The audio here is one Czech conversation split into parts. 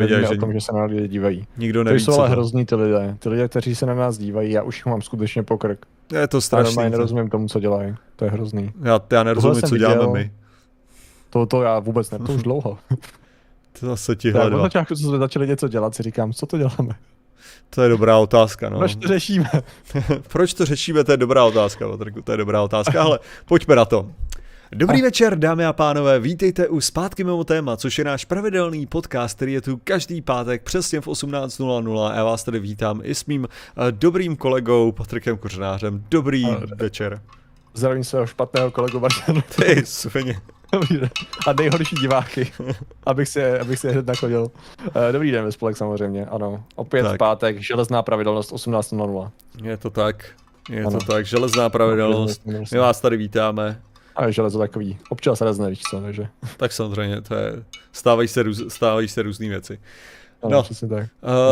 Nevíme že o tom, že se na nás lidé dívají. nikdo To neví, jsou co ale to. hrozný ty lidé. Ty lidé, kteří se na nás dívají, já už jich mám skutečně pokrk. Je to Já strašný. normálně to. nerozumím tomu, co dělají. To je hrozný. Já, já nerozumím, co děláme viděl. my. To, to já vůbec ne, to už dlouho. To zase Já tihle od dva. začátku, co jsme začali něco dělat, si říkám, co to děláme? To je dobrá otázka, no. Proč to řešíme? Proč to řešíme, to je dobrá otázka, Patriku, to je dobrá otázka, ale pojďme na to. Dobrý večer, dámy a pánové, vítejte u Zpátky mimo téma, což je náš pravidelný podcast, který je tu každý pátek přesně v 18.00 a já vás tady vítám i s mým eh, dobrým kolegou Patrikem Kořenářem. Dobrý Ahoj. večer. Zdravím svého špatného kolegu Martina. Ty svině. A nejhorší diváky, abych si, abych si hned nachodil. Eh, Dobrý den ve spolek samozřejmě, ano. Opět Tak. pátek, železná pravidelnost 18.00. Je to tak, je Ano. to tak, železná pravidelnost. My vás tady vítáme. A je železo takový, občas rezne, víš co, takže. Tak samozřejmě, to je, stávají se, růz, stávají se různé věci. Ano, No. přesně tak.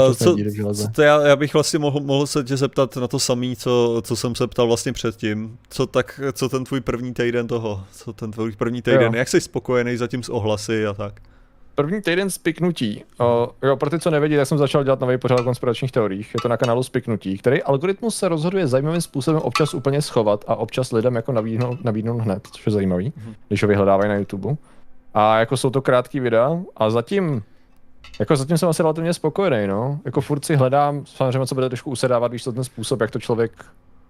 Uh, co, co to já, já bych vlastně mohl, mohl se tě zeptat na to samé, co, co jsem se ptal vlastně předtím. Co tak, co ten tvůj první týden toho, co ten tvůj první týden, Jo. jak jsi spokojený zatím s ohlasy a tak? První týden spiknutí. O, jo, pro ty, co nevědí, tak jsem začal dělat nový pořád o konspiračních teoriích. Je to na kanálu Spiknutí, který algoritmus se rozhoduje zajímavým způsobem občas úplně schovat a občas lidem jako nabídnout, nabídnout hned, což je zajímavý, Mhm. když ho vyhledávají na YouTube. A jako jsou to krátký videa a zatím jako zatím jsem asi relativně spokojený, no. Jako furt si hledám, samozřejmě co bude trošku usedávat, víš, to ten způsob, jak to člověk,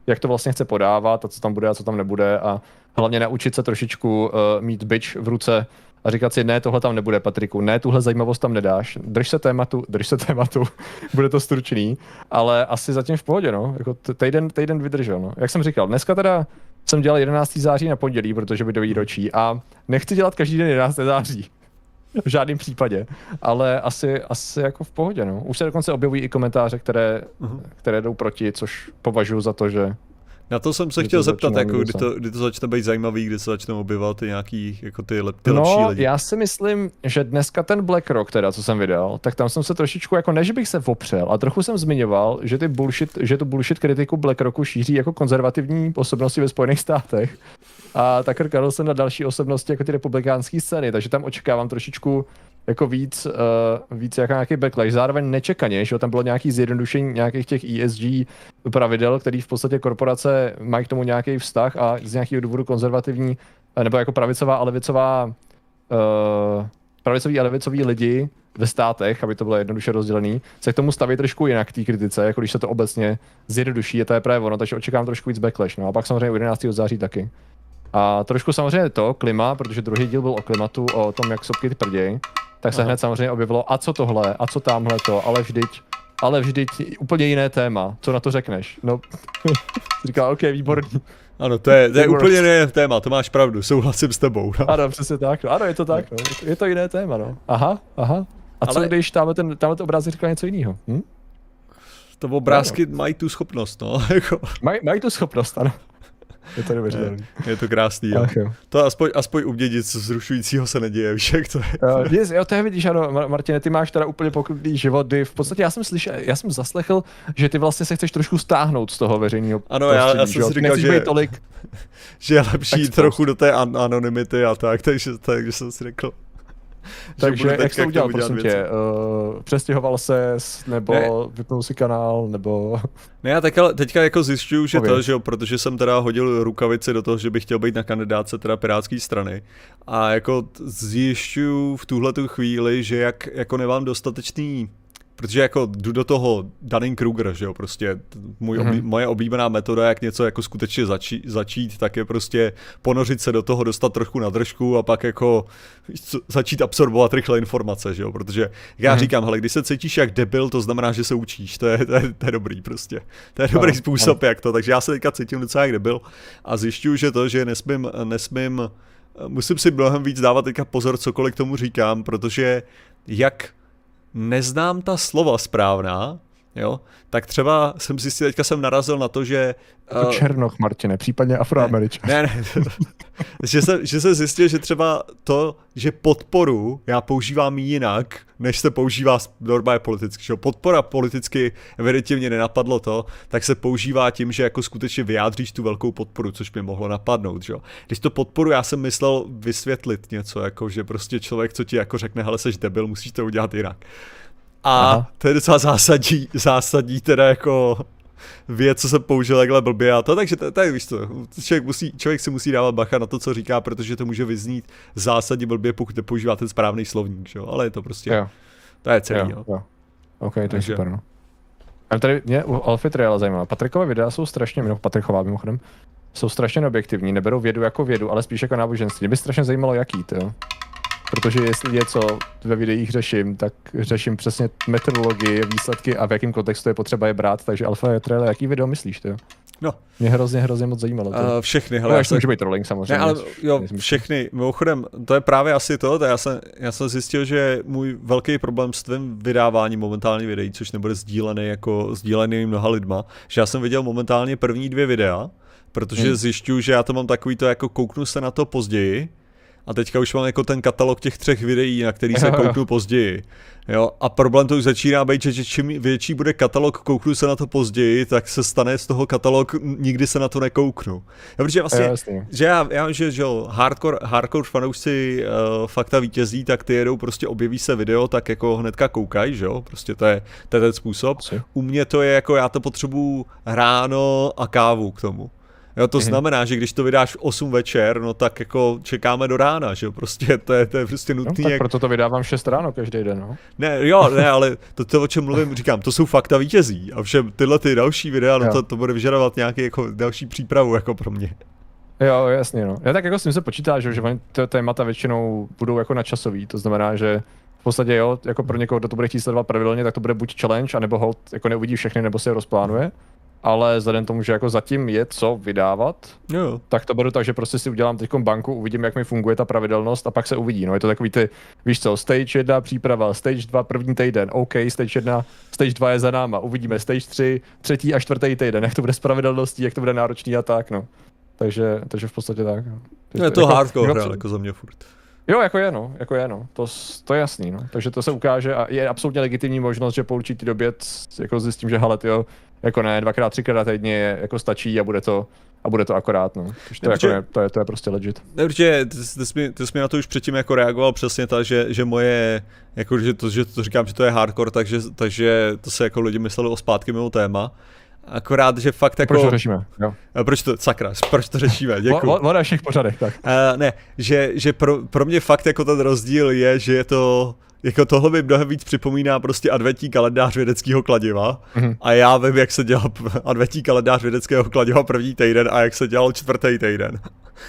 jak to vlastně chce podávat a co tam bude a co tam nebude a hlavně naučit se trošičku uh, mít byč v ruce a říkat si, ne, tohle tam nebude, Patriku, ne, tuhle zajímavost tam nedáš, drž se tématu, drž se tématu, bude to stručný, ale asi zatím v pohodě, no, jako týden, týden vydržel, no. Jak jsem říkal, dneska teda jsem dělal 11. září na pondělí, protože by do výročí a nechci dělat každý den 11. září. V žádném případě, ale asi, asi jako v pohodě, no. Už se dokonce objevují i komentáře, které, Mhm. které jdou proti, což považuji za to, že Na to jsem se Kdy chtěl to zeptat, jako, kdy, za- to, kdy to začne být zajímavý, kdy se začnou objevovat ty nějaký, jako ty, lep, ty lepší No, lidi. já si myslím, že dneska ten BlackRock, teda, co jsem vydal, tak tam jsem se trošičku, jako ne, že bych se opřel, a trochu jsem zmiňoval, že, ty bullshit, že tu bullshit kritiku BlackRocku šíří jako konzervativní osobnosti ve Spojených státech. A Tucker Carlson na další osobnosti jako ty republikánské scény, takže tam očekávám trošičku jako víc, uh, víc jako nějaký backlash. Zároveň nečekaně, že tam bylo nějaký zjednodušení nějakých těch ESG pravidel, který v podstatě korporace mají k tomu nějaký vztah a z nějakého důvodu konzervativní, eh, nebo jako pravicová a levicová uh, pravicoví a levicoví lidi ve státech, aby to bylo jednoduše rozdělený, se k tomu staví trošku jinak té kritice, jako když se to obecně zjednoduší, je to je právě ono, takže očekávám trošku víc backlash. No a pak samozřejmě u 11. září taky. A trošku samozřejmě to, klima, protože druhý díl byl o klimatu, o tom, jak sopky prděj, tak se Aha. hned samozřejmě objevilo, a co tohle, a co tamhle to, ale vždyť, ale vždyť úplně jiné téma, co na to řekneš? No, říkal, OK, výborný. Ano, to je, to je úplně jiné téma, to máš pravdu, souhlasím s tebou. No. Ano, přesně tak, no. ano, je to tak, no. Je to- jiné téma, no. Aha, aha. A co Ale- když tamhle ten, tamhle ten obrázek říkal něco jiného? Hm? To obrázky mají tu schopnost, no, jako, Maj, mají tu schopnost, ano. Je to neuvěřitelné. je to krásný, jo. Ach jo. To aspoň, aspoň u mě nic zrušujícího se neděje, víš, jak to je. Uh, yes, jo, to je vidíš, ano, Mar- Martine, ty máš teda úplně pokrutný život, kdy v podstatě já jsem slyšel, já jsem zaslechl, že ty vlastně se chceš trošku stáhnout z toho veřejného Ano, já- já jsem jo? si říkal, že- tolik, Že je lepší trochu do té an- anonymity a tak, takže, takže jsem si řekl, takže jak jsi to udělal, prosím tě? Uh, přestěhoval se, nebo Ne. vypnul si kanál, nebo... Ne, já teďka, teďka jako zjišťuju, že to, Pověz. že jo, protože jsem teda hodil rukavici do toho, že bych chtěl být na kandidáce teda pirátské strany a jako zjišťuju v tuhle tu chvíli, že jak jako nemám dostatečný Protože jako jdu do toho Dunning-Kruger, že jo, prostě můj oblí, Mhm. moje oblíbená metoda, jak něco jako skutečně začí, začít, tak je prostě ponořit se do toho, dostat trochu na držku a pak jako začít absorbovat rychle informace, že jo, protože já Mhm. říkám, hele, když se cítíš jak debil, to znamená, že se učíš, to je, to je, to je dobrý prostě, to je dobrý Ano, způsob, jak to, takže já se teďka cítím docela jak debil a zjišťuju, že to, že nesmím, nesmím, musím si mnohem víc dávat teďka pozor, cokoliv k tomu říkám, protože jak neznám ta slova správná, jo, tak třeba jsem si teďka jsem narazil na to, že Jako eh, Černoch, Martine, případně Afroameričan. ne, ne, že, se, že se zjistil, že třeba to, že podporu já používám jinak, než se používá normálně politicky. Že? jo. Podpora politicky evidentně mě nenapadlo to, tak se používá tím, že jako skutečně vyjádříš tu velkou podporu, což mě mohlo napadnout. Že? jo. Když to podporu, já jsem myslel vysvětlit něco, jako že prostě člověk, co ti jako řekne, hele, seš debil, musíš to udělat jinak. A Aha. to je docela zásadní, zásadní teda jako věc, co jsem použil takhle blbě a to, takže to, to je, víš co, člověk, musí, člověk si musí dávat bacha na to, co říká, protože to může vyznít zásadně blbě, pokud nepoužívá ten správný slovník, že jo, ale je to prostě, Jo, to je celý, jo, jo. jo. OK, to je Takže- super, no. A tady mě u Alfie Triala zajímá. Patrikové videa jsou strašně, no Patrichová mimochodem, jsou strašně neobjektivní, neberou vědu jako vědu, ale spíš jako náboženství. Mě by strašně zajímalo, jaký, to jo. Protože jestli něco ve videích řeším, tak řeším přesně metodologii, výsledky a v jakém kontextu je potřeba je brát. Takže Alfa Triala, jaký video myslíš, jo? No. Mě hrozně, hrozně moc zajímalo. To. Uh, všechny, Hele, já až to může být trolling samozřejmě. Ne, ale jo, všechny. Mimochodem, to je právě asi to, to já jsem, já jsem zjistil, že můj velký problém s tvým vydáváním momentálně videí, což nebude sdílený jako sdílený mnoha lidma, že já jsem viděl momentálně první dvě videa, protože hmm. zjišťuju, že já to mám takový to, jako kouknu se na to později, a teďka už mám jako ten katalog těch třech videí, na který se kouknu později. Jo, a problém to už začíná být, že, čím větší bude katalog, kouknu se na to později, tak se stane z toho katalog, nikdy se na to nekouknu. Jo, protože vlastně Jo, že já, já že, že hardcore, hardcore fanoušci uh, fakta vítězí, tak ty jedou prostě objeví se video, tak jako hnedka koukají, že jo, prostě to je, to je ten způsob. Asi. U mě to je jako, já to potřebuju ráno a kávu k tomu. Jo, to Mhm. znamená, že když to vydáš v 8 večer, no tak jako čekáme do rána, že jo, prostě to je, to je prostě No, nutný. tak jak... proto to vydávám 6 ráno každý den, no. Ne, jo, ne, ale to, to, o čem mluvím, říkám, to jsou fakta vítězí. A všem tyhle ty další videa, no to, to bude vyžadovat nějaký jako další přípravu jako pro mě. Jo, jasně, no. Já tak jako s tím se počítá, že, že oni ty témata většinou budou jako načasový, to znamená, že v podstatě jo, jako pro někoho, kdo to bude chtít sledovat pravidelně, tak to bude buď challenge, anebo hold, jako neuvidí všechny, nebo se je rozplánuje. Ale vzhledem k tomu, že jako zatím je co vydávat, Jo, tak to beru tak, že prostě si udělám teď banku, uvidím, jak mi funguje ta pravidelnost a pak se uvidí. No je to takový ty, víš co, stage 1 příprava, stage 2 první týden, OK, stage 1, stage 2 je za náma, uvidíme stage 3, třetí a čtvrtý týden, jak to bude s pravidelností, jak to bude náročný a tak, no. Takže, takže v podstatě tak. No. Je to Jako- hardcore, jako- jako, za mě furt. Jo, jako je, no, jako je, no. To, to je jasný, no. Takže to se ukáže a je absolutně legitimní možnost, že po určitý době jako zjistím, že hele, jo, jako ne, dvakrát, třikrát týdně je, jako stačí a bude to, a bude to akorát, no. To, Ne, jako ne, to, je, to je prostě legit. Ne, určitě, ty, ty, jsi mi, ty jsi mi na to už předtím jako reagoval přesně tak, že, že moje, jako že to, že to říkám, že to je hardcore, takže, takže to se jako lidi mysleli o zpátky mimo téma. Akorát, že fakt jako... Proč to řešíme? Jo. Proč to, sakra, proč to řešíme, děkuji. O- o- Voda všech pořadech, tak. Uh, ne, že, že pro, pro mě fakt jako ten rozdíl je, že je to, jako tohle mi mnohem víc připomíná prostě adventní kalendář vědeckého kladiva Mhm. a já vím, jak se dělal adventní kalendář vědeckého kladiva první týden a jak se dělal čtvrtý týden.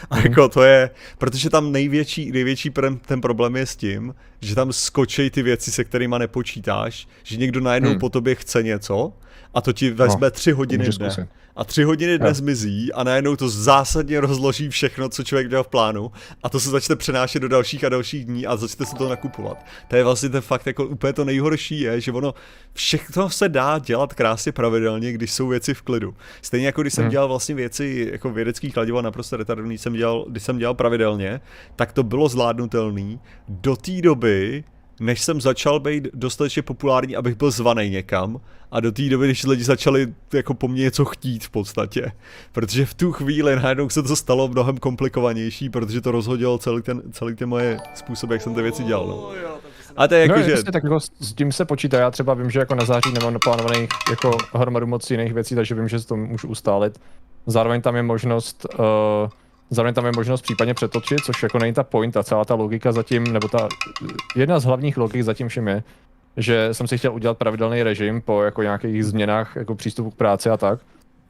A Mhm. jako to je, protože tam největší, největší ten problém je s tím, že tam skočí ty věci, se kterými nepočítáš, že někdo najednou Hmm. po tobě chce něco a to ti vezme tři hodiny dne. zkusit. A tři hodiny dnes Jo. zmizí a najednou to zásadně rozloží všechno, co člověk měl v plánu a to se začne přenášet do dalších a dalších dní a začne se to nakupovat. To je vlastně ten fakt jako úplně to nejhorší je, že ono všechno se dá dělat krásně pravidelně, když jsou věci v klidu. Stejně jako když jsem Mhm. dělal vlastně věci jako vědecký kladivo naprosto retardovaný, jsem dělal, když jsem dělal pravidelně, tak to bylo zvládnutelný do té doby, než jsem začal být dostatečně populární, abych byl zvaný někam a do té doby, když lidi začali jako po mně něco chtít v podstatě. Protože v tu chvíli najednou se to stalo mnohem komplikovanější, protože to rozhodilo celý ten, celý ten moje způsob, jak jsem ty věci dělal. No. A to je jako, no, že... jasně, tak jako s- s tím se počítá. Já třeba vím, že jako na září nemám naplánovaných jako hromadu moc jiných věcí, takže vím, že to můžu ustálit. Zároveň tam je možnost, uh, zároveň tam je možnost případně přetočit, což jako není ta point a celá ta logika zatím, nebo ta jedna z hlavních logik zatím všem je, že jsem si chtěl udělat pravidelný režim po jako nějakých změnách jako přístupu k práci a tak.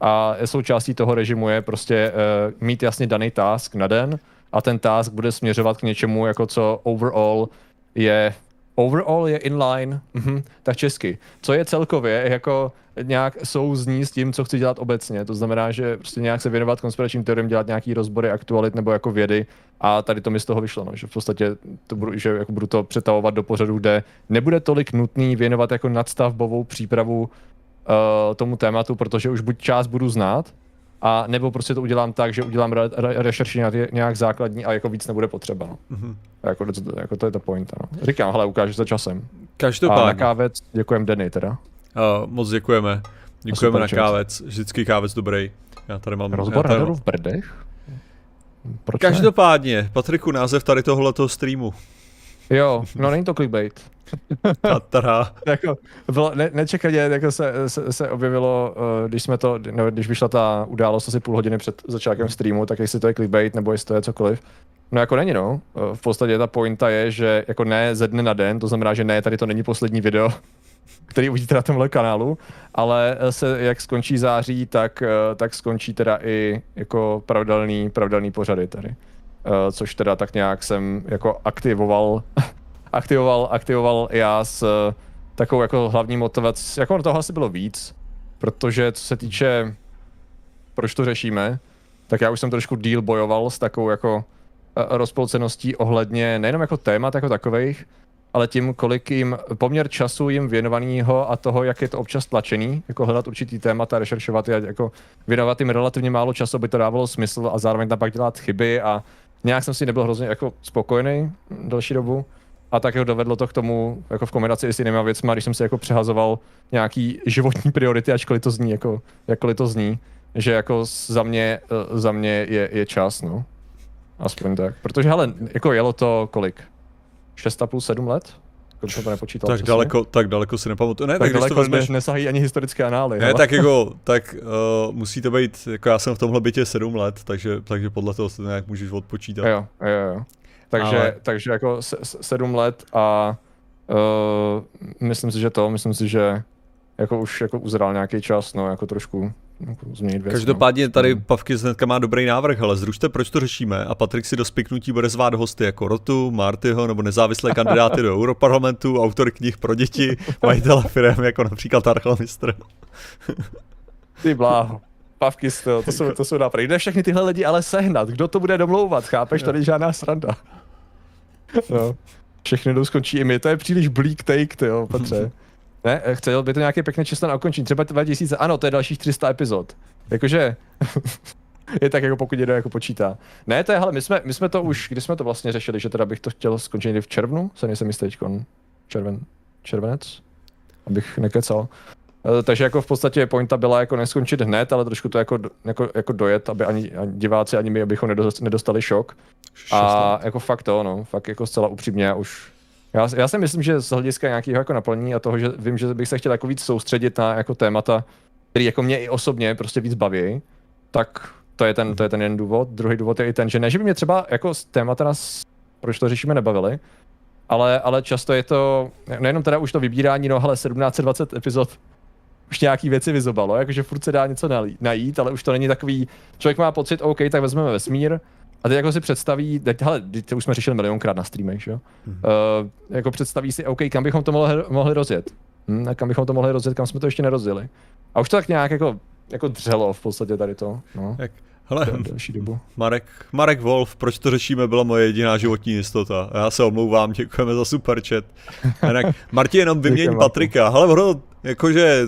A součástí toho režimu je prostě uh, mít jasně daný task na den a ten task bude směřovat k něčemu, jako co overall je overall je inline, mhm, tak česky. Co je celkově jako nějak souzní s tím, co chci dělat obecně. To znamená, že prostě nějak se věnovat konspiračním teoriím, dělat nějaký rozbory aktualit nebo jako vědy a tady to mi z toho vyšlo, no, že v podstatě to budu, že jako budu to přetahovat do pořadu, kde nebude tolik nutný věnovat jako nadstavbovou přípravu uh, tomu tématu, protože už buď část budu znát, a nebo prostě to udělám tak, že udělám re- re- rešerši nějak- nějak základní a jako víc nebude potřeba. No. Mhm. Jako, to, jako to je ta pointa. No. Říkám, hele, ukážeš za časem. A na Každopádně, kávec děkujem Denny teda. uh, moc děkujeme. Děkujeme na kávec, vždycky kávec dobrý. Já tady mám... Rozbor tady v Brdech? Proč ne? Každopádně, Patriku, název tady tohoto streamu. Jo, no není to clickbait. Tatra. jako, bylo ne, nečekaně jako se, se, se, objevilo, uh, když jsme to, no, když vyšla ta událost asi půl hodiny před začátkem streamu, tak jestli to je clickbait nebo jestli to je cokoliv. No jako není no, uh, v podstatě ta pointa je, že jako ne ze dne na den, to znamená, že ne, tady to není poslední video, který uvidíte na tomhle kanálu, ale se, jak skončí září, tak, tak skončí teda i jako pravidelný, pravidelný pořady tady. Což teda tak nějak jsem jako aktivoval aktivoval, aktivoval já s uh, takovou jako hlavní motivací, jako toho asi bylo víc, protože co se týče, proč to řešíme, tak já už jsem trošku díl bojoval s takovou jako uh, rozpolceností ohledně nejenom jako témat jako takových, ale tím, kolik jim, poměr času jim věnovaného a toho, jak je to občas tlačený, jako hledat určitý témata, rešeršovat a jako věnovat jim relativně málo času, aby to dávalo smysl a zároveň tam pak dělat chyby a nějak jsem si nebyl hrozně jako spokojený další dobu. A tak dovedlo to k tomu, jako v kombinaci s jinými věcmi, když jsem si jako přehazoval nějaký životní priority, ačkoliv to zní, jako, jakkoliv to zní, že jako za mě, eh, za mě je, je čas, no. Aspoň tak. Protože, hele, jako jelo to kolik? 6,5, 7 let? To nepočítal tak daleko, tak daleko si nepamatuju. Ne, tak, tak daleko to vezme... nesahají ani historické anály. Ne, ale. tak jako, tak uh, musí to být, jako já jsem v tomhle bytě 7 let, takže, takže podle toho se to nějak můžeš odpočítat. Jo, jo, jo. Takže, ale... takže jako sedm let a uh, myslím si, že to, myslím si, že jako už jako uzrál nějaký čas, no, jako trošku jako změnit věc. Každopádně no. tady mm. Pavky z má dobrý návrh, ale zrušte, proč to řešíme a Patrik si do spiknutí bude zvát hosty jako Rotu, Martyho nebo nezávislé kandidáty do Europarlamentu, autory knih pro děti, majitele firm jako například Archelmistr. Ty bláho. Pavky, to, to jsou, to jsou nápady. Jde všechny tyhle lidi ale sehnat. Kdo to bude domlouvat, chápeš? Tady žádná sranda. No. Všechny jdou skončí i my. To je příliš bleak take, jo, Petře. Ne, chtěl by to nějaké pěkné číslo na ukončení. Třeba 2000, ano, to je dalších 300 epizod. Jakože, je tak jako pokud někdo jako počítá. Ne, to je, hele, my jsme, my jsme to už, když jsme to vlastně řešili, že teda bych to chtěl skončit někdy v červnu, se nejsem jistý červen, červenec, abych nekecal. Eh, takže jako v podstatě pointa byla jako neskončit hned, ale trošku to jako, jako, jako dojet, aby ani, ani diváci, ani my, abychom nedostali šok. A jako fakt to, no, fakt jako zcela upřímně, už já, já si myslím, že z hlediska nějakého jako naplnění a toho, že vím, že bych se chtěl jako víc soustředit na jako témata, který jako mě i osobně prostě víc baví, tak to je ten, to je ten jeden důvod. Druhý důvod je i ten, že ne, že by mě třeba jako témata nás, proč to řešíme, nebavili, ale, ale často je to, nejenom teda už to vybírání, no hele, 1720 epizod už nějaký věci vyzobalo, jakože furt se dá něco najít, ale už to není takový, člověk má pocit, OK, tak vezmeme vesmír, a teď jako si představí, teď, hele, to už jsme řešili milionkrát na streamech, jo? Mm-hmm. Uh, jako představí si, OK, kam bychom to mohli, mohli rozjet? Hm, a kam bychom to mohli rozjet, kam jsme to ještě nerozjeli? A už to tak nějak jako, jako dřelo v podstatě tady to. No. Jak, hele, další dobu. Marek, Marek Wolf, proč to řešíme, byla moje jediná životní jistota. Já se omlouvám, děkujeme za super chat. Martin, jenom vyměň Patrika. Hele, bro, jakože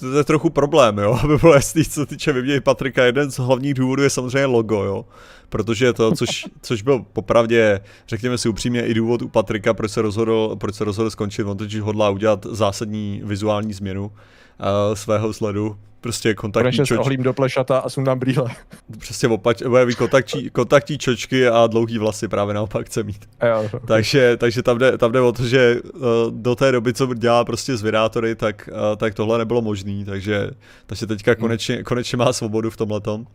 to je trochu problém, jo, aby bylo jasný, co týče vyměny Patrika. Jeden z hlavních důvodů je samozřejmě logo, jo, protože to, což, což byl popravdě, řekněme si upřímně, i důvod u Patrika, proč se rozhodl, proč se rozhodl skončit, on totiž hodlá udělat zásadní vizuální změnu uh, svého sledu, prostě kontaktní čočky. ohlím do plešata a sundám brýle. Přesně opač, bude mít kontaktní, kontaktní čočky a dlouhý vlasy právě naopak chce mít. Jo, okay. takže, takže tam jde, tam jde o to, že uh, do té doby, co dělá prostě z vydátory, tak, uh, tak tohle nebylo možné, takže, takže teďka hmm. konečně, konečně má svobodu v tomhle tom.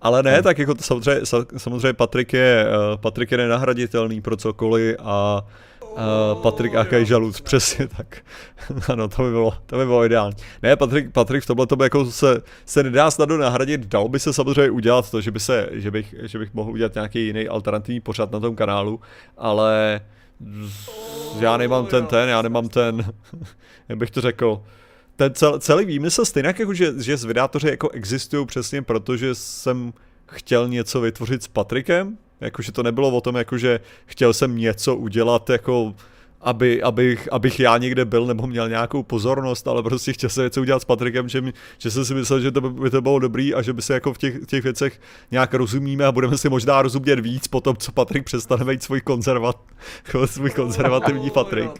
Ale ne, hmm. tak jako to samozřejmě, samozřejmě Patrik je, uh, Patrik je nenahraditelný pro cokoliv a Uh, Patrik Akaj Žaluc, přesně tak. ano, to by bylo, to by bylo ideální. Ne, Patrik, Patrik v tomhle tomu jako se, se nedá snadno nahradit, dalo by se samozřejmě udělat to, že, by se, že, bych, že bych mohl udělat nějaký jiný alternativní pořad na tom kanálu, ale já nemám ten ten, já nemám ten, jak bych to řekl, ten cel, celý výmysl stejně jako, že, že z vydátoři jako existují přesně proto, že jsem chtěl něco vytvořit s Patrikem, Jakože to nebylo o tom, jakože chtěl jsem něco udělat, jako aby, abych, abych já někde byl nebo měl nějakou pozornost, ale prostě chtěl jsem něco udělat s Patrikem, že, mi, že jsem si myslel, že to by to bylo dobrý a že by se jako v těch, těch věcech nějak rozumíme a budeme si možná rozumět víc po tom, co Patrik přestane být svůj, konzervat, svůj konzervativní Patrik.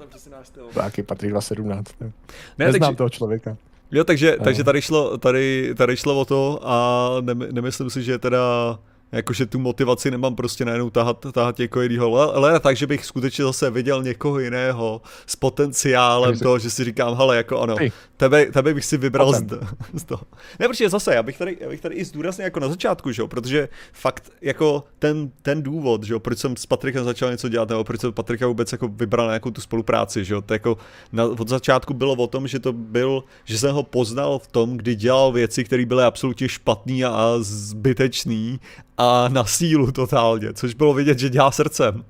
Taky Patrik 217. Ne, Neznám takže, toho člověka. Jo, takže, takže tady, šlo, tady, tady šlo o to a ne, nemyslím si, že teda Jakože tu motivaci nemám prostě najednou tahat, tahat někoho jiného, ale tak, že bych skutečně zase viděl někoho jiného s potenciálem toho, že si říkám, hele, jako ano, tebe, tebe bych si vybral z, z toho. Ne, protože zase, já bych tady, já bych tady i zdůraznil jako na začátku, že jo, protože fakt jako ten, ten důvod, že jo, proč jsem s Patrikem začal něco dělat, nebo proč jsem Patrika vůbec jako vybral nějakou tu spolupráci, že jo, to jako na, od začátku bylo o tom, že to byl, že jsem ho poznal v tom, kdy dělal věci, které byly absolutně špatný a zbytečný a na sílu totálně, což bylo vidět, že dělá srdcem,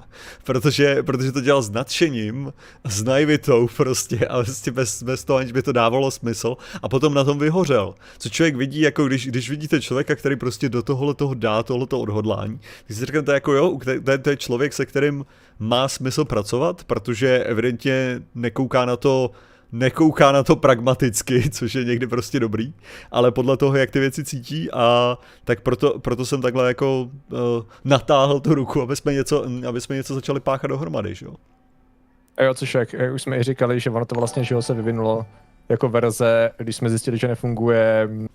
protože, protože to dělal s nadšením, s naivitou prostě a prostě bez, bez toho, aniž by to dávalo smysl a potom na tom vyhořel. Co člověk vidí, jako když, když vidíte člověka, který prostě do tohohle toho dá tohleto odhodlání, tak si řeknete jako jo, to to je člověk, se kterým má smysl pracovat, protože evidentně nekouká na to, nekouká na to pragmaticky, což je někdy prostě dobrý, ale podle toho, jak ty věci cítí a tak proto, proto jsem takhle jako uh, natáhl tu ruku, aby jsme něco, aby jsme něco začali páchat dohromady, že jo. Jo, což jak, jak už jsme i říkali, že ono to vlastně, že se vyvinulo jako verze, když jsme zjistili, že nefunguje mm,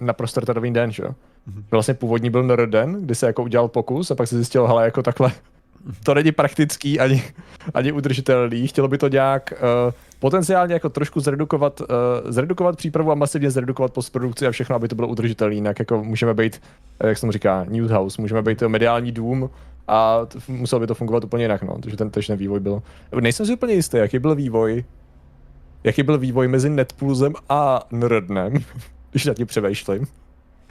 na prostartový den, že jo. Mm-hmm. Vlastně původní byl nerd den, kdy se jako udělal pokus a pak se zjistil, hele, jako takhle to není praktický ani, ani udržitelný. Chtělo by to nějak uh, potenciálně jako trošku zredukovat, uh, zredukovat přípravu a masivně zredukovat postprodukci a všechno, aby to bylo udržitelné. Jinak jako můžeme být, jak se mu říká, news house, můžeme být mediální dům a t- muselo by to fungovat úplně jinak, no, protože ten ten vývoj byl. Nejsem si úplně jistý, jaký byl vývoj, jaký byl vývoj mezi Netpulsem a Nerdnem, když na tím převejšlím.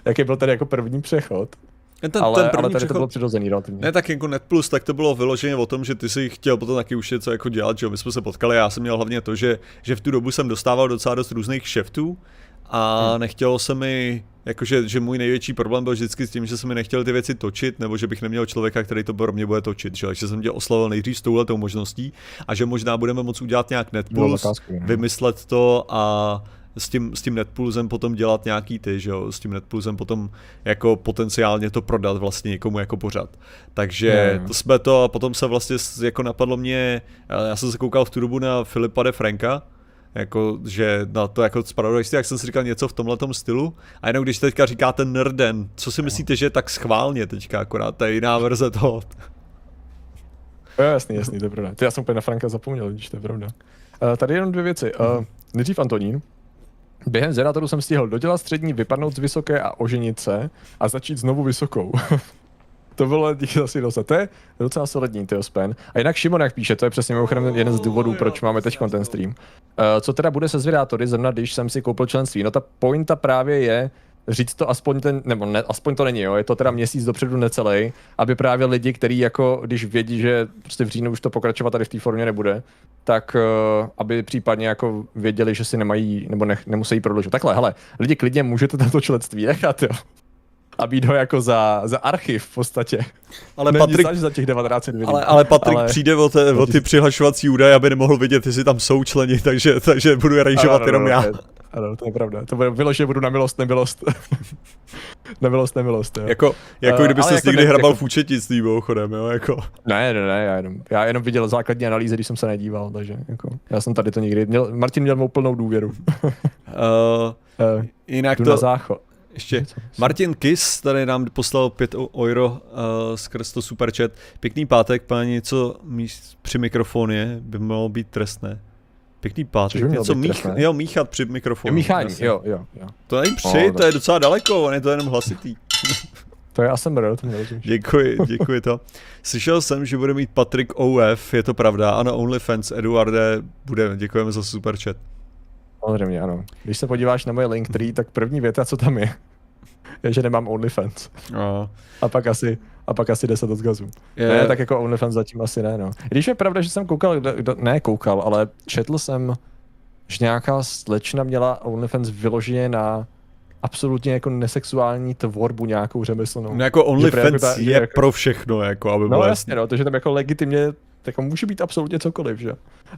Jaký byl tady jako první přechod? Ten, ale, ten první ale tady přechod... to bylo přirozený relativně. Ne, tak jako Net Plus, tak to bylo vyloženě o tom, že ty si chtěl potom taky už něco jako dělat, že my jsme se potkali, já jsem měl hlavně to, že, že v tu dobu jsem dostával docela dost různých šeftů a hmm. nechtělo se mi, jakože, že můj největší problém byl vždycky s tím, že se mi nechtěl ty věci točit, nebo že bych neměl člověka, který to pro mě bude točit, že? takže jsem tě oslavil nejdřív s touhletou možností a že možná budeme moct udělat nějak Netpuls, vymyslet to a s tím, s tím Netpulsem potom dělat nějaký ty, že jo, s tím Netpulsem potom jako potenciálně to prodat vlastně někomu jako pořad. Takže mm. to jsme to a potom se vlastně jako napadlo mě, já jsem se koukal v tu dobu na Filipa de Franka, jako, že na to jako spravodajství, jak jsem si říkal něco v tomhle stylu. A jenom když teďka říkáte nerden, co si myslíte, že je tak schválně teďka akorát, to je jiná verze toho. Jo, jasný, jasný, to je pravda. Ty já jsem úplně na Franka zapomněl, když to je pravda. Uh, tady jenom dvě věci. Uh, nejdřív Antonín, Během Zeratoru jsem stihl dodělat střední, vypadnout z vysoké a oženit se a začít znovu vysokou. to bylo díky asi dost. To je docela solidní, ty spen. A jinak Šimon, jak píše, to je přesně mimochodem jeden z důvodů, proč máme teď ten stream. Uh, co teda bude se zvědátory, zrovna když jsem si koupil členství? No ta pointa právě je, říct to aspoň ten, nebo ne, aspoň to není, jo, je to teda měsíc dopředu necelý, aby právě lidi, kteří jako, když vědí, že prostě v říjnu už to pokračovat tady v té formě nebude, tak uh, aby případně jako věděli, že si nemají, nebo ne, nemusí prodloužit. Takhle, hele, lidi klidně můžete tato členství nechat, jo a být ho jako za, za archiv v podstatě. Ale Není Patrik, za těch 19 ale, ale Patrik ale... přijde o, te, o ty přihlašovací údaje, aby nemohl vidět, jestli tam jsou členi, takže, takže budu rejžovat jenom já. Ano, to je pravda. To bude vyloženě budu na milost, nemilost. na milost, nemilost, jo. Jako, jako uh, kdyby se jako někdy ne, hrabal jako... v účetnictví, mimochodem, jo, jako. Ne, ne, ne, já jenom, já jenom viděl základní analýzy, když jsem se nedíval, takže jako, já jsem tady to nikdy, měl, Martin měl mou plnou důvěru. uh, uh, jinak to... Na záchod. Ještě Martin Kis tady nám poslal 5 euro uh, skrz to superchat. Pěkný pátek, páni, co míst při mikrofoně by mělo být trestné. Pěkný pátek, něco mých, jo, míchat při mikrofonu. Jo, míchání, jo, jo, jo. To není při, no, to je docela daleko, on je to jenom hlasitý. to je ASMR, to mě Děkuji, děkuji to. Slyšel jsem, že bude mít Patrik OF, je to pravda, ano, OnlyFans, Eduarde, bude, děkujeme za super chat. Samozřejmě, ano. Když se podíváš na moje Linktree, tak první věta, co tam je, je, že nemám OnlyFans. No. A pak asi, a pak asi 10 odkazů. Je. Ne, tak jako OnlyFans zatím asi ne, no. Když je pravda, že jsem koukal, kdo, kdo, ne koukal, ale četl jsem, že nějaká slečna měla OnlyFans vyloženě na absolutně jako nesexuální tvorbu nějakou řemeslnou. No jako OnlyFans jako je jako... pro všechno, jako aby bylo No jasně, no, to, že tam jako legitimně jako může být absolutně cokoliv, že?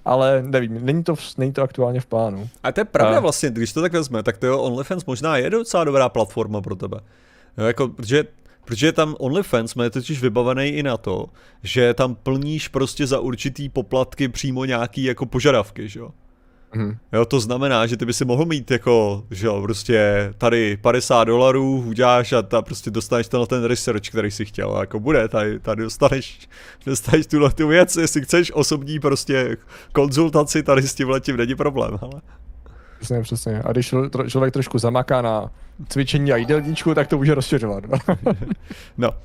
Ale nevím, není to, není to aktuálně v plánu. A to je pravda a... vlastně, když to tak vezme, tak to jo, OnlyFans možná je docela dobrá platforma pro tebe. Jo, jako, protože Protože tam OnlyFans má totiž vybavený i na to, že tam plníš prostě za určitý poplatky přímo nějaký jako požadavky, že jo? Mm. Jo, to znamená, že ty by si mohl mít jako, že jo, prostě tady 50 dolarů uděláš a ta prostě dostaneš tenhle ten research, který si chtěl. A jako bude, tady, tady dostaneš, dostaneš tuhle tu věc, jestli chceš osobní prostě konzultaci, tady s tím letím není problém, ale. Přesně, přesně. A když člověk trošku zamaká na cvičení a jídelníčku, tak to může rozšiřovat. no.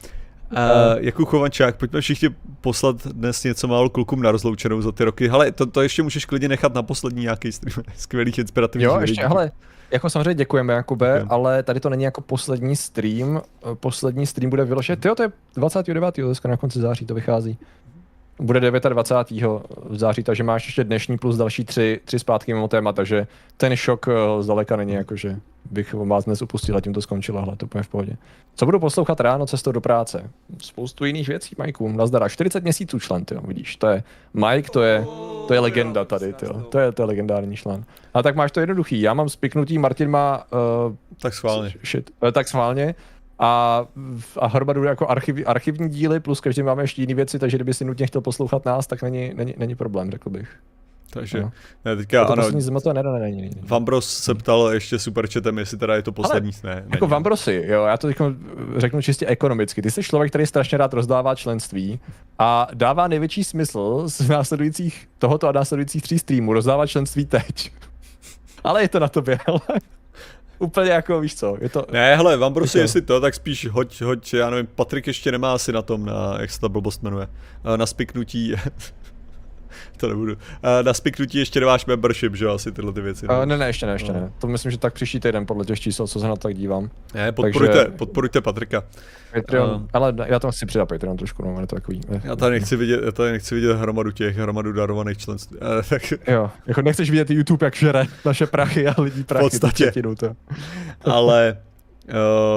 Uh, Jakub Chovančák, pojďme všichni poslat dnes něco málo klukům na rozloučenou za ty roky. Hele, to, to ještě můžeš klidně nechat na poslední nějaký stream skvělých inspirativních Jo, ještě, hele, jako samozřejmě děkujeme, Jakube, okay. ale tady to není jako poslední stream. Poslední stream bude vyložen, jo, to je 29. dneska na konci září to vychází. Bude 29. v září, takže máš ještě dnešní plus další tři, tři zpátky mimo téma, takže ten šok eh, zdaleka není jako, že bych vás dnes upustil a tím to skončilo, ale to v pohodě. Co budu poslouchat ráno cestou do práce? Spoustu jiných věcí, Majku. Nazdara. 40 měsíců člen, ty vidíš, to je Mike, to je, to je legenda tady, tyjo. To je, to je legendární člen. A tak máš to jednoduchý. Já mám spiknutý, Martin má... Uh, tak schválně. Shit, uh, tak schválně. A, a hromadu jako archiv, archivní díly, plus každý máme ještě jiné věci, takže kdyby si nutně chtěl poslouchat nás, tak není, není, není problém, řekl bych. Takže, no. ne, teďka, to ano, poslední zima to ne, ne, není, není. Vambros se ptal ještě chatem, jestli teda je to poslední, Ale, ne. Jako Vambrosi, jo, já to teď řeknu čistě ekonomicky. Ty jsi člověk, který strašně rád rozdává členství a dává největší smysl z následujících, tohoto a následujících tří streamů rozdávat členství teď. Ale je to na tobě, úplně jako, víš co, je to... Ne, hele, Vambrosi, jestli to, tak spíš hoď, hoď, já nevím, Patrik ještě nemá asi na tom, na, jak se ta blbost jmenuje, na spiknutí to nebudu. Na spiknutí ještě nemáš membership, že jo, asi tyhle ty věci. Ne? Uh, ne, ne, ještě ne, ještě no. ne. To myslím, že tak příští týden podle těch čísel, co se na to tak dívám. Ne, podporujte, Takže... podporujte Patrika. Patreon, uh, ale já to chci přidat Patreon trošku, no, je to takový. Eh, já tady nechci vidět, já tady nechci vidět hromadu těch, hromadu darovaných členství. Uh, tak... Jo, jako nechceš vidět YouTube, jak žere naše prachy a lidí prachy. V podstatě. To. ale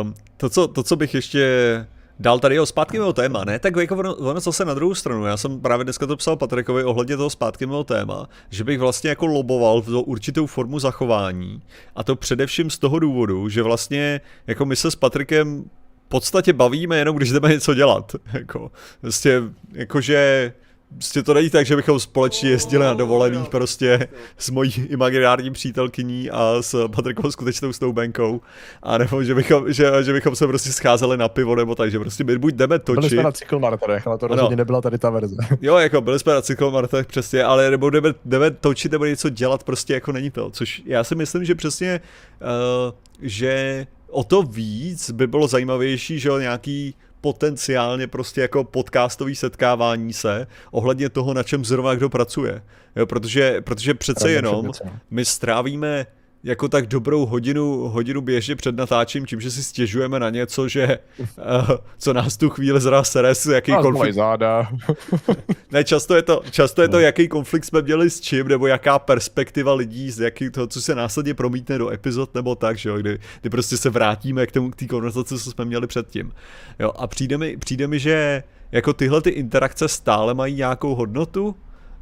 uh, to, co, to, co bych ještě dal tady o zpátky mého téma, ne? Tak jako ono, ono zase na druhou stranu, já jsem právě dneska to psal Patrikovi ohledně toho zpátky mého téma, že bych vlastně jako loboval do určitou formu zachování a to především z toho důvodu, že vlastně jako my se s Patrikem v podstatě bavíme jenom, když jdeme něco dělat. Jako, vlastně, jakože Prostě to není tak, že bychom společně jezdili na dovolených prostě s mojí imaginární přítelkyní a s Patrikovou skutečnou stoubenkou. A nebo že bychom, že, že bychom se prostě scházeli na pivo nebo tak, že prostě my buď jdeme točit. Byli jsme na cyklomaratonech, ale to rozhodně no. nebyla tady ta verze. Jo, jako byli jsme na cyklomaratonech přesně, ale nebo jdeme, jdeme točit nebo něco dělat, prostě jako není to. Což já si myslím, že přesně, uh, že o to víc by bylo zajímavější, že nějaký potenciálně prostě jako podcastový setkávání se ohledně toho, na čem zrovna kdo pracuje. Jo, protože, protože přece jenom my strávíme jako tak dobrou hodinu, hodinu běžně před natáčím, tím, že si stěžujeme na něco, že uh, co nás tu chvíli zra sere, jaký nás konflikt. záda. ne, často je, to, často je to, jaký konflikt jsme měli s čím, nebo jaká perspektiva lidí, z jaký to, co se následně promítne do epizod, nebo tak, že jo, kdy, kdy prostě se vrátíme k tomu, k té konverzaci, co jsme měli předtím. Jo, a přijde mi, přijde mi, že jako tyhle ty interakce stále mají nějakou hodnotu,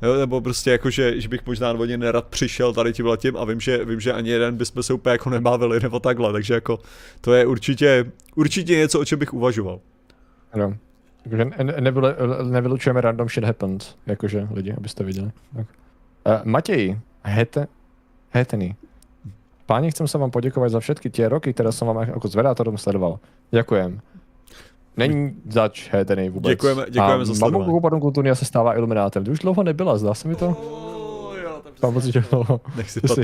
Jo, nebo prostě jako, že, že bych možná ně nerad přišel tady tím letím a vím, že, vím, že ani jeden bychom se úplně jako nebavili nebo takhle, takže jako to je určitě, určitě něco, o čem bych uvažoval. Ano. Takže nevylu, nevylučujeme random shit happens, jakože lidi, abyste viděli. Tak. Uh, Matěj, hete, hetený. Páni, chcem se vám poděkovat za všetky tie roky, které jsem vám jako zvedátorom sledoval. Děkujem. Není zač Hedeny vůbec. Děkujeme, děkujeme a za sledování. Mamu Kukupadon Kulturnia se stává iluminátem. Ty už dlouho nebyla, zdá se mi to? Oh, jo, Mám pocit, že dlouho. Nech si, pat...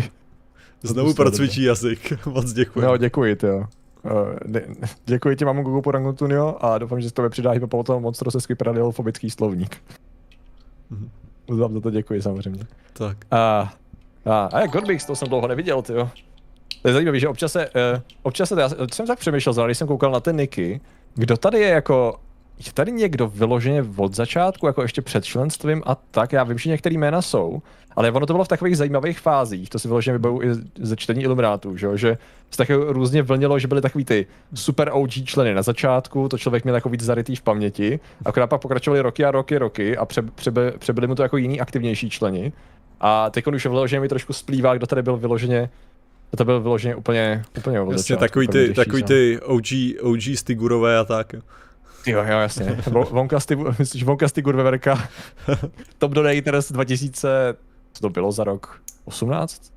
Znovu procvičí jazyk. Moc děkuji. No, děkuji, ty jo. Uh, děkuji ti, mamu Gugu Porangutunio a doufám, že z toho přidá toho monstru se skvělý fobický slovník. Mm-hmm. Za to děkuji samozřejmě. Tak. A, a, a jak Godbix, to jsem dlouho neviděl, ty jo. To je zajímavé, že občas se, uh, občas se, já jsem tak přemýšlel, když jsem koukal na ty niky, kdo tady je jako je tady někdo vyloženě od začátku, jako ještě před členstvím a tak, já vím, že některé jména jsou, ale ono to bylo v takových zajímavých fázích, to si vyloženě vybavu i ze čtení Iluminátů, že, že se tak různě vlnilo, že byly takový ty super OG členy na začátku, to člověk měl jako víc zarytý v paměti, akorát pak pokračovali roky a roky, roky a pře, přeby, přebyli mu to jako jiný aktivnější členi. A teď on už vyloženě mi trošku splývá, kdo tady byl vyloženě to byl vyloženě úplně, úplně Jasně, takový ty, takový ty OG, OG Stigurové a tak. Jo, jo, jasně. Vonka, Stigur, myslíš Vonka Stigur Veverka, Top Donators 2000, co to bylo za rok? 18?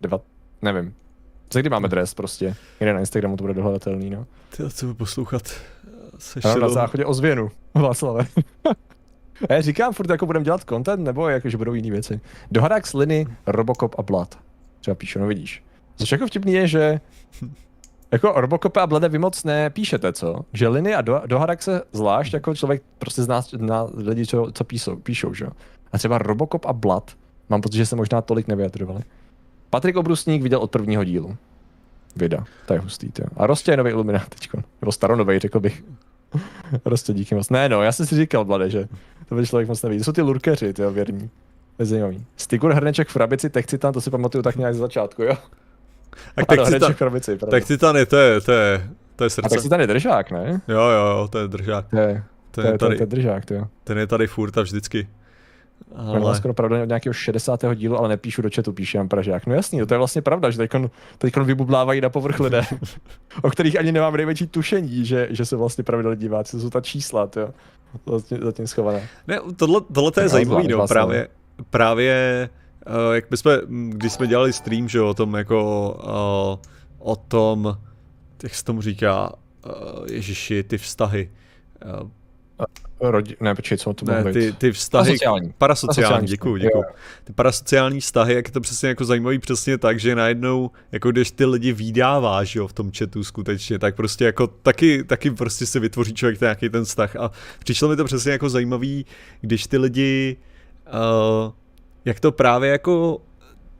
Dva, nevím. Co kdy máme dres prostě? Někde na Instagramu to bude dohledatelný, no. Ty co by poslouchat. Se Ano, na záchodě ozvěnu, Václave. A já říkám furt, jako budeme dělat content, nebo jako, že budou jiné věci. Dohadák s Liny, Robocop a Blood. Třeba píšu, no vidíš. Což jako vtipný je, že jako Robocop a Blade vy moc nepíšete, co? Že Liny a do, Dohadak se zvlášť jako člověk prostě zná na lidi, co, co píšou, píšou, že? A třeba Robocop a Blood, mám pocit, že se možná tolik nevyjadřovali. Patrik Obrusník viděl od prvního dílu. Vida, to je hustý, to. A Rostě je nový Illuminát teďko. Nebo staronovej, řekl bych. Rostě, díky moc. Ne no, já jsem si říkal, Blade, že to by člověk moc neví. To jsou ty lurkeři, ty věrní. To je zajímavý. Stigur Hrneček v Rabici, Techcitan, to si pamatuju tak nějak z začátku, jo? Tak Ano, Techcitan, Hrneček v Rabici, pravda. tak Titan je, to je, to je, to je A srdce. Techcitan je držák, ne? Jo, jo, jo, to je držák. To je, Ten to je tady, to je držák, to jo. ten je tady furt a vždycky. Ale... Ale, skoro pravda od nějakého 60. dílu, ale nepíšu do chatu, píše jen Pražák. No jasný, to je vlastně pravda, že teďkon, teďkon vybublávají na povrch lidé, o kterých ani nemám největší tušení, že, že se vlastně pravidelně diváci, to jsou ta čísla, to jo. Zatím, zatím schované. ne, tohle, tohle to je zvlášť no, vlastně. právě, právě, uh, jak my jsme, když jsme dělali stream, že o tom jako, uh, o tom, jak se tomu říká, uh, ježiši, ty vztahy. Uh, Rodi... Ne, počkej, co to ne, mohlo ty, být? ty vztahy, Parasociální. parasociální, děkuju, vztahy, děkuju. jo. Ty parasociální vztahy, jak je to přesně jako zajímavý přesně tak, že najednou, jako když ty lidi vydáváš, jo, v tom chatu skutečně, tak prostě jako taky, taky prostě se vytvoří člověk nějaký ten vztah a přišlo mi to přesně jako zajímavý, když ty lidi, uh, jak to právě jako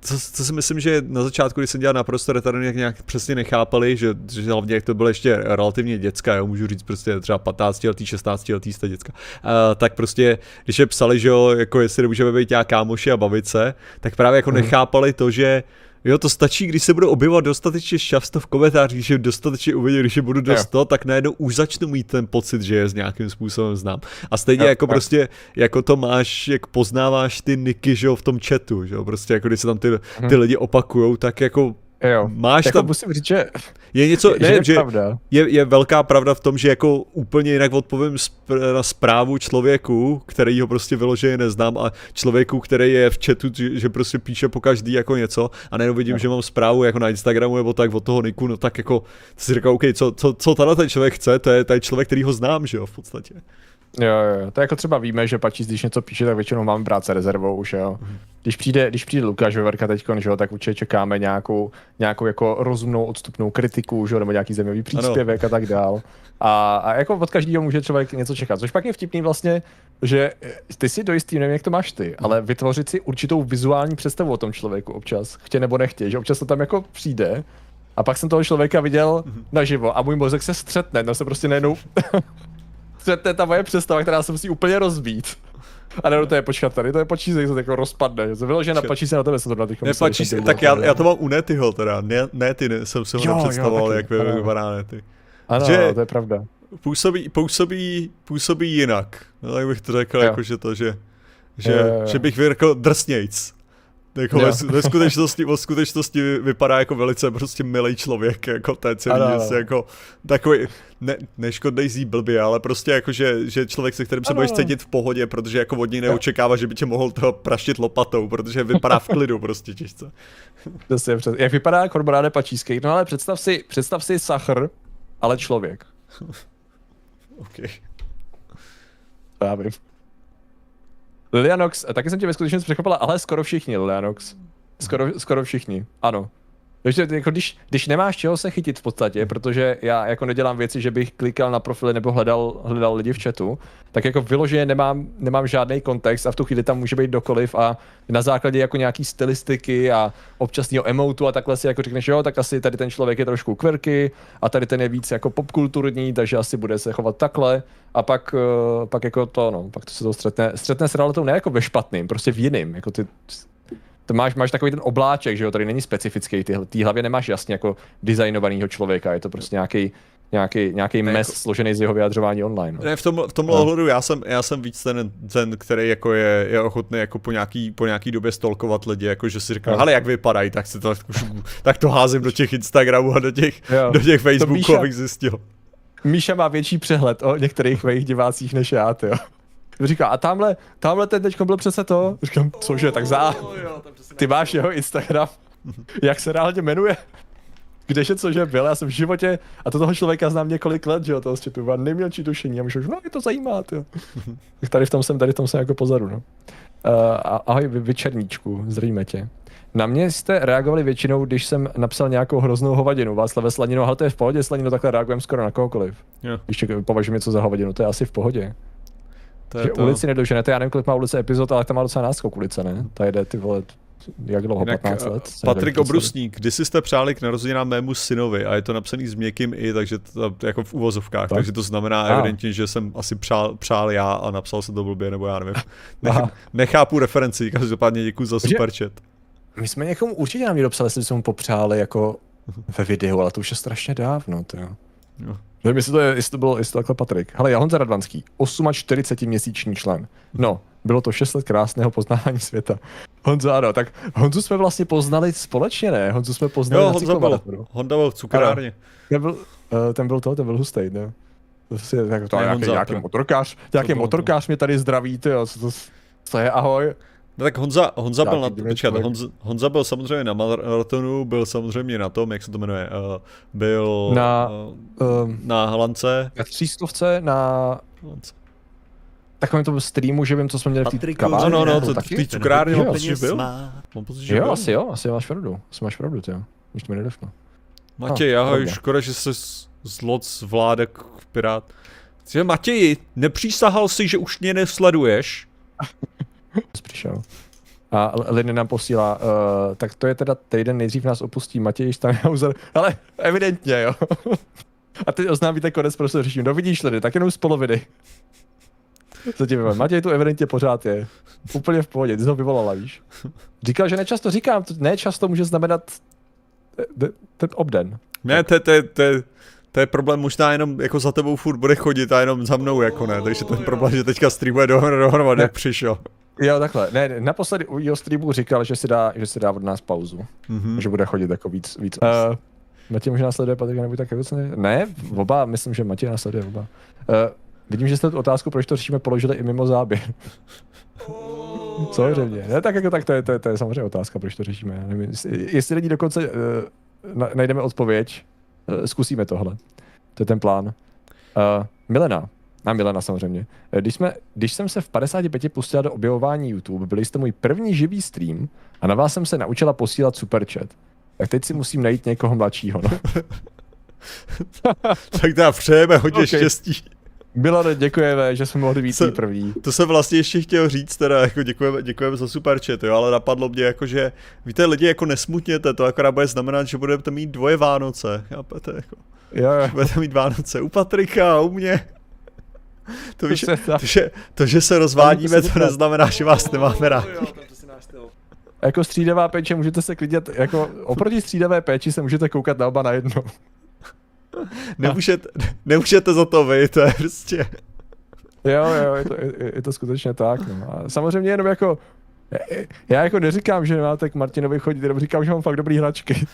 co, co si myslím, že na začátku, když jsem dělal naprosto retardně, jak nějak přesně nechápali, že, že hlavně jak to bylo ještě relativně děcka, jo, můžu říct prostě třeba 15 letý, 16 letý jste děcka, uh, tak prostě, když je psali, že jo, jako jestli nemůžeme být nějak kámoši a bavit se, tak právě jako Mhm. nechápali to, že Jo, to stačí, když se budou objevovat dostatečně často v komentářích, že dostatečně uvidí, když je budu dost Jo. to, tak najednou už začnu mít ten pocit, že je s nějakým způsobem znám. A stejně Jo, jako jo. prostě, jako to máš, jak poznáváš ty niky, že jo, v tom chatu, že jo, prostě jako když se tam ty, ty lidi opakujou, tak jako Jo. máš Jako tam, musím říct, že, je něco, že ne, je že pravda. je, je velká pravda v tom, že jako úplně jinak odpovím spr- na zprávu člověku, který ho prostě vyloženě neznám a člověku, který je v chatu, že, že prostě píše po každý jako něco a najednou vidím, Jo. že mám zprávu jako na Instagramu nebo tak od toho Niku, no tak jako si říkám, OK, co, co, co tenhle ten člověk chce, to je, je člověk, který ho znám, že jo, v podstatě. Jo, jo. To jako třeba víme, že Pačís, když něco píše, tak většinou máme brát se rezervou už, jo. Když přijde, když přijde Lukáš Veverka teď, že jo, tak určitě čekáme nějakou, nějakou jako rozumnou odstupnou kritiku, že jo, nebo nějaký zajímavý příspěvek a tak dál. A, a jako od každého může člověk něco čekat. Což pak je vtipný vlastně, že eh, ty si do jistý, nevím, jak to máš ty, ale vytvořit si určitou vizuální představu o tom člověku občas, chtě nebo nechtě, že občas to tam jako přijde. A pak jsem toho člověka viděl naživo a můj mozek se střetne, no se prostě najednou střetne ta moje představa, která se musí úplně rozbít. A nebo to je počkat tady, to je počízek, se to jako rozpadne. Se vyloženě na pačíse na tebe se to dá teď. Nepačí se, tak já, já to mám u Netyho teda, ne, Nety ne, jsem si ho nepředstavoval, taky, jak vypadá Nety. Ano, že- že... to je pravda. Působí, působí, působí jinak, no tak bych to řekl, Jo. jako že to, že, že, Jo, jo, jo. že bych řekl drsnějc. Jako ve, ve, skutečnosti, ve skutečnosti vy- vypadá jako velice prostě milý člověk, jako ten celý, Ano, jako takový, ne, neškodnej zí blbě, ale prostě jako, že, že člověk, se kterým se Ano, budeš cítit v pohodě, protože jako od něj neočekává, že by tě mohl toho praštit lopatou, protože vypadá v klidu prostě těžce. Přesně, přes... Jak vypadá kormoráde pačíský? No ale představ si, představ si sachr, ale člověk. To já vím. Lilianox, taky jsem tě ve skutečnosti překvapila, ale skoro všichni Lilianox. Skoro, skoro všichni, ano. Takže jako když, když nemáš čeho se chytit v podstatě, protože já jako nedělám věci, že bych klikal na profily nebo hledal, hledal lidi v chatu, tak jako vyloženě nemám, nemám žádný kontext a v tu chvíli tam může být dokoliv a na základě jako nějaký stylistiky a občasného emotu a takhle si jako řekneš, jo, tak asi tady ten člověk je trošku quirky a tady ten je víc jako popkulturní, takže asi bude se chovat takhle. A pak, eh, pak jako to, no, pak to se to střetne, střetne s realitou ne jako ve špatným, prostě v jiným, jako ty to máš, máš takový ten obláček, že jo, tady není specifický, ty, ty hlavě nemáš jasně jako designovanýho člověka, je to prostě nějaký nějaký, nějaký Ne, mes jako- složený z jeho vyjadřování online. No. Ne, v, tom, v tomhle No. ohledu já jsem, já jsem víc ten, ten který jako je, je ochotný jako po nějaký, po nějaký době stolkovat lidi, jako že si říkám, No. ale jak vypadají, tak, si to, tak to házím do těch Instagramů a do těch, Jo. do těch Facebooků, abych zjistil. Míša má větší přehled o některých mých divácích než já, jo. Říká, a tamhle, tamhle ten teďko byl přece to. Říkám, cože, tak za. Ty máš jeho Instagram. Jak se reálně jmenuje? Kdeže cože byl, já jsem v životě, a to toho člověka znám několik let, že jo, toho z chatu, neměl tušení, a myšlel, no, je to zajímá, jo. tak tady v tom jsem, tady v tom jsem jako pozadu, no. Uh, ahoj, vy, vy černíčku, zřejmě tě. Na mě jste reagovali většinou, když jsem napsal nějakou hroznou hovadinu. Václav Slanino, ale to je v pohodě, Slanino, takhle reagujeme skoro na kohokoliv. Jo. Když považuji něco za hovadinu, to je asi v pohodě. To je že to. ulici nedoženete, já nevím, kolik má ulice epizod, ale tam má docela náskok ulice, ne? Ta jede ty vole, jak dlouho, Jinak, 15 eh, let? Patrik. Obrusník, kdy jste přáli k narozeninám mému synovi a je to napsaný s měkkým i, takže to, jako v uvozovkách, Tak. takže to znamená A. evidentně, že jsem asi přál, přál já a napsal se to blbě, nebo já nevím. Aha. Nech, nechápu referenci, každopádně děkuji za super chat. My jsme někomu určitě nám dopsali, jestli jsme mu popřáli jako ve videu, ale to už je strašně dávno, to jo. Jo. Nevím, jestli to, je, jestli to bylo, jestli to takhle Patrik. Hele, já Honza Radvanský, 48 měsíční člen. No, bylo to 6 let krásného poznání světa. Honza, ano, tak Honzu jsme vlastně poznali společně, ne? Honzu jsme poznali Jo, na Honza byl. Honda byl v cukrárně. Ten byl, uh, ten byl to, ten byl hustej, ne? To si, tak to Ne, nějaký, Honza, nějaký motorkář, nějaký motorkář mě tady zdraví, ty jo, co to, co je, ahoj. No tak Honza, Honza byl na, počkat. Honza, Honza byl samozřejmě na maratonu, byl samozřejmě na tom, jak se to jmenuje, uh, byl Na, uh, na Halance. na třístovce, na takovém tom streamu, že vím, co jsme měli v té kavárně, no, no, to- v té cukrárně Jo. mám pocit, že byl. Mám pocit, že Jo, byl. asi jo, asi máš pravdu, asi máš pravdu, ty jo. Už to mi nedošlo. Matěj, Ah, ahoj, škoda, že se z- zloc vládek pirát. Matěji, nepřísahal si, že už mě nesleduješ? Přišel. A Liny nám posílá, uh, tak to je teda týden nejdřív nás opustí Matěj Steinhauser, ale evidentně, jo. A teď oznámíte konec, prostě řeším. No vidíš, Liny, tak jenom z poloviny. Co ti vím, Matěj tu evidentně pořád je. Úplně v pohodě, ty jsi ho vyvolala, víš. Říkal, že nečasto říkám, to nečasto může znamenat eh, ten obden. Ne, to, je- to, to, to je problém možná jenom jako za tebou furt bude chodit a jenom za mnou jako ne, takže ten problém, že teďka streamuje dohromady, dohromady, přišel. Jo, takhle. Ne, ne, naposledy u jeho streamu říkal, že si dá, že si dá od nás pauzu. Mhm. Že bude chodit jako víc. víc. Uh, Matěj možná sleduje Patrika, nebo tak jako ne? Ne, oba, myslím, že Matěj nás sleduje oba. Uh, vidím, že jste tu otázku, proč to řešíme, položili i mimo záběr. Samozřejmě. Ne, tak jako tak, to je, to, je, to je samozřejmě otázka, proč to řešíme. Já nevím, jestli, jestli lidi dokonce uh, na, najdeme odpověď, uh, zkusíme tohle. To je ten plán. Uh, Milena, a Milena samozřejmě. Eh, Když, jsme, když jsem se v 55 pustila do objevování YouTube, byli jste můj první živý stream a na vás jsem se naučila posílat superchat. Tak teď si musím najít někoho mladšího. No. Tak teda přejeme hodně Ok. štěstí. Milane, děkujeme, že jsme mohli být Se- Se... první. To jsem vlastně ještě chtěl říct, teda jako děkujeme, děkujeme za super chat, jo, ale napadlo mě jako, že víte lidi jako nesmutněte, to akorát bude znamenat, že budete mít dvoje Vánoce, chápete, jako, Jo, jo. budete mít Vánoce u Patrika a u mě. To, víš, se tak. to, že, to, že se rozvádíme, to neznamená, že vás nemáme rádi. Jako střídavá péče můžete se klidně, jako oproti střídavé péči se můžete koukat na oba najednou. Nemůžete, nemůžete za to vy, to je prostě... Jo, jo, je to, je, je to skutečně tak. No. A samozřejmě jenom jako, já jako neříkám, že máte k Martinovi chodit, jenom říkám, že mám fakt dobrý hračky.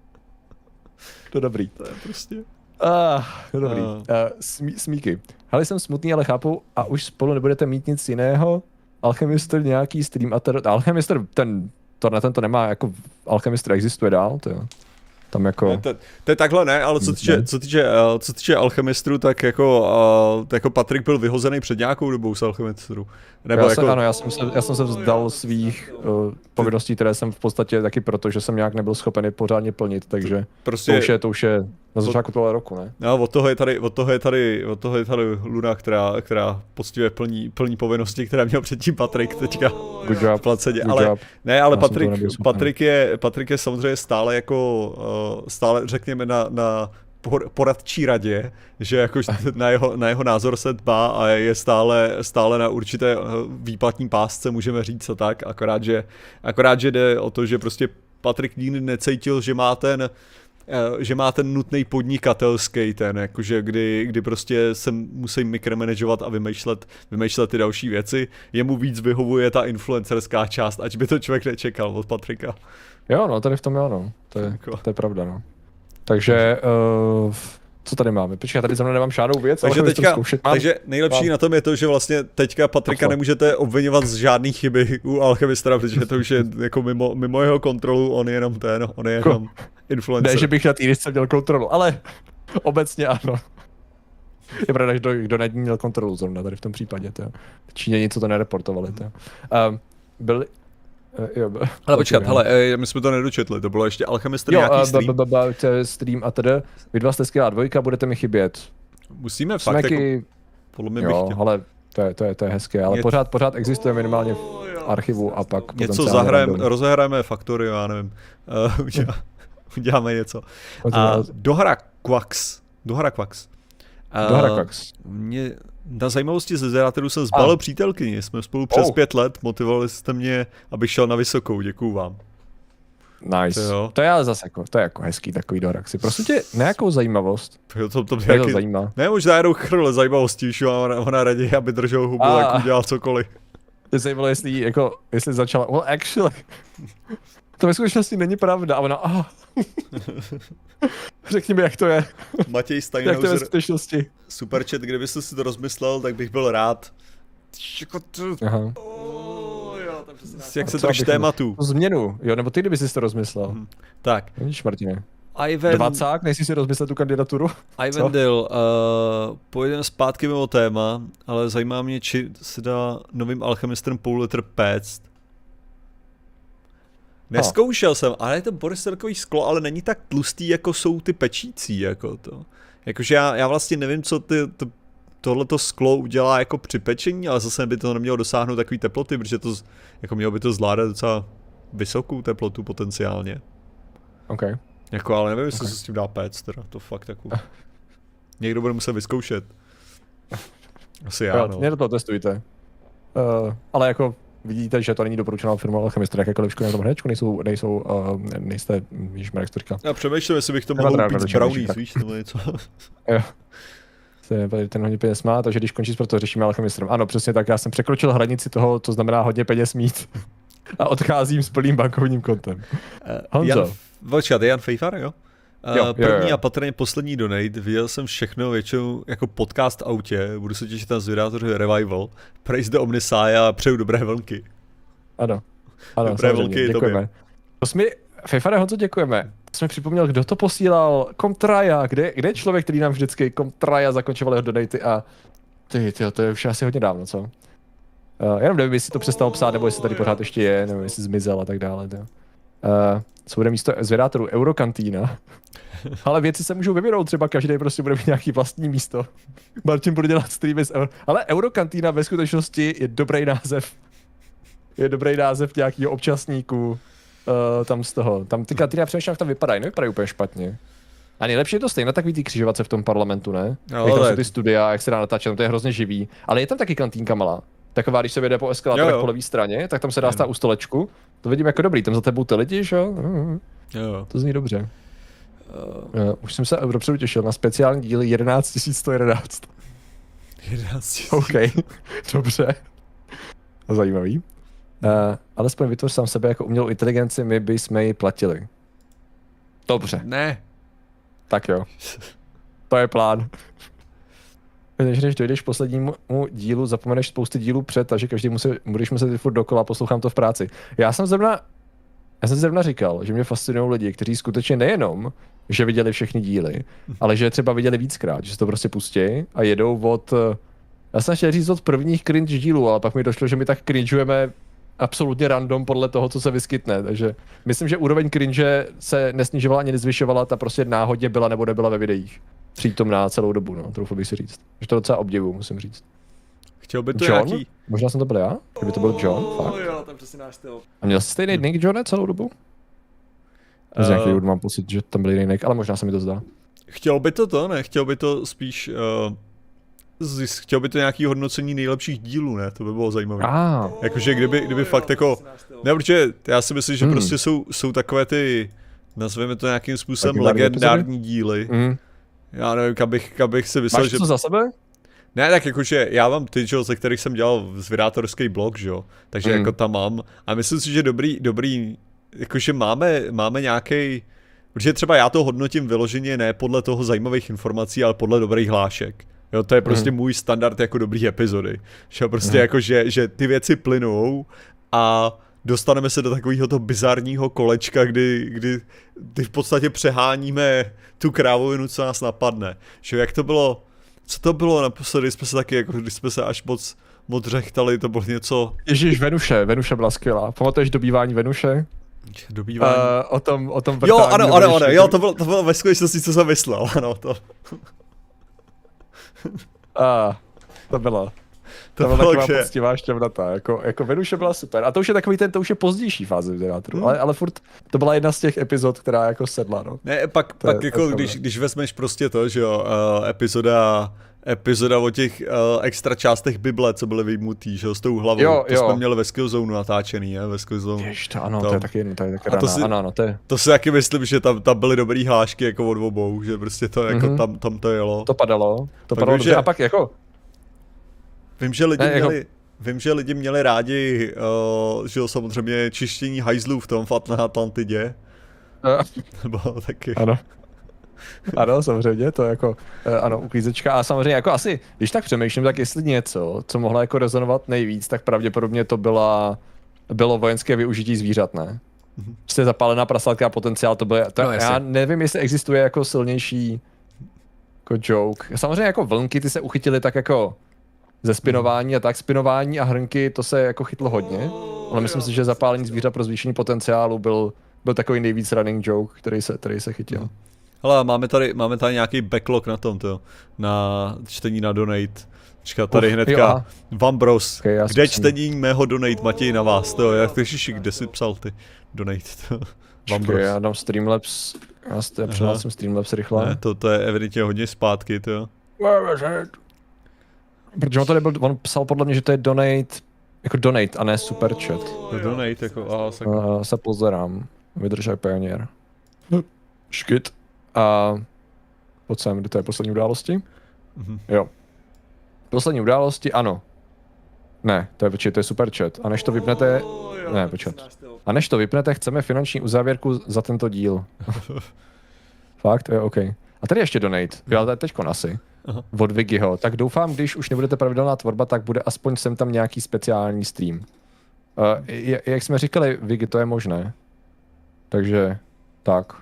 to dobrý. To je prostě... Ah, to dobrý. Ah. Uh, smí, smíky. Hele, jsem smutný, ale chápu, a už spolu nebudete mít nic jiného. Alchemister nějaký stream a ter- Alchemister, ten, to na ten to nemá, jako Alchemister existuje dál, to jo. Tam jako... Ne, to, to, je takhle ne, ale co týče, co týče, uh, co týče alchemistru, tak jako, uh, jako Patrik byl vyhozený před nějakou dobou z alchemistru. Nebo já jako, jsem, ano, já jsem, se, já jsem se vzdal svých uh, povinností, které jsem v podstatě taky proto, že jsem nějak nebyl schopen je pořádně plnit, takže prostě, to už je, to už je na začátku tohle roku, ne? No, od toho je tady, od toho je tady, od toho je tady Luna, která, která poctivě plní, plní povinnosti, které měl předtím Patrik teďka Good job, placeně. good Ale, job. ne, ale Já Patrik. Patrik, je, Patrik je samozřejmě stále jako, uh, stále řekněme na, na por- poradčí radě, že jako na jeho, na jeho názor se dbá a je stále, stále na určité eh, výplatní pásce, můžeme říct a tak, akorát že, akorát, že jde o to, že prostě Patrik nikdy necítil, že má ten, eh, že má ten nutný podnikatelský ten, jakože kdy, kdy prostě se musí mikromanagovat a vymýšlet, vymýšlet ty další věci. Jemu víc vyhovuje ta influencerská část, ať by to člověk nečekal od Patrika. Jo, no, tady v tom jo, no. To je, Jako. to je pravda, no. Takže uh, Co tady máme? Počkej, tady zrovna nemám žádnou věc, Takže, ale teďka, zkoušet. Mám, takže nejlepší mám. na tom je to, že vlastně teďka Patrika Tohle. nemůžete obvinovat z žádných chyby u Alchemistra, protože to už je jako mimo, mimo jeho kontrolu, on je jenom ten, on je jenom influencer. ne, že bych na týdisce měl kontrolu, ale obecně ano. Je pravda, že kdo, kdo nad ní měl kontrolu zrovna tady v tom případě. To. Číňani, co to nereportovali. To. Um, byli... Uh, jo, b- Ale počkat, hele, eh, my jsme to nedočetli, to bylo ještě Alchemistr Jo, nějaký a stream. je stream a tedy. Vy dva jste skvělá dvojka, budete mi chybět. Musíme fakt, jako, podle mě bych jo, chtěl. ale to je, to je, to je hezké, ale Něco- pořád, pořád existuje minimálně v archivu a pak Něco zahrajeme, rozehrajeme faktory, já nevím. Uh, uděláme něco. A dohra Quax. Dohra Quax. Dohra Quax. Mě, na zajímavosti ze Zerateru jsem zbalil A. přítelkyni, jsme spolu přes Oh. pět let, motivovali jste mě, abych šel na vysokou, děkuju vám. Nice. To jo. To je ale zase jako, to je jako hezký takový doraxy. Prosím tě, nějakou zajímavost. Jo, to, to, Mě to jaký, zajímá. ne, možná jenom chrle zajímavosti, už ona, ona raději, aby držel hubu, A. jak udělal cokoliv. Mě zajímalo, jestli, jako, jestli začala, well actually, to ve skutečnosti není pravda. A ona, aha. Řekni mi, jak to je. Matěj Jak to je ve Steinhauser, skutečnosti. superchat, kdybyste si to rozmyslel, tak bych byl rád. Jako to, Aha. jak se drž tématu. Tu změnu, jo, nebo ty, kdyby jsi to rozmyslel. Mhm. Tak, Vidíš, Martine. Ivan, Dvacák, nejsi si rozmyslet tu kandidaturu? Ivan Dill, uh, pojedeme zpátky mimo téma, ale zajímá mě, či se dá novým alchemistrem půl litr péct. Neskoušel jsem, ale je to boryselkový sklo, ale není tak tlustý, jako jsou ty pečící, jako to. Jakože já, já vlastně nevím, co ty, to, tohleto sklo udělá jako při pečení, ale zase by to nemělo dosáhnout takové teploty, protože to, jako mělo by to zvládat docela vysokou teplotu potenciálně. OK. Jako, ale nevím, jestli Ok. se s tím dá péct, teda, to fakt jako... Někdo bude muset vyzkoušet. Asi já, no. mě do toho testujte. Uh, ale jako vidíte, že to není doporučená firma Alchemistra, jakékoliv školy na tom hnedčku nejsou, nejsou uh, nejste, víš, jak to říkal. Já přemýšlím, jestli bych to mohl upít brownies, víš, nebo něco. Jo. Ten hodně peněz má, takže když končí proto řešíme alchemistrem. Ano, přesně tak, já jsem překročil hranici toho, co znamená hodně peněz mít. A odcházím s plným bankovním kontem. Eh, Honzo. Jan, počkat, Jan Fejfar, jo? Jo, jo, První jo. a patrně poslední donate, viděl jsem všechno většinou jako podcast autě, budu se těšit na zvědátoře Revival, Praise the Omnisaia a přeju dobré vlnky. Ano. Ano, Dobré i děkujeme. tobě. To jsme, Fejfare, Honzo, děkujeme. To jsme připomněl, kdo to posílal, Komtraja, kde, kde je člověk, který nám vždycky Komtraja zakončoval jeho donaty a ty, ty, to je už asi hodně dávno, co? Uh, jenom nevím, jestli to přestal psát, nebo jestli tady pořád ještě je, nebo jestli zmizel a tak dále. To. Uh, co bude místo zvědátorů? Eurokantýna. Ale věci se můžou vyvinout, třeba každý prostě bude mít nějaký vlastní místo. Martin bude dělat streamy z Euro... Ale Eurokantýna ve skutečnosti je dobrý název. Je dobrý název nějakého občasníku. Uh, tam z toho. Tam ty kantýny, já přemýšlím, jak tam vypadají, nevypadají úplně špatně. A nejlepší je to stejně takový ty křižovatce v tom parlamentu, ne? Jo, jak tam jsou ty studia, jak se dá natáčet, tam to je hrozně živý. Ale je tam taky kantýnka malá. Taková, když se vede po jo. po levé straně, tak tam se dá stát u stolečku. To vidím jako dobrý, tam za tebou ty lidi, že jo? Jo. To zní dobře. Uh, už jsem se dopředu těšil na speciální díly 11111. 11 OK, dobře. Zajímavý. Uh, alespoň vytvoř sám sebe jako umělou inteligenci, my bychom ji platili. Dobře, Ne. tak jo. To je plán. Než než dojdeš k poslednímu dílu, zapomeneš spousty dílů před, takže každý musí, budeš muset furt dokola, poslouchám to v práci. Já jsem zrovna, já jsem zrovna říkal, že mě fascinují lidi, kteří skutečně nejenom, že viděli všechny díly, ale že je třeba viděli víckrát, že se to prostě pustí a jedou od, eh, já jsem chtěl říct od prvních cringe dílů, ale pak mi došlo, že my tak cringeujeme absolutně random podle toho, co se vyskytne, takže myslím, že úroveň cringe se nesnižovala ani nezvyšovala, ta prostě náhodně byla nebo nebyla ve videích přítomná celou dobu, no, troufl bych si říct. Že to docela obdivu, musím říct. Chtěl by to John? nějaký... Možná jsem to byl já? Kdyby to byl John? Fakt. jo, to je přesně náš styl. A měl jsi stejný nick, Johne, celou dobu? Z Eh, nějakého mám pocit, že tam byl jiný nick, ale možná se mi to zdá. Chtěl by to to, ne? Chtěl by to spíš... Uh, zjist, chtěl by to nějaký hodnocení nejlepších dílů, ne? To by bylo zajímavé. Ah, Jakože kdyby, kdyby fakt jako... Ne, protože já si myslím, že Hmm. prostě jsou, jsou takové ty, nazveme to nějakým způsobem Legendární legendární díly. mm. Já nevím, kam bych, kam bych si myslel, Máš že... to za sebe? Ne, tak jakože já mám ty, že, ze kterých jsem dělal zvědátorský blog, že jo, takže Mm. jako tam mám a myslím si, že dobrý, dobrý, jakože máme, máme nějaký Protože třeba já to hodnotím vyloženě ne podle toho zajímavých informací, ale podle dobrých hlášek. Jo, to je prostě mm. můj standard jako dobrý epizody. Že prostě mm. jako, že, že ty věci plynou a dostaneme se do takového toho bizarního kolečka, kdy, kdy, kdy v podstatě přeháníme tu krávovinu, co nás napadne. Že jak to bylo, co to bylo naposledy, jsme se taky, jako když jsme se až moc, moc řechtali, to bylo něco... Ježíš, Venuše, Venuše byla skvělá. Pamatuješ dobývání Venuše? Dobývání. Uh, o tom, o tom Jo, ano, ano, ano, jo, to bylo, to bylo ve skutečnosti, co jsem myslel, ano, to. A, uh, to bylo. To, to byla taková že... poctivá šťavnata, jako, jako Venuše byla super. A to už je takový ten, to už je pozdější fáze teatru, hmm. ale, ale furt to byla jedna z těch epizod, která jako sedla, no. Ne, pak, to pak je, jako, když, když vezmeš prostě to, že jo, uh, epizoda epizoda o těch uh, extra částech Bible, co byly vyjmutý, že jo, s tou hlavou. Jo, to jo. jsme měli ve Skillzone natáčený, je, ve Skillzone. Jež, to ano, to, to je taky, to je taky a to si, ano, ano, to je. To si taky myslím, že tam, tam byly dobrý hlášky jako od obou, že prostě to jako mm-hmm. tam, tam to jelo. To padalo, to padalo dobře, že... a pak jako... Vím, že lidi ne, jako... měli, Vím, že lidi měli rádi, uh, že jo, samozřejmě čištění hajzlů v tom fat na Atlantidě. Nebo taky. Ano. Ano, samozřejmě, to jako, uh, ano, uklízečka. A samozřejmě jako asi, když tak přemýšlím, tak jestli něco, co mohlo jako rezonovat nejvíc, tak pravděpodobně to byla, bylo vojenské využití zvířat, ne? Mm-hmm. Prostě zapálená prasátka a potenciál, to bylo, to, no, já nevím, jestli existuje jako silnější jako joke. Samozřejmě jako vlnky, ty se uchytily tak jako ze spinování a tak spinování a hrnky, to se jako chytlo hodně, ale myslím si, že zapálení zvířat pro zvýšení potenciálu byl, byl takový nejvíc running joke, který se, který se chytil. Hele, máme tady, máme tady nějaký backlog na tom, to, na čtení na donate. Čekat tady Uf, hnedka, Vambros, okay, kde čtení mého donate, Matěj na vás, to, jak ty šiši, kde jsi psal ty donate, to. Vambros. já dám Streamlabs, já přihlásím Streamlabs rychle. Ne, to, to je evidentně hodně zpátky, to. Where is it? Protože on tady byl, on psal podle mě, že to je donate, jako donate a ne super chat. To je donate, jako a se... Uh, se pozerám. Vydržaj pioneer. Škyt. A pojď sem, kde to je poslední události? Mm-hmm. Jo. Poslední události, ano. Ne, to je, počkej, to je super chat. A než to vypnete, ne, počkat. A než to vypnete, chceme finanční uzávěrku za tento díl. Fakt, jo, OK. A tady ještě donate. Jo, to je teďkon asi. Aha. od Vigiho. Tak doufám, když už nebudete pravidelná tvorba, tak bude aspoň sem tam nějaký speciální stream. Uh, jak jsme říkali, Vigi, to je možné. Takže, tak.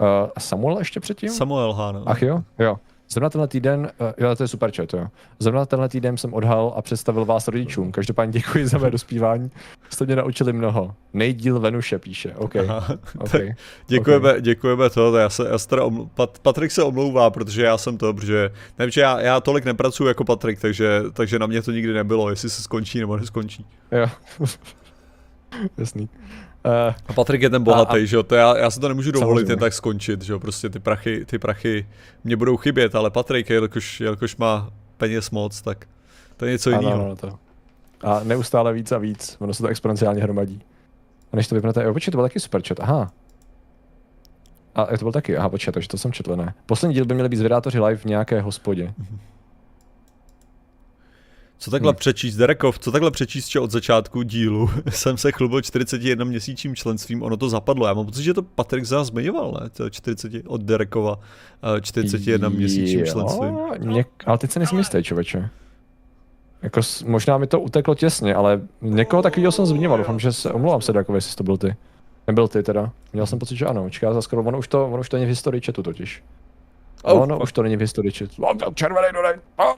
Uh, Samuel ještě předtím? Samuel, ano. Ach jo, jo. Zrovna tenhle týden, uh, jo, to je super chat, jo. Zrovna tenhle týden jsem odhal a představil vás rodičům. Každopádně děkuji za mé dospívání. Jste mě naučili mnoho. Nejdíl Venuše píše, OK. Aha, okay. děkujeme, okay. děkujeme to, já se, já se teda oml- Pat, Patrik se omlouvá, protože já jsem to, protože nevím, že já, já tolik nepracuji jako Patrik, takže, takže na mě to nikdy nebylo, jestli se skončí nebo neskončí. Jo. Jasný. Uh, a Patrik je ten bohatý, a, a, že jo, to já, já si to nemůžu dovolit jen tak skončit, že jo, prostě ty prachy, ty prachy mě budou chybět, ale Patrik, jelikož, jelikož má peněz moc, tak to je něco jiného. No, to. A neustále víc a víc, ono se to exponenciálně hromadí. A než to vypnete, jo, počkej, to byl taky super chat, aha. A to byl taky, aha, počkej, takže to jsem četl, ne. Poslední díl by měli být zvědátoři live v nějaké hospodě. Mm-hmm. Co takhle hmm. přečíst, Derekov, co takhle přečíst, že od začátku dílu jsem se chlubil 41 měsíčním členstvím, ono to zapadlo. Já mám pocit, že to Patrik za zmiňoval, ne? To 40, od Derekova 41 eh, měsíčním členstvím. Něk, ale teď se nejsem jistý, člověče. Jako, možná mi to uteklo těsně, ale někoho takového jsem zmiňoval, doufám, že se, omlouvám se, Derekov, jestli to byl ty. Nebyl ty teda. Měl jsem pocit, že ano. Čeká za skoro, ono už to, ono už to není v historii chatu totiž. Oh, ono oh. už to není v historii chatu. Červený dodej. Oh.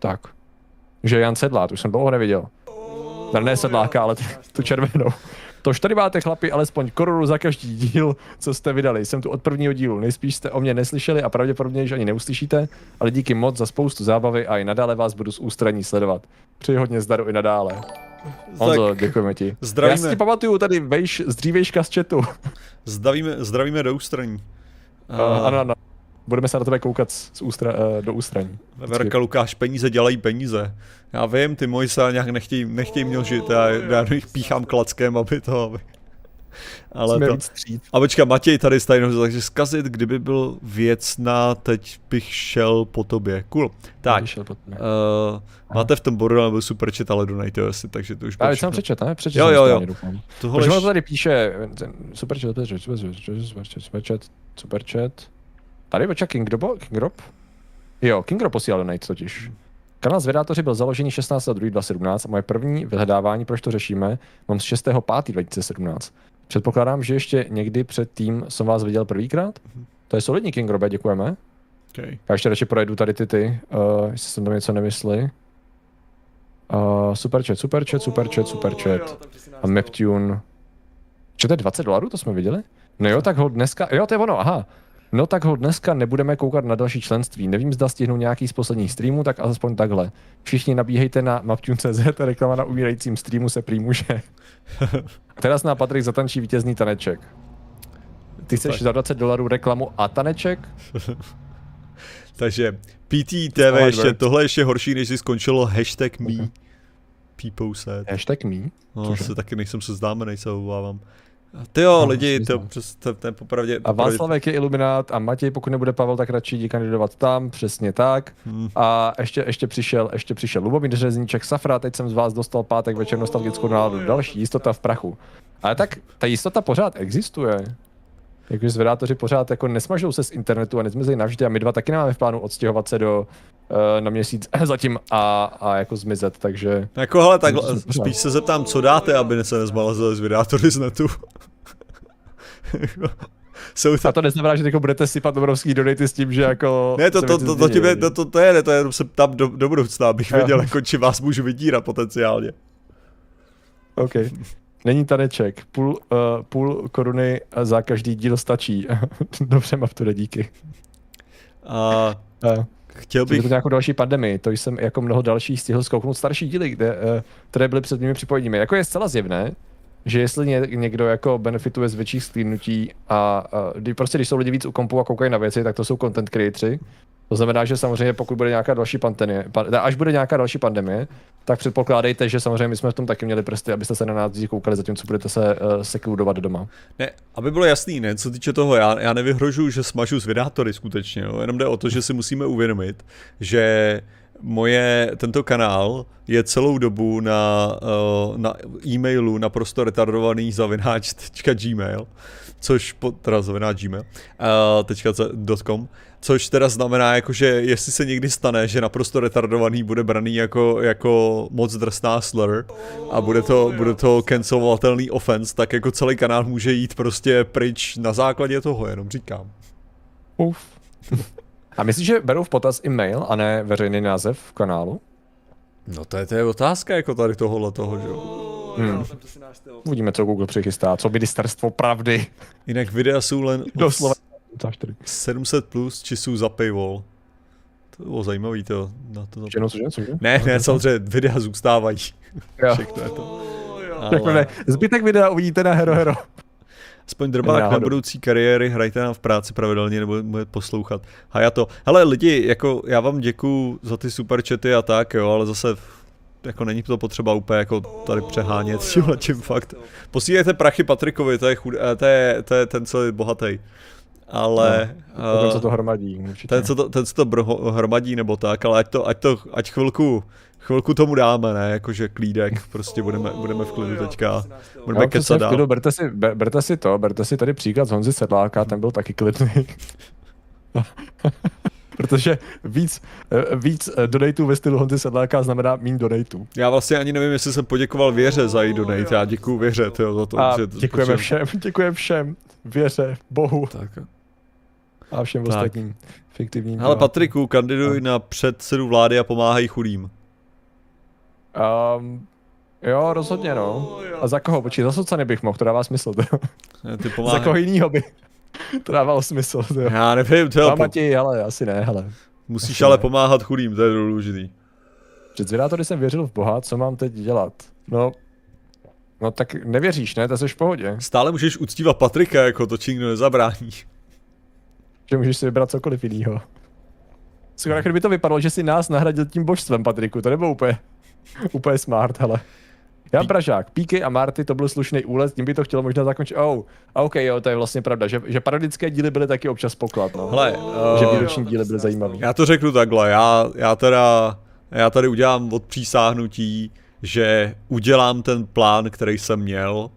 Tak. Že Jan Sedlát, už jsem dlouho neviděl. Ne, ne Sedláka, ale tu červenou. Tož tady máte chlapi alespoň korunu za každý díl, co jste vydali. Jsem tu od prvního dílu. Nejspíš jste o mě neslyšeli a pravděpodobně, že ani neuslyšíte, ale díky moc za spoustu zábavy a i nadále vás budu z ústraní sledovat. Přeji hodně zdaru i nadále. Honzo, děkujeme ti. Zdravíme. Já si pamatuju tady vejš, z dřívejška z chatu. Zdravíme, zdravíme do ústraní. Uh, ano, ano. Budeme se na tebe koukat z ústra, uh, do ústraní. Verka Lukáš, peníze dělají peníze. Já vím, ty moji se nějak nechtějí, nechtějí mě žít, já, já jich píchám klackem, aby to, aby, Ale Jsme to... A počka, Matěj tady stajno, takže zkazit, kdyby byl věcná, teď bych šel po tobě. Cool. Tak, uh, máte v tom bodu nebo super chat, ale donate asi, takže to už Ale jsem všechno. přečet, ne? Přečet Jo, jo, jo. Tohle Protože ono ještě- tady píše, ten super chat, super chat, super chat, super chat, super chat, super chat. Tady počkej, King Rob? King Rob? Jo, King Rob posílal donate totiž. Kanál Zvědátoři byl založený 16.2.2017 a moje první vyhledávání, proč to řešíme, mám z 6.5.2017. Předpokládám, že ještě někdy předtím jsem vás viděl prvýkrát? To je solidní King Robe, děkujeme. Okay. Já ještě radši projedu tady ty ty, uh, jestli jsem tam něco nemyslí. Uh, super chat, super chat, super chat, super chat. A Maptune. Čo to je 20 dolarů, to jsme viděli? No jo, tak ho dneska, jo, to je ono, aha. No tak ho dneska nebudeme koukat na další členství. Nevím, zda stihnu nějaký z posledních streamů, tak aspoň takhle. Všichni nabíhejte na Maptune.cz, reklama na umírajícím streamu se prý může. Teraz na Patrik zatančí vítězný taneček. Ty chceš tak. za 20 dolarů reklamu a taneček? Takže PTTV it ještě, works. tohle je ještě horší, než si skončilo hashtag me. People said. Hashtag me. No, Cože? se taky nejsem se obávám. Ty jo, No, lidi, to, seznám. přes, to, to je popravdě... A popravdě- Václavek je iluminát a Matěj, pokud nebude Pavel, tak radši jdi kandidovat tam, přesně tak. Hmm. A ještě, ještě přišel, ještě přišel Lubomír Řezníček Safra, teď jsem z vás dostal pátek večer nostalgickou náladu, další jistota v prachu. Ale tak ta jistota pořád existuje. Jakože zvedátoři pořád jako nesmažou se z internetu a nezmizejí navždy a my dva taky nemáme v plánu odstěhovat se do uh, na měsíc zatím a, a jako zmizet, takže Jako hele, tak spíš se zeptám, co dáte, aby se nezmalazili z videátory z netu. Jsou a to neznamená, že teď budete sypat obrovský donaty s tím, že jako... Ne, to, to, věci to, to, změní, to, to, to, to je, to je jenom se ptám do, do budoucna, abych Jo. věděl, jako, či vás můžu vydírat potenciálně. OK. Není taneček. Půl, uh, půl koruny za každý díl stačí. Dobře, mám to díky. A Uh, chtěl bych... to nějakou další pandemii, to jsem jako mnoho dalších stihl zkouknout starší díly, kde, uh, které byly před mými připojeními. Jako je zcela zjevné, že jestli ně, někdo jako benefituje z větších sklínutí a uh, kdy prostě když jsou lidi víc u kompu a koukají na věci, tak to jsou content creatoři. To znamená, že samozřejmě pokud bude nějaká další pandemie, pa, až bude nějaká další pandemie, tak předpokládejte, že samozřejmě my jsme v tom taky měli prsty, abyste se na nás koukali, zatímco budete se uh, sekludovat doma. ne, aby bylo jasný, ne, co týče toho, já, já nevyhrožuji, že smažu z vydátory skutečně, jo, jenom jde o to, že si musíme uvědomit, že moje, tento kanál je celou dobu na, uh, na e-mailu naprosto retardovaný zavináč.gmail, což, po, teda zavináč gmail, uh, tečka com, což teda znamená, jako, že jestli se někdy stane, že naprosto retardovaný bude braný jako, jako moc drsná slur a bude to, bude to cancelovatelný offense, tak jako celý kanál může jít prostě pryč na základě toho, jenom říkám. Uf. A myslíš, že berou v potaz i mail a ne veřejný název kanálu? No to je, to je otázka jako tady tohohle toho, že jo. Hmm. Uvidíme, co Google přichystá. Co ministerstvo pravdy? Jinak videa jsou len Doslova. Za čtyři. 700 plus, či jsou za paywall. To bylo zajímavý to. Na to jednou, cože, cože? ne, ne, samozřejmě videa zůstávají. Jo. Všechno je to. Jako ne, zbytek videa uvidíte na Hero Hero. Aspoň drbák na budoucí kariéry, hrajte nám v práci pravidelně nebo bude poslouchat. A já to, hele lidi, jako já vám děkuju za ty super chaty a tak, jo, ale zase jako není to potřeba úplně jako tady přehánět s čím fakt. Posílejte prachy Patrikovi, to je, chud, eh, to je, to je ten, co je bohatý. Ale... No, ten, co eh, to hromadí, určitě. ten, co to, ten, co to brho, hromadí nebo tak, ale ať to, ať to, ať chvilku, chvilku tomu dáme, ne, jakože klídek, prostě budeme, budeme v klidu teďka, budeme přesně kecat dál. berte si, be- berte si to, berte si tady příklad z Honzy Sedláka, ten byl taky klidný. Protože víc, eh, víc eh, donatů ve stylu Honzy Sedláka znamená méně donatů. Já vlastně ani nevím, jestli jsem poděkoval Věře za její donate, já děkuju Věře, tyjo, za to. A že- děkujeme protože- všem, děkujeme všem, věře, Bohu Tak. A všem Tak. ostatním fiktivním. Divákům. Patriku, kandiduj na předsedu vlády a pomáhaj chudým. Um, jo, rozhodně no. A za koho? Počkej, za socany bych mohl, to dává smysl. To. Ty za koho jinýho by to dávalo smysl. To. Já nevím, tyjo, Já po, Matěj, ale asi ne, hele. musíš asi ale ne. pomáhat chudým, to je důležitý. Před zvědátory jsem věřil v Boha, co mám teď dělat? No, no tak nevěříš, ne? To jsi v pohodě. Stále můžeš uctívat Patrika, jako to ti nikdo nezabrání. Že můžeš si vybrat cokoliv jiného. Skoro kdyby to vypadalo, že si nás nahradil tím božstvem, Patriku, to nebylo úplně, úplně smart, hele. Já Pražák, Píky a Marty, to byl slušný úlet, tím by to chtělo možná zakončit. Oh, a OK, jo, to je vlastně pravda, že, že parodické díly byly taky občas poklad, no. Hele, že uh, výroční díly byly zajímavý. Já to řeknu takhle, já, já teda, já tady udělám od přísáhnutí, že udělám ten plán, který jsem měl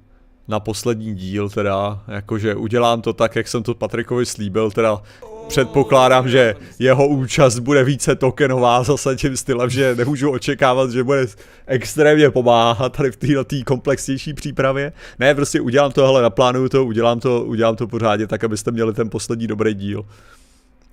na poslední díl, teda, jakože udělám to tak, jak jsem to Patrikovi slíbil, teda předpokládám, že jeho účast bude více tokenová zase tím stylem, že nemůžu očekávat, že bude extrémně pomáhat tady v této komplexnější přípravě. Ne, prostě udělám to, hele, naplánuju to, udělám to, udělám to pořádně tak, abyste měli ten poslední dobrý díl.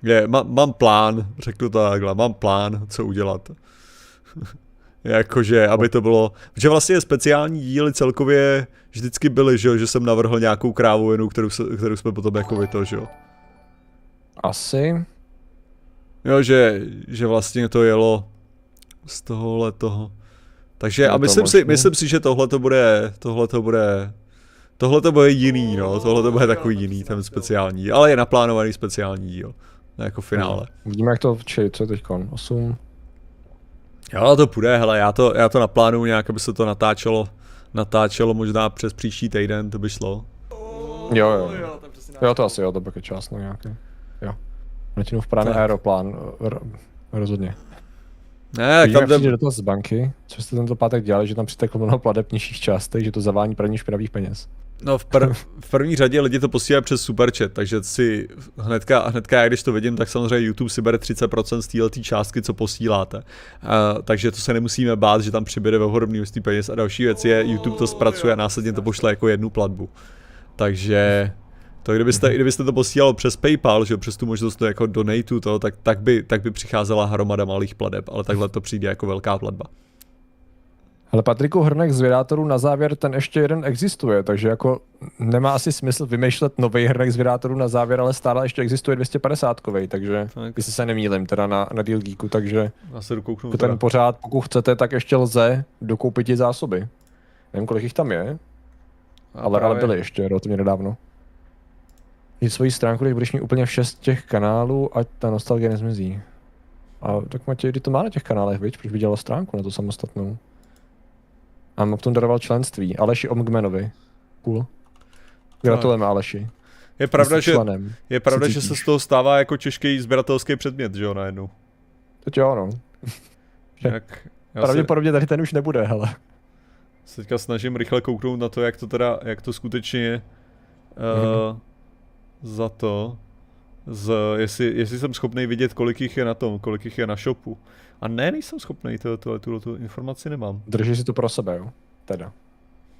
Je, má, mám plán, řeknu to takhle, mám plán, co udělat. Jakože, aby to bylo, že vlastně speciální díly celkově vždycky byly, že, že jsem navrhl nějakou krávovinu, kterou, kterou jsme potom jako vyto, že jo. Asi. Jo, že, že vlastně to jelo z tohohle toho. Takže a myslím si, myslím si, že tohle to bude, tohle to bude, tohle to bude jiný, no, tohle to bude takový jiný, ten speciální, ale je naplánovaný speciální díl, jako finále. Vidíme, jak to, či, co je teďkon, 8? Jo, to půjde, hele, já to, já to naplánuju nějak, aby se to natáčelo, natáčelo možná přes příští týden, to by šlo. Jo, jo, jo, jo to asi jo, to bude čas, no nějaký. Jo. Martinův plán je aeroplán, rozhodně. Ne, tak tam jdem... do z banky, co jste tento pátek dělali, že tam přiteklo mnoho pladeb nižších částek, že to zavání praní špinavých peněz. No v, pr- v první řadě lidi to posílají přes superchat, takže si hnedka, hnedka já když to vidím, tak samozřejmě YouTube si bere 30% z této částky, co posíláte. Uh, takže to se nemusíme bát, že tam přibude ve hodně množství peněz. A další věc je, YouTube to zpracuje a následně to pošle jako jednu platbu. Takže to kdybyste, kdybyste to posílal přes PayPal, že přes tu možnost to jako donateu to, tak, tak, by, tak by přicházela hromada malých pladeb, ale takhle to přijde jako velká platba. Ale Patriku Hrnek z Vědátorů na závěr, ten ještě jeden existuje, takže jako nemá asi smysl vymýšlet nový Hrnek z Vědátorů na závěr, ale stále ještě existuje 250 kovej, takže tak. jestli se nemýlim teda na, na Deal Geeku, takže Já se dokouknu ten teda. pořád, pokud chcete, tak ještě lze dokoupit i zásoby. Nevím, kolik jich tam je, ale, ale byly ještě relativně nedávno. Jít svoji stránku, když budeš mít úplně všech těch kanálů, ať ta nostalgie nezmizí. A tak Matěj, kdy to má na těch kanálech, viď? Proč by dělal stránku na to samostatnou? A tomu daroval členství. Aleši Omgmenovi. Cool. Gratulujeme Aleši. Je pravda, že, je pravda, že se z toho stává jako těžký sběratelský předmět, že jo, najednou. To jo, no. Jak, Pravděpodobně tady ten už nebude, hele. Se teďka snažím rychle kouknout na to, jak to teda, jak to skutečně je. Uh, mm-hmm za to, z, jestli, jestli jsem schopný vidět, kolik jich je na tom, kolik jich je na shopu. A ne, nejsem schopný, to, to, tuhle tu informaci nemám. Držíš si to pro sebe, jo? Teda.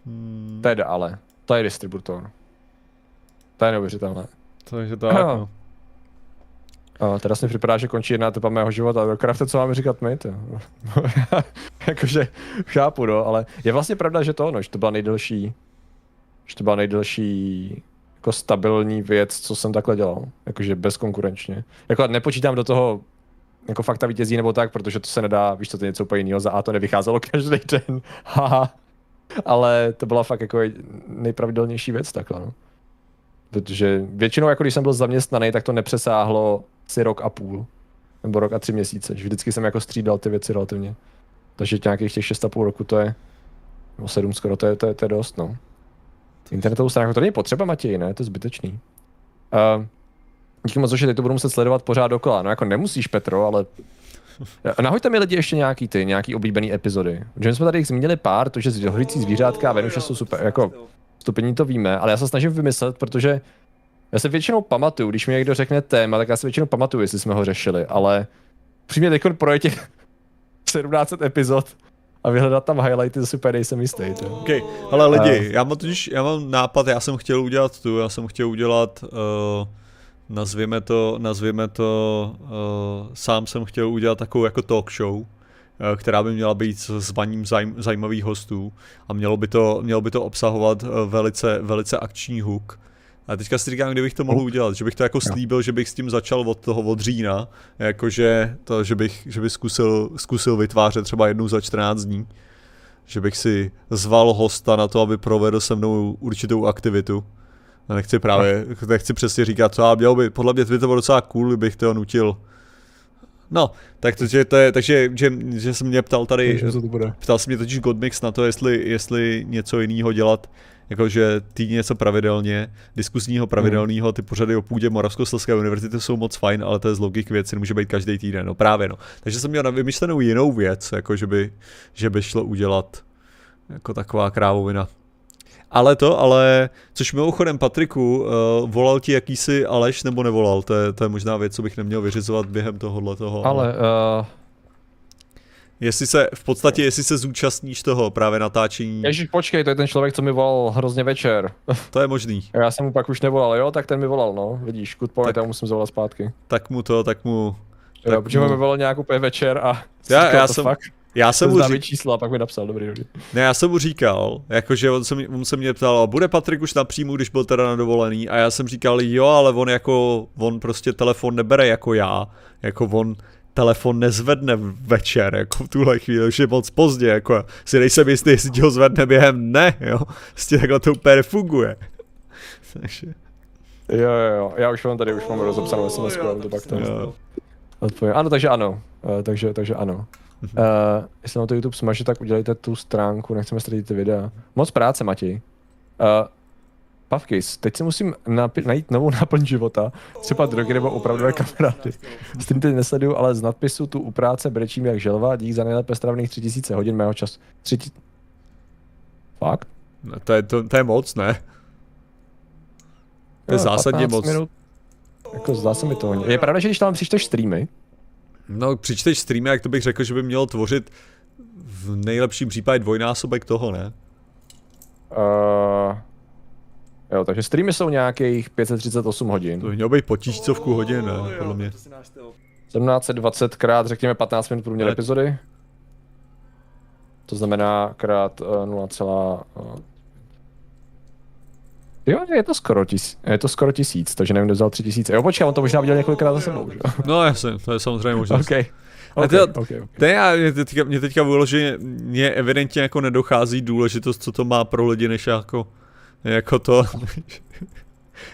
Hmm. Teda ale. To je distributor. To je neuvěřitelné. Takže tak, no. A teraz mi připadá, že končí jedna etapa mého života. Krafte, co máme říkat my, Jakože chápu, no, ale je vlastně pravda, že to, no, že to byla nejdelší, že to byla nejdelší jako stabilní věc, co jsem takhle dělal. Jakože bezkonkurenčně. Jako nepočítám do toho jako fakta vítězí nebo tak, protože to se nedá, víš to je něco úplně jiného, za A to nevycházelo každý den, haha. Ale to byla fakt jako nejpravidelnější věc takhle, no. Protože většinou, jako když jsem byl zaměstnaný, tak to nepřesáhlo si rok a půl. Nebo rok a tři měsíce. Že vždycky jsem jako střídal ty věci relativně. Takže nějakých těch šest a půl roku to je, nebo sedm skoro, to je, to je, to je dost, no. Internetovou stránku, to není potřeba, Matěj, ne? To je zbytečný. Uh, díky moc, že teď to budu muset sledovat pořád dokola. No jako nemusíš, Petro, ale Nahoďte mi lidi ještě nějaký ty, nějaký oblíbený epizody. Že jsme tady jich zmínili pár, to, že hořící zvířátka a Venuše jsou super, jako stupení to víme, ale já se snažím vymyslet, protože já se většinou pamatuju, když mi někdo řekne téma, tak já se většinou pamatuju, jestli jsme ho řešili, ale přímě teď proje těch 17 epizod a vyhledat tam highlighty zase úplně nejsem jistý. To. OK, ale lidi, já mám totiž, já mám nápad, já jsem chtěl udělat tu, já jsem chtěl udělat, uh, nazvěme to, nazvěme to, uh, sám jsem chtěl udělat takovou jako talk show, uh, která by měla být s zvaním zajm, zajímavých hostů a mělo by to, mělo by to obsahovat uh, velice, velice akční hook, a teďka si říkám, kdybych to mohl udělat, že bych to jako slíbil, že bych s tím začal od toho od října, jakože to, že bych, že bych zkusil, zkusil vytvářet třeba jednou za 14 dní, že bych si zval hosta na to, aby provedl se mnou určitou aktivitu. Nechci právě, nechci přesně říkat, co a měl by, podle mě by to bylo docela cool, kdybych to nutil No, tak to, že to je, takže že, že jsem mě ptal tady, to bude. ptal se mě totiž Godmix na to, jestli, jestli něco jiného dělat, jakože ty něco pravidelně, diskusního pravidelného, ty pořady o půdě Moravskoslezské univerzity jsou moc fajn, ale to je z logiky věci, nemůže být každý týden, no právě no. Takže jsem měl na vymyšlenou jinou věc, jako že by, že by šlo udělat jako taková krávovina. Ale to, ale, což mimochodem Patriku, uh, volal ti jakýsi Aleš nebo nevolal, to je, to je možná věc, co bych neměl vyřizovat během tohohle toho. Ale uh, Jestli se, v podstatě, jestli se zúčastníš toho právě natáčení, Ježíš, počkej, to je ten člověk, co mi volal hrozně večer. to je možný. Já jsem mu pak už nevolal, jo, tak ten mi volal, no, vidíš, good point, Tak- já musím zavolat zpátky. Tak mu to, tak mu... Jo, tak protože mu- mi volal nějak úplně večer a Já- já jsem- fakt, Já jsem mu říkal, číslo a pak mi napsal, dobrý, dobrý. ne, já jsem mu říkal, jakože on se, mě, on se mě ptal, bude Patrik už na příjmu, když byl teda na dovolený a já jsem říkal, jo, ale on jako, on prostě telefon nebere jako já, jako on telefon nezvedne večer, jako v tuhle chvíli, už je moc pozdě, jako si nejsem jistý, jestli ti ho zvedne během dne, jo, prostě takhle to úplně nefunguje. Takže, Jo, jo, jo, já už mám tady, už mám rozepsanou SMS, to pak to odpovím. Ano, takže ano, uh, takže, takže ano. Uh, jestli na to YouTube smaže, tak udělejte tu stránku, nechceme ztratit ty videa. Moc práce, Matěj. Uh, Pavkis, teď si musím napi- najít novou náplň života, třeba drogy nebo opravdové kamarády. S tím teď nesleduju, ale z nadpisu tu u práce brečím jak želva, dík za nejlépe stravných 3000 hodin mého času. Tři... Fakt? No, to, je, to, to je moc, ne? To je Jo, zásadně 15 moc. Minut. Jako zdá se mi to hodně. Je pravda, že když tam přičteš streamy, No, přičteš streamy, jak to bych řekl, že by mělo tvořit v nejlepším případě dvojnásobek toho, ne? Uh, jo, takže streamy jsou nějakých 538 hodin. To by mělo být po tisícovku hodin, ne? Podle mě. 1720 krát, řekněme 15 minut průměr Ne. epizody. To znamená krát uh, 0, uh, Jo, je to skoro tisíc, je to skoro tisíc, takže nevím, kdo vzal tři tisíce. Jo, počkej, on to možná viděl několikrát za sebou, že? No jasně, to je samozřejmě možnost. OK. Ale OK, to- OK, OK. To je, já, mě teďka, mě teďka vyloženě, mě evidentně jako nedochází důležitost, co to má pro lidi, než jako, jako to.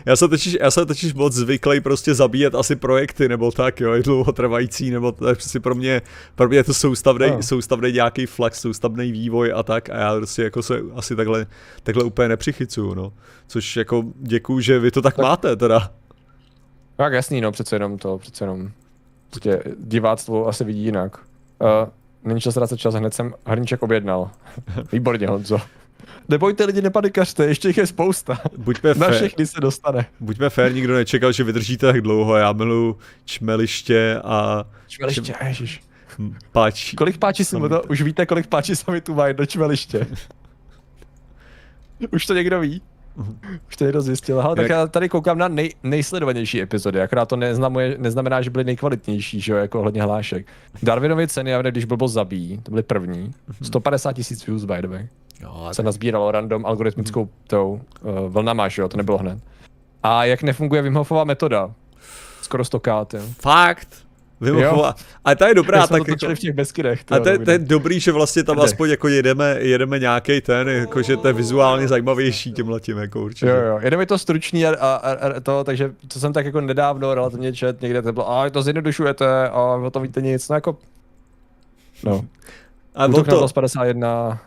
Já jsem totiž, já jsem totiž moc zvyklý prostě zabíjet asi projekty nebo tak, jo, i dlouhotrvající, nebo to je prostě pro mě, pro mě je to soustavný, No. soustavný nějaký flex, soustavný vývoj a tak a já prostě jako se asi takhle, takhle úplně nepřichycuju, no. Což jako děkuju, že vy to tak, Tak- máte teda. Tak jasný, no, přece jenom to, přece jenom. Prostě diváctvo asi vidí jinak. Uh, není čas ztrácet čas, hned jsem hrníček objednal. Výborně, Honzo. Nebojte lidi, nepanikařte, ještě jich je spousta. Buďme Na všechny se dostane. Buďme fér, nikdo nečekal, že vydržíte tak dlouho, já miluju čmeliště a Čmeliště, ježiš. páč. Kolik páčí si to? Už víte, kolik páčí sami tu mají do čmeliště? Už to někdo ví? Už to někdo zjistil. Hele, tak Jak- já tady koukám na nej, nejsledovanější epizody, akorát to neznamuje, neznamená, že byly nejkvalitnější, že jo, jako ohledně hlášek. Darwinovy ceny, já když blbost zabíjí, to byly první. 150 tisíc views, by the way. Jo, Se nazbíralo random algoritmickou tou uh, vlnama, že jo, to nebylo hned. A jak nefunguje Wim Hofova metoda? Skoro 100 jo. Fakt? Vymofova. Ale ta je dobrá, tak to jako, v těch Beskydech. a to je, to je dobrý, že vlastně tam aspoň jako jedeme, jedeme nějaký ten, jako že to je vizuálně zajímavější tím, jako určitě. Jo, jo, jenom je to stručný a, a, a, a to, takže co jsem tak jako nedávno relativně čet, někde to bylo, a to zjednodušujete a o tom víte nic, no jako, no. A Útok to, Los 51,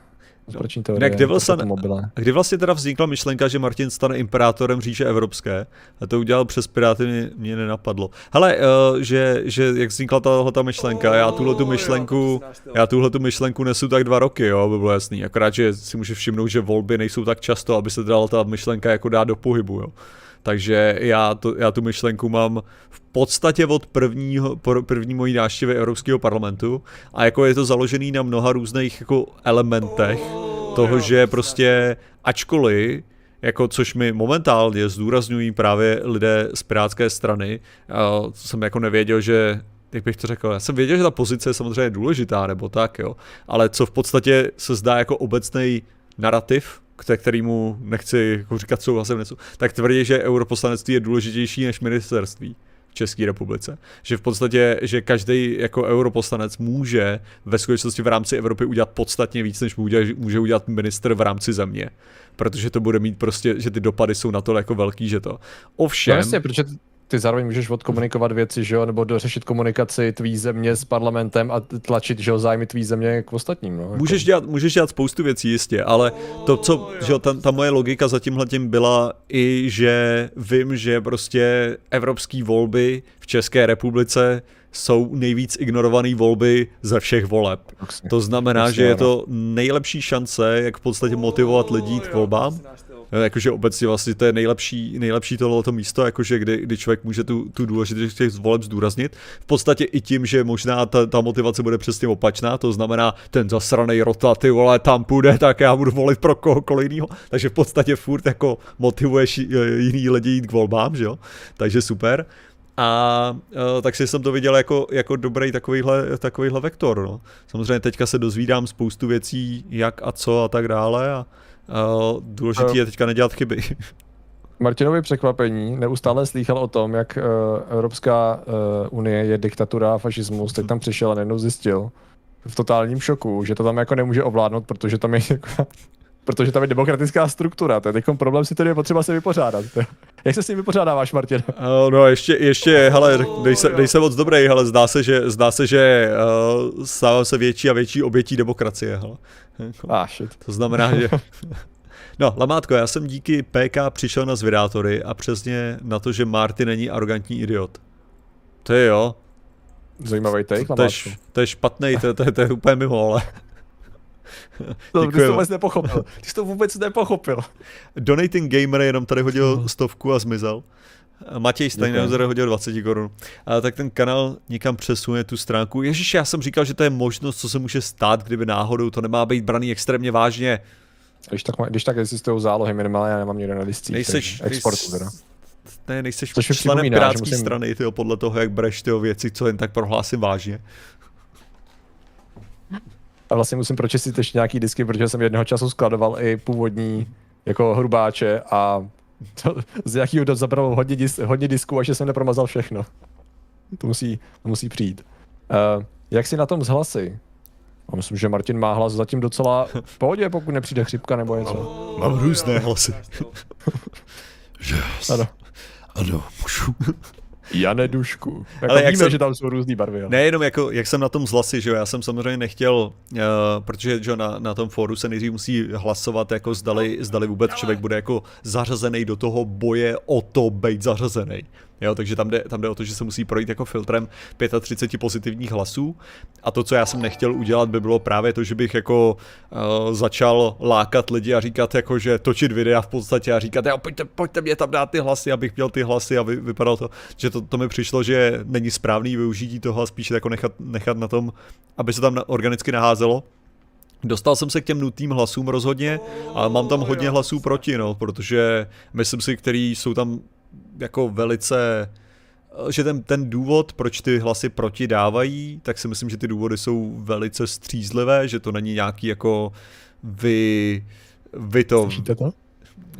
konspirační teorie, Devilson- to jsou ty mobile. a kdy vlastně teda vznikla myšlenka, že Martin stane imperátorem říše evropské? A to udělal přes Piráty, mě, mě nenapadlo. Hele, uh, že, že jak vznikla tahle ta myšlenka, já tuhle tu myšlenku, já tuhle tu myšlenku nesu tak dva roky, jo, by bylo jasný. Akorát, že si může všimnout, že volby nejsou tak často, aby se dala ta myšlenka jako dát do pohybu, jo. Takže já, to, já tu myšlenku mám v podstatě od prvního, první mojí návštěvy Evropského parlamentu a jako je to založený na mnoha různých jako elementech toho, že prostě ačkoliv jako což mi momentálně zdůrazňují právě lidé z Pirátské strany, uh, jsem jako nevěděl, že jak bych to řekl, já jsem věděl, že ta pozice je samozřejmě důležitá, nebo tak, jo, ale co v podstatě se zdá jako obecný narrativ, ke kterýmu nechci jako říkat souhlasem, něco, tak tvrdí, že europoslanectví je důležitější než ministerství v České republice. Že v podstatě, že každý jako europoslanec může ve skutečnosti v rámci Evropy udělat podstatně víc, než může, může udělat minister v rámci země. Protože to bude mít prostě, že ty dopady jsou na to jako velký, že to. No Ovšem, jasně, protože ty zároveň můžeš odkomunikovat věci, že jo, nebo dořešit komunikaci tvý země s parlamentem a tlačit, že jo, zájmy tvý země k ostatním, no. Můžeš dělat, můžeš dělat spoustu věcí, jistě, ale to, co, že jo, ta, ta moje logika za tímhle tím byla i, že vím, že prostě evropské volby v České republice jsou nejvíc ignorované volby ze všech voleb. To znamená, že je to nejlepší šance, jak v podstatě motivovat lidi k volbám jakože obecně vlastně to je nejlepší, nejlepší tohleto místo, jakože kdy, kdy člověk může tu, tu důležitost těch voleb zdůraznit. V podstatě i tím, že možná ta, ta motivace bude přesně opačná, to znamená, ten zasraný rota, ty vole, tam půjde, tak já budu volit pro kohokoliv jiného. Takže v podstatě furt jako motivuješ jiný lidi jít k volbám, že jo? Takže super. A uh, tak si jsem to viděl jako, jako dobrý takovýhle, takovýhle vektor. No. Samozřejmě teďka se dozvídám spoustu věcí, jak a co a tak dále. A, Uh, důležitý je teďka nedělat chyby. Martinovi překvapení neustále slýchal o tom, jak uh, Evropská uh, unie je diktatura a fašismus, teď tam přišel a najednou zjistil v totálním šoku, že to tam jako nemůže ovládnout, protože tam je jako, protože tam je demokratická struktura. To je teď problém si tedy je potřeba se vypořádat. Jak se s tím vypořádáváš, Martin? Uh, no ještě, ještě, hele, dej se, dej se moc dobrý, ale zdá se, že, zdá se, že uh, stává se větší a větší obětí demokracie, hele. Ah, shit. To znamená, že... No, Lamátko, já jsem díky PK přišel na zvědátory a přesně na to, že Marty není arrogantní idiot. To je jo. Zajímavý take, to, to, je, to je špatný, to, to, to je úplně mimo, ale... No, ty jsi to vůbec nepochopil. Ty jsi to vůbec nepochopil. Donating Gamer jenom tady hodil stovku a zmizel. Matěj Steinhauser hodil 20 korun. A tak ten kanál někam přesune tu stránku. Ježíš, já jsem říkal, že to je možnost, co se může stát, kdyby náhodou to nemá být braný extrémně vážně. Když tak, když tak existují zálohy minimálně, já nemám někde na listích. Nejseš, exportu teda. Ne, nejseš členem pirátské musím... strany, tyjo, podle toho, jak bereš ty věci, co jen tak prohlásím vážně. A vlastně musím pročistit ještě nějaký disky, protože jsem jednoho času skladoval i původní jako hrubáče a to, z jakého to zabralo hodně, dis, hodně disků, až jsem nepromazal všechno. To musí, to musí přijít. Uh, jak si na tom z hlasy? A myslím, že Martin má hlas zatím docela v pohodě, pokud nepřijde chřipka nebo něco. Mám různé hlasy. yes. Ano. Ano, můžu. Jane Dušku. Jako Ale víme, jak jsem, že tam jsou různé barvy. Ale. Nejenom jako, jak jsem na tom zhlasy, že jo, já jsem samozřejmě nechtěl, uh, protože že na, na tom fóru se nejdřív musí hlasovat, jako zdali, zdali vůbec člověk bude jako zařazený do toho boje o to být zařazený. Jo, takže tam jde, tam jde o to, že se musí projít jako filtrem 35 pozitivních hlasů. A to, co já jsem nechtěl udělat, by bylo právě to, že bych jako uh, začal lákat lidi a říkat jako, že točit videa v podstatě a říkat, jo, pojďte, pojďte mě tam dát ty hlasy, abych měl ty hlasy a vy, vypadalo to, že to, to mi přišlo, že není správný využití toho a spíše jako nechat, nechat na tom, aby se tam organicky naházelo. Dostal jsem se k těm nutným hlasům rozhodně, ale mám tam hodně hlasů proti, no, protože myslím si, který jsou tam jako velice že ten, ten důvod, proč ty hlasy proti dávají, tak si myslím, že ty důvody jsou velice střízlivé, že to není nějaký jako vy, vy to... Slyšíte to?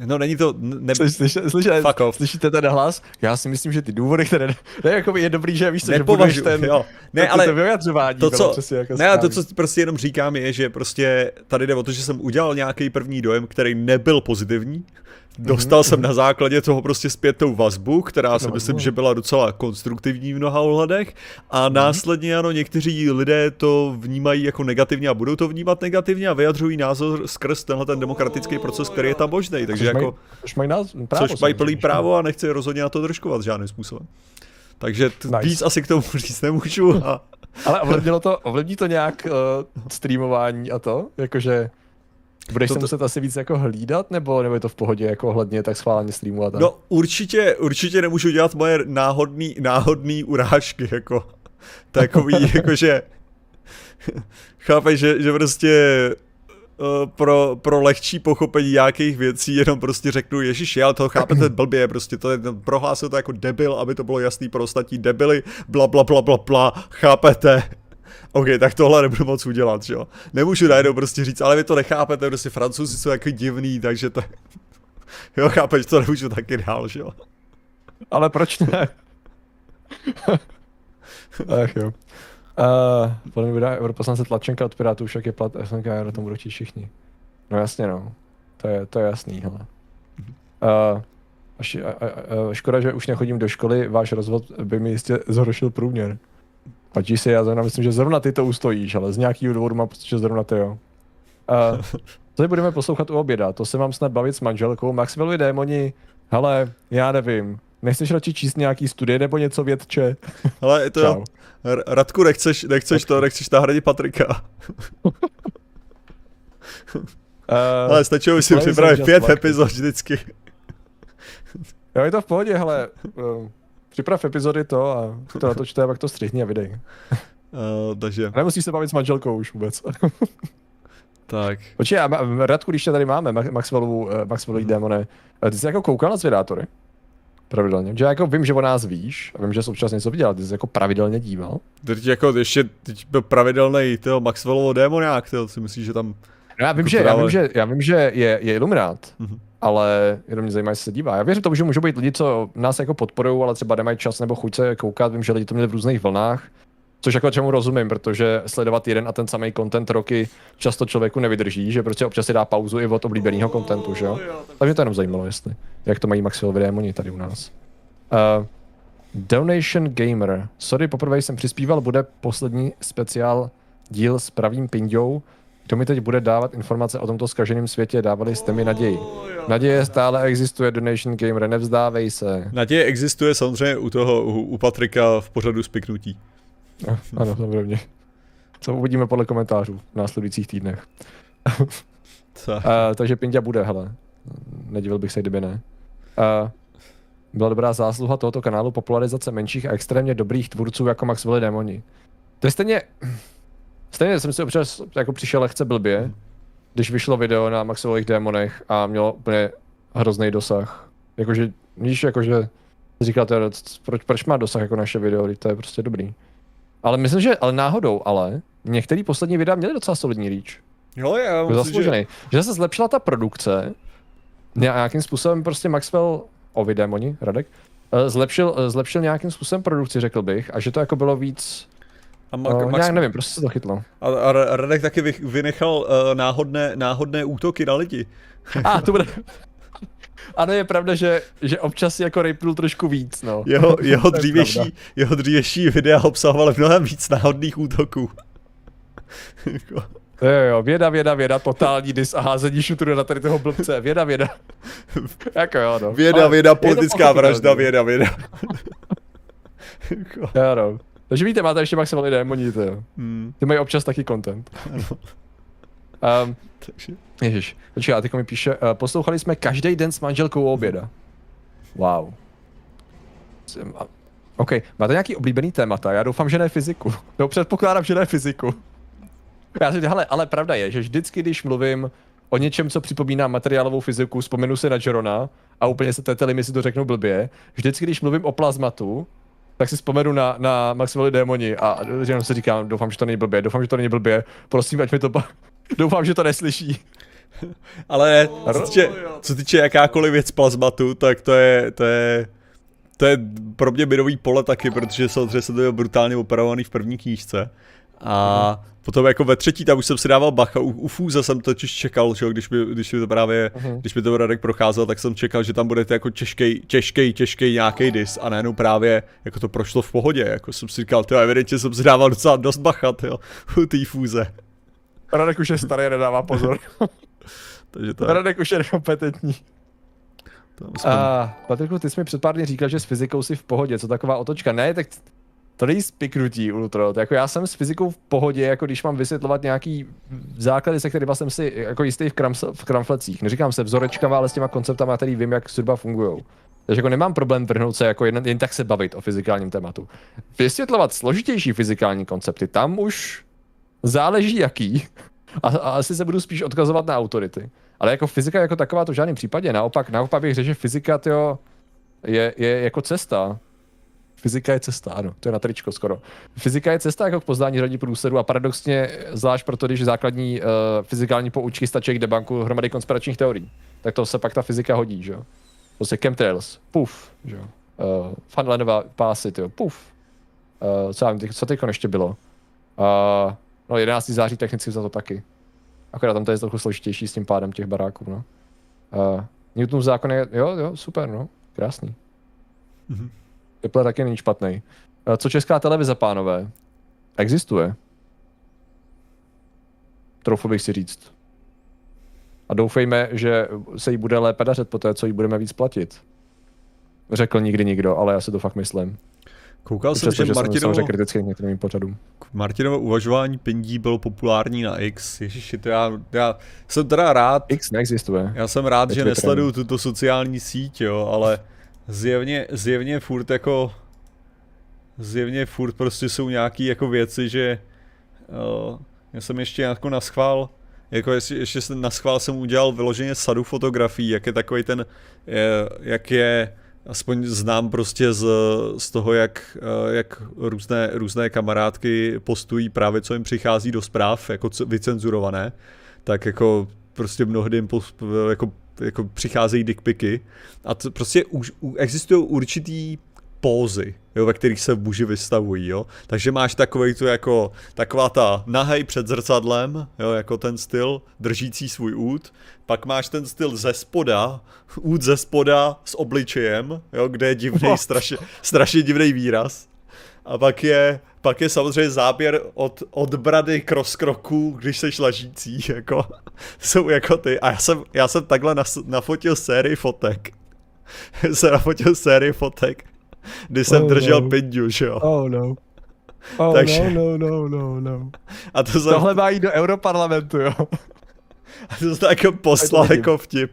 No není to... Ne... Slyš, slyš, slyš, slyšíte ten hlas? Já si myslím, že ty důvody, které... Ne, jako je dobrý, že víš, že budeš ten... Jo. Ne, to, ale to vyjadřování to, co, jako ne, to, co prostě jenom říkám, je, že prostě tady jde o to, že jsem udělal nějaký první dojem, který nebyl pozitivní, Dostal mm-hmm. jsem na základě toho prostě zpětou vazbu, která si no, myslím, no. že byla docela konstruktivní v mnoha ohledech a mm-hmm. následně ano, někteří lidé to vnímají jako negativně a budou to vnímat negativně a vyjadřují názor skrz tenhle ten demokratický proces, který je tam možný. Takže což jako, což mají, náz, právo, což mají plný právo a nechci rozhodně na to držkovat žádným způsobem. Takže t- nice. víc asi k tomu říct nemůžu. A... Ale ovlivnilo to, ovlivní to nějak uh, streamování a to? Jakože Budeš to, se muset asi víc jako hlídat, nebo, nebo je to v pohodě jako hledně tak schválně streamovat? No určitě, určitě nemůžu dělat moje náhodný, náhodný urážky, jako takový, jakože chápeš, že, že prostě uh, pro, pro lehčí pochopení nějakých věcí jenom prostě řeknu, ježiši, ale to chápete blbě, prostě to je, prohlásil to jako debil, aby to bylo jasný pro ostatní debily, bla bla bla bla bla, chápete? OK, tak tohle nebudu moc udělat, jo. Nemůžu najednou prostě říct, ale vy to nechápete, prostě francouzi jsou jako divný, takže to... Jo, chápeš, to nemůžu taky dál, že jo. Ale proč ne? Ach jo. Uh, podle mě vydá europoslance tlačenka od Pirátů, však je plat FNK, na tom budou všichni. No jasně no, to je, to je jasný, hele. Uh, Až, a, a, a, škoda, že už nechodím do školy, váš rozvod by mi jistě zhoršil průměr. Pačí si, já zrovna myslím, že zrovna ty to ustojíš, ale z nějakého důvodu mám pocit, že zrovna ty jo. Uh, co budeme poslouchat u oběda? To se mám snad bavit s manželkou. Maxwellovi démoni, hele, já nevím. Nechceš radši číst nějaký studie nebo něco vědče? Ale to jo. Radku, nechceš, nechceš to, nechceš nahradit Patrika. uh, ale stačilo si připravit pět epizod vždycky. jo, je to v pohodě, hele. Uh, připrav epizody to a to natočte a pak to střihni a vydej. Uh, takže... Nemusíš se bavit s manželkou už vůbec. tak. Počkej, a Radku, když tě tady máme, Maxwellovu, uh, Maxwellový hmm. démone, ty jsi jako koukal na zvědátory? Pravidelně. Že jako vím, že o nás víš a vím, že jsi občas něco viděl, ty jsi jako pravidelně díval. Teď jako ještě teď byl pravidelný toho Maxwellovo démoniák, tyjo, si myslíš, že tam... No já vím, jako že, já vím, že, já vím, že je, je iluminát, mm-hmm. Ale jenom mě zajímá, jestli se dívá. Já věřím tomu, že můžou být lidi, co nás jako podporují, ale třeba nemají čas nebo chuť se koukat. Vím, že lidi to měli v různých vlnách. Což jako čemu rozumím, protože sledovat jeden a ten samý content roky často člověku nevydrží, že prostě občas si dá pauzu i od oblíbeného contentu, že jo? Tak mě to jenom zajímalo, jestli, jak to mají Maxwell démoni tady u nás. Uh, Donation Gamer. Sorry, poprvé jsem přispíval, bude poslední speciál díl s pravým pindou. Kdo mi teď bude dávat informace o tomto skaženém světě, dávali jste mi naději. Naděje stále existuje, Donation Gamer, nevzdávej se. Naděje existuje samozřejmě u toho, u, u Patrika v pořadu spiknutí. No, ano, samozřejmě. Co uvidíme podle komentářů v následujících týdnech. Co? Uh, takže Pindia bude, hele. Nedivil bych se, kdyby ne. Uh, byla dobrá zásluha tohoto kanálu popularizace menších a extrémně dobrých tvůrců jako Maxwell Demoni. To je stejně... Stejně jsem si občas jako přišel lehce blbě, když vyšlo video na Maxwellových démonech a mělo úplně hrozný dosah. Jakože, víš, jakože říkal, proč, proč má dosah jako naše video, to je prostě dobrý. Ale myslím, že ale náhodou, ale některé poslední videa měly docela solidní reach. Jo, já myslím, že... že se zlepšila ta produkce, nějakým způsobem prostě Maxwell Ovi démoni, Radek, eh, zlepšil, eh, zlepšil nějakým způsobem produkci, řekl bych, a že to jako bylo víc a Ma- uh, Max... nějak nevím, prostě se to chytlo. A, a Radek taky vynechal uh, náhodné, náhodné útoky na lidi. A ah, to bude... Ano, je pravda, že, že občas jako rejpnul trošku víc, no. Jeho, jeho, dřívější, jeho dřívější videa obsahovaly mnohem víc náhodných útoků. Jo, jo, věda, věda, věda, totální dis a házení šutru na tady toho blbce, věda, věda. jako jo, no. Věda, věda, politická vražda, věda, věda. jo, no. Takže víte, máte ještě maximálně démoni, to jo. Hmm. Ty mají občas taky content. um, Ježiš, počkej, a mi píše, uh, poslouchali jsme každý den s manželkou oběda. Wow. OK, máte nějaký oblíbený témata? Já doufám, že ne fyziku. No předpokládám, že ne fyziku. Já si, hele, ale pravda je, že vždycky, když mluvím o něčem, co připomíná materiálovou fyziku, vzpomenu se na Jerona a úplně se teteli mi si to řeknu blbě. Vždycky, když mluvím o plazmatu, tak si vzpomenu na, na Maxwell Démoni a jenom si říkám, doufám, že to není blbě, doufám, že to není blbě, prosím, ať mi to... doufám, že to neslyší. Ale co týče, co týče jakákoliv věc plazmatu, tak to je, to je, to je pro mě minový pole taky, protože samozřejmě se to je brutálně operovaný v první knížce. A mhm. potom jako ve třetí, tam už jsem si dával bacha, u, u Fúze jsem totiž čekal, že když, mi, když mi to právě, uh-huh. když mi to Radek procházel, tak jsem čekal, že tam bude jako těžký, těžký, těžký nějaký dis a najednou právě jako to prošlo v pohodě, jako jsem si říkal, ty evidentně jsem si dával docela dost bacha, tyjo, u té Fúze. Radek už je starý, nedává pozor. Takže to. Radek už je nekompetentní. A Patriku, ty jsi mi před pár dny říkal, že s fyzikou si v pohodě, co taková otočka. Ne, tak to není spiknutí ultra. Jako já jsem s fyzikou v pohodě, jako když mám vysvětlovat nějaký základy, se kterými jsem si jako jistý v, kram, v kramflecích. Neříkám se vzorečkama, ale s těma konceptama, který vím, jak zhruba fungují. Takže jako nemám problém vrhnout se jako jen, jen tak se bavit o fyzikálním tématu. Vysvětlovat složitější fyzikální koncepty, tam už záleží jaký. A, a asi se budu spíš odkazovat na autority. Ale jako fyzika jako taková to v žádném případě. Naopak, naopak bych řekl, že fyzika tyjo, je, je jako cesta Fyzika je cesta, ano, to je na tričko skoro. Fyzika je cesta jako k poznání řadí průsledů a paradoxně, zvlášť proto, když základní uh, fyzikální poučky stačí k debanku hromady konspiračních teorií, tak to se pak ta fyzika hodí, že jo. Prostě chemtrails, puf, že jo. Uh, Funlandova pásy, jo, puf. Uh, co já vím, co teďko ještě bylo? Uh, no 11. září technicky za to taky. Akorát tam to je trochu složitější s tím pádem těch baráků, no. Uh, Newtonův zákon je, jo, jo, super, no. krásný. Mhm. Vypadá taky není špatný. Eh, Co česká televize, pánové? Existuje. Troufl bych si říct. A doufejme, že se jí bude lépe dařit po té, co jí budeme víc platit. Řekl nikdy nikdo, ale já si to fakt myslím. Koukal jsem, Přesto, že že jsem Martinovo, samozřejmě kritický k některým pořadům. Martinovo uvažování pindí bylo populární na X. Ježiši, to já, já jsem teda rád, X neexistuje. já jsem rád, Teď že nesleduju tuto sociální síť, jo, ale zjevně, zjevně furt jako, zjevně furt prostě jsou nějaký jako věci, že uh, já jsem ještě jako naschvál, jako ještě, ještě jsem naschvál jsem udělal vyloženě sadu fotografií, jak je takový ten, je, jak je, aspoň znám prostě z, z toho, jak, eh, jak různé, různé kamarádky postují právě, co jim přichází do zpráv, jako vycenzurované, tak jako prostě mnohdy jim pos, jako, jako přicházejí dickpiky a to prostě už, existují určitý pózy, jo, ve kterých se muži vystavují, jo. Takže máš takový tu jako, taková ta nahej před zrcadlem, jo, jako ten styl, držící svůj út, pak máš ten styl ze spoda, út ze spoda s obličejem, jo, kde je divný, strašně, strašně divný výraz. A pak je, pak je samozřejmě záběr od, od brady k rozkroku, když seš ležící, jako, jsou jako ty. A já jsem, já jsem takhle nas, nafotil sérii fotek. jsem nafotil sérii fotek, kdy jsem Oh, držel no. pindu, že jo. Oh no. Oh Takže- no, no, no, no, no. A to jsem, Tohle má jít do Europarlamentu, jo. a to jsem jako poslal jako vtip.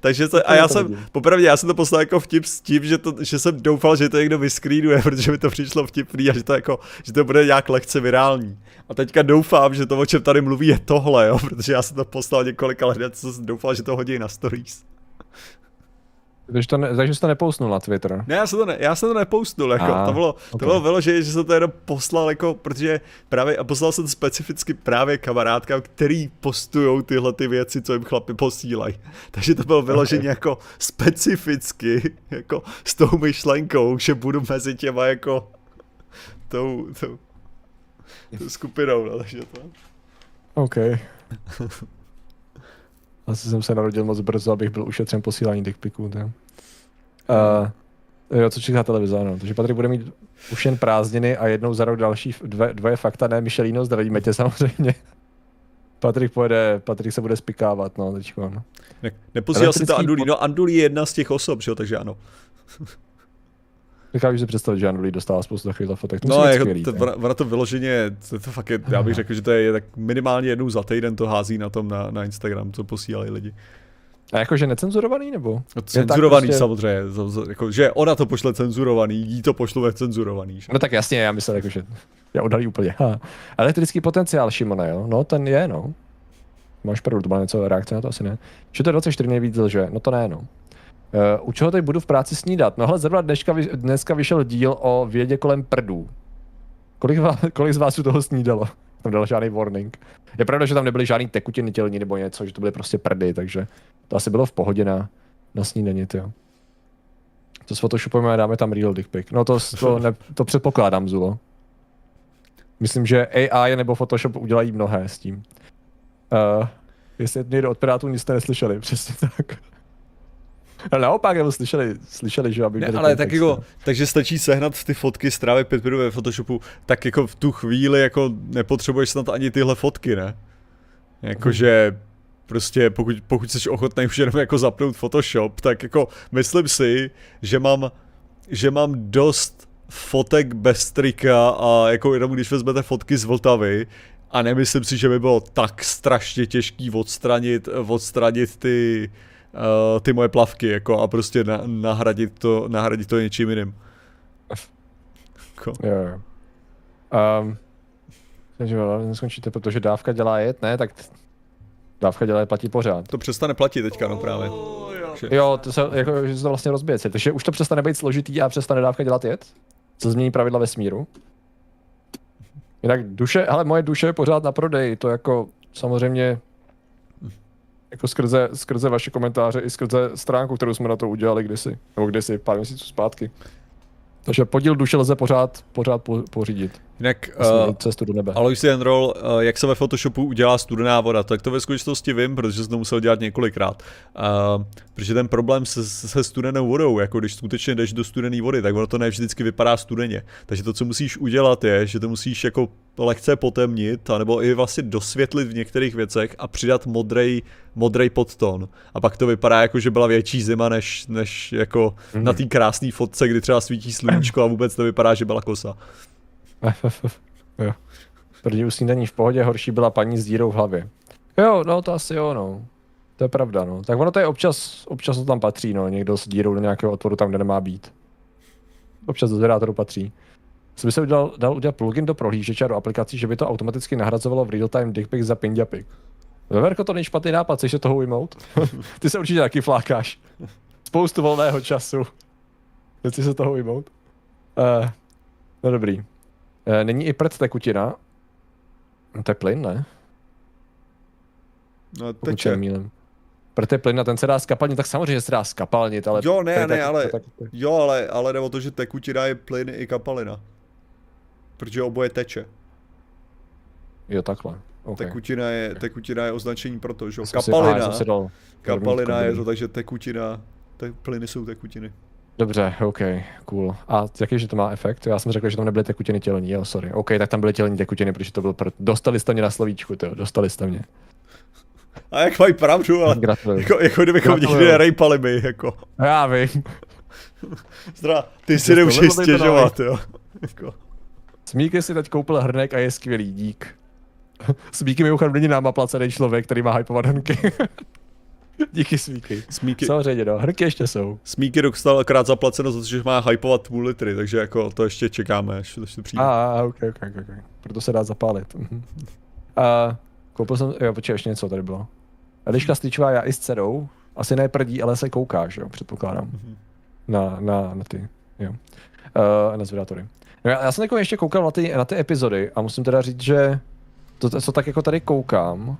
Takže to, a já to jsem, vidím. popravdě, já jsem to poslal jako vtip s tím, že, to, že jsem doufal, že to někdo vyskrýnuje, protože mi to přišlo vtipný a že to jako, že to bude nějak lehce virální. A teďka doufám, že to, o čem tady mluví, je tohle, jo, protože já jsem to poslal několika lidem, co jsem doufal, že to hodí na stories. Takže, to ne, takže jsi to nepousnul na Twitter. Ne, já jsem to, ne, já jsem to nepoustnul, jako, A, to bylo, to ok. bylo vyloženě, že jsem to jenom poslal, jako, protože právě, a poslal jsem to specificky právě kamarádkám, který postujou tyhle ty věci, co jim chlapi posílají. Takže to bylo vyloženě jako specificky, jako s tou myšlenkou, že budu mezi těma jako tou, tou, tou skupinou, no, takže to. OK. Asi jsem se narodil moc brzo, abych byl ušetřen posílání dickpiků. Uh, jo, co čeká televize, ano. Takže Patrik bude mít už jen prázdniny a jednou za rok další dve, dvoje fakta, ne Michelino, zdravíme tě samozřejmě. Patrik pojede, Patrik se bude spikávat, no, teďko. No. Ne, neposílal si to Andulí, no Andulí je jedna z těch osob, že jo, takže ano. Dokážu si představit, že Andulí dostává spoustu takových fotek. To No, jako skvělý, to, ne? ona, to vyloženě, to, to fakt je, já bych řekl, že to je tak minimálně jednou za týden to hází na tom na, na Instagram, co posílají lidi. A jakože necenzurovaný, nebo? No, cenzurovaný prostě- samozřejmě, jako, že ona to pošle cenzurovaný, jí to pošlu ve cenzurovaný. Že? No tak jasně, já myslel, jakože já odhalí úplně. Ha. Elektrický potenciál, Šimone, jo? No, ten je, no. Máš pravdu, to byla něco reakce na to asi ne. Že to 24 nejvíc lže, no to ne, no. Uh, u čeho teď budu v práci snídat? No hele, zrovna dneška, dneska vyšel díl o vědě kolem prdů. Kolik, vás, kolik z vás u toho snídalo? Tam dal žádný warning. Je pravda, že tam nebyly žádný tekutiny tělní nebo něco, že to byly prostě prdy, takže to asi bylo v pohodě na, na snídaně, jo. To s Photoshopem a dáme tam real dick pic. No to, to, ne, to předpokládám, Zulo. Myslím, že AI nebo Photoshop udělají mnohé s tím. Uh, jestli někdo od Pirátů nic jste neslyšeli, přesně tak. Ale naopak, nebo slyšeli, slyšeli, že aby Ne, ale tak jako, no. takže stačí sehnat ty fotky, strávit pět minut ve Photoshopu, tak jako v tu chvíli jako nepotřebuješ snad ani tyhle fotky, ne? Jakože prostě pokud, pokud jsi ochotný už jenom jako zapnout Photoshop, tak jako myslím si, že mám, že mám dost fotek bez trika a jako jenom když vezmete fotky z Vltavy a nemyslím si, že by bylo tak strašně těžký odstranit, odstranit ty, uh, ty moje plavky jako a prostě na, nahradit, to, nahradit to něčím jiným. Jako, Jo, jo. Um, takže neskončíte, protože dávka dělá jet, ne? Tak dávka dělá platí pořád. to přestane platit teďka, no právě. Že- Jo, to se, jako, že se to vlastně rozbije. celý. Takže už to přestane být složitý a přestane dávka dělat jet? Co změní pravidla vesmíru? Jinak duše, ale moje duše je pořád na prodej, to jako samozřejmě jako skrze, skrze vaše komentáře i skrze stránku, kterou jsme na to udělali kdysi, nebo kdysi, pár měsíců zpátky. Takže podíl duše lze pořád, pořád po, pořídit. Jinak, uh, cestu do nebe. Alois Enroll, uh, jak se ve Photoshopu udělá studená voda, tak to ve skutečnosti vím, protože jsem to musel dělat několikrát. Uh, protože ten problém se, se studenou vodou, jako když skutečně jdeš do studené vody, tak ono to ne vždycky vypadá studeně. Takže to, co musíš udělat, je, že to musíš jako lehce potemnit, anebo i vlastně dosvětlit v některých věcech a přidat modrej, modrej podton. A pak to vypadá jako, že byla větší zima, než, než jako mm-hmm. na té krásné fotce, kdy třeba svítí sluníčko a vůbec to vypadá, že byla kosa. jo. První usnídaní v pohodě, horší byla paní s dírou v hlavě. Jo, no to asi jo, no. To je pravda, no. Tak ono to je občas, občas to tam patří, no. Někdo s dírou do nějakého otvoru tam, kde nemá být. Občas do zvědátoru patří. Co by se udělal, dal udělat plugin do prohlížeče a do aplikací, že by to automaticky nahrazovalo v real-time dickpic za pindiapik. Veverko, to není špatný nápad, chceš se toho ujmout? Ty se určitě taky flákáš. Spoustu volného času. Chceš se toho ujmout? Uh, no dobrý. Uh, není i prd tekutina? No to je plyn, ne? No, teče. Prd je plyn a ten se dá skapalnit, tak samozřejmě se dá skapalnit, ale... Jo, ne, ne, tak- ale, tak- jo, ale, ale jde o to, že tekutina je plyn i kapalina. Protože oboje teče. Jo, takhle. Okay. Tekutina je, tekutina je označení pro to, že jo. Jsem si- aha, Kapalina, kapalina je to, takže tekutina, te, plyny jsou tekutiny. Dobře, OK, cool. A jaký, že to má efekt? Já jsem řekl, že tam nebyly tekutiny tělní, jo, sorry. OK, tak tam byly tělní tekutiny, protože to byl prd. Dostali jste mě na slovíčku, jo, dostali jste mě. A jak mají pravdu, ale Gratuluju. jako, jako kdybychom Gratuluju. nikdy nerejpali my, jako. Já vím. Zdra, ty si Že nemůžeš bylo stěžovat, jo. Jako. Smíky si teď koupil hrnek a je skvělý, dík. Smíky mimochodem není náma placený člověk, který má hypovat hrnky. Díky Smíky. Smíky, Samozřejmě, no, hrnky ještě jsou. Smíky dostal akorát zaplaceno za to, že má hypovat půl litry, takže jako to ještě čekáme, až to ještě přijde. A, ah, ok, ok, ok, ok. Proto se dá zapálit. A koupil jsem, jo, počkej, ještě něco tady bylo. Eliška Stýčová, já i s dcerou, asi ne prdí, ale se koukáš, jo, předpokládám. Mhm. Na, na, na ty, jo. Uh, na zvědátory. No já, já jsem jako ještě koukal na ty, na ty epizody a musím teda říct, že to, co tak jako tady koukám,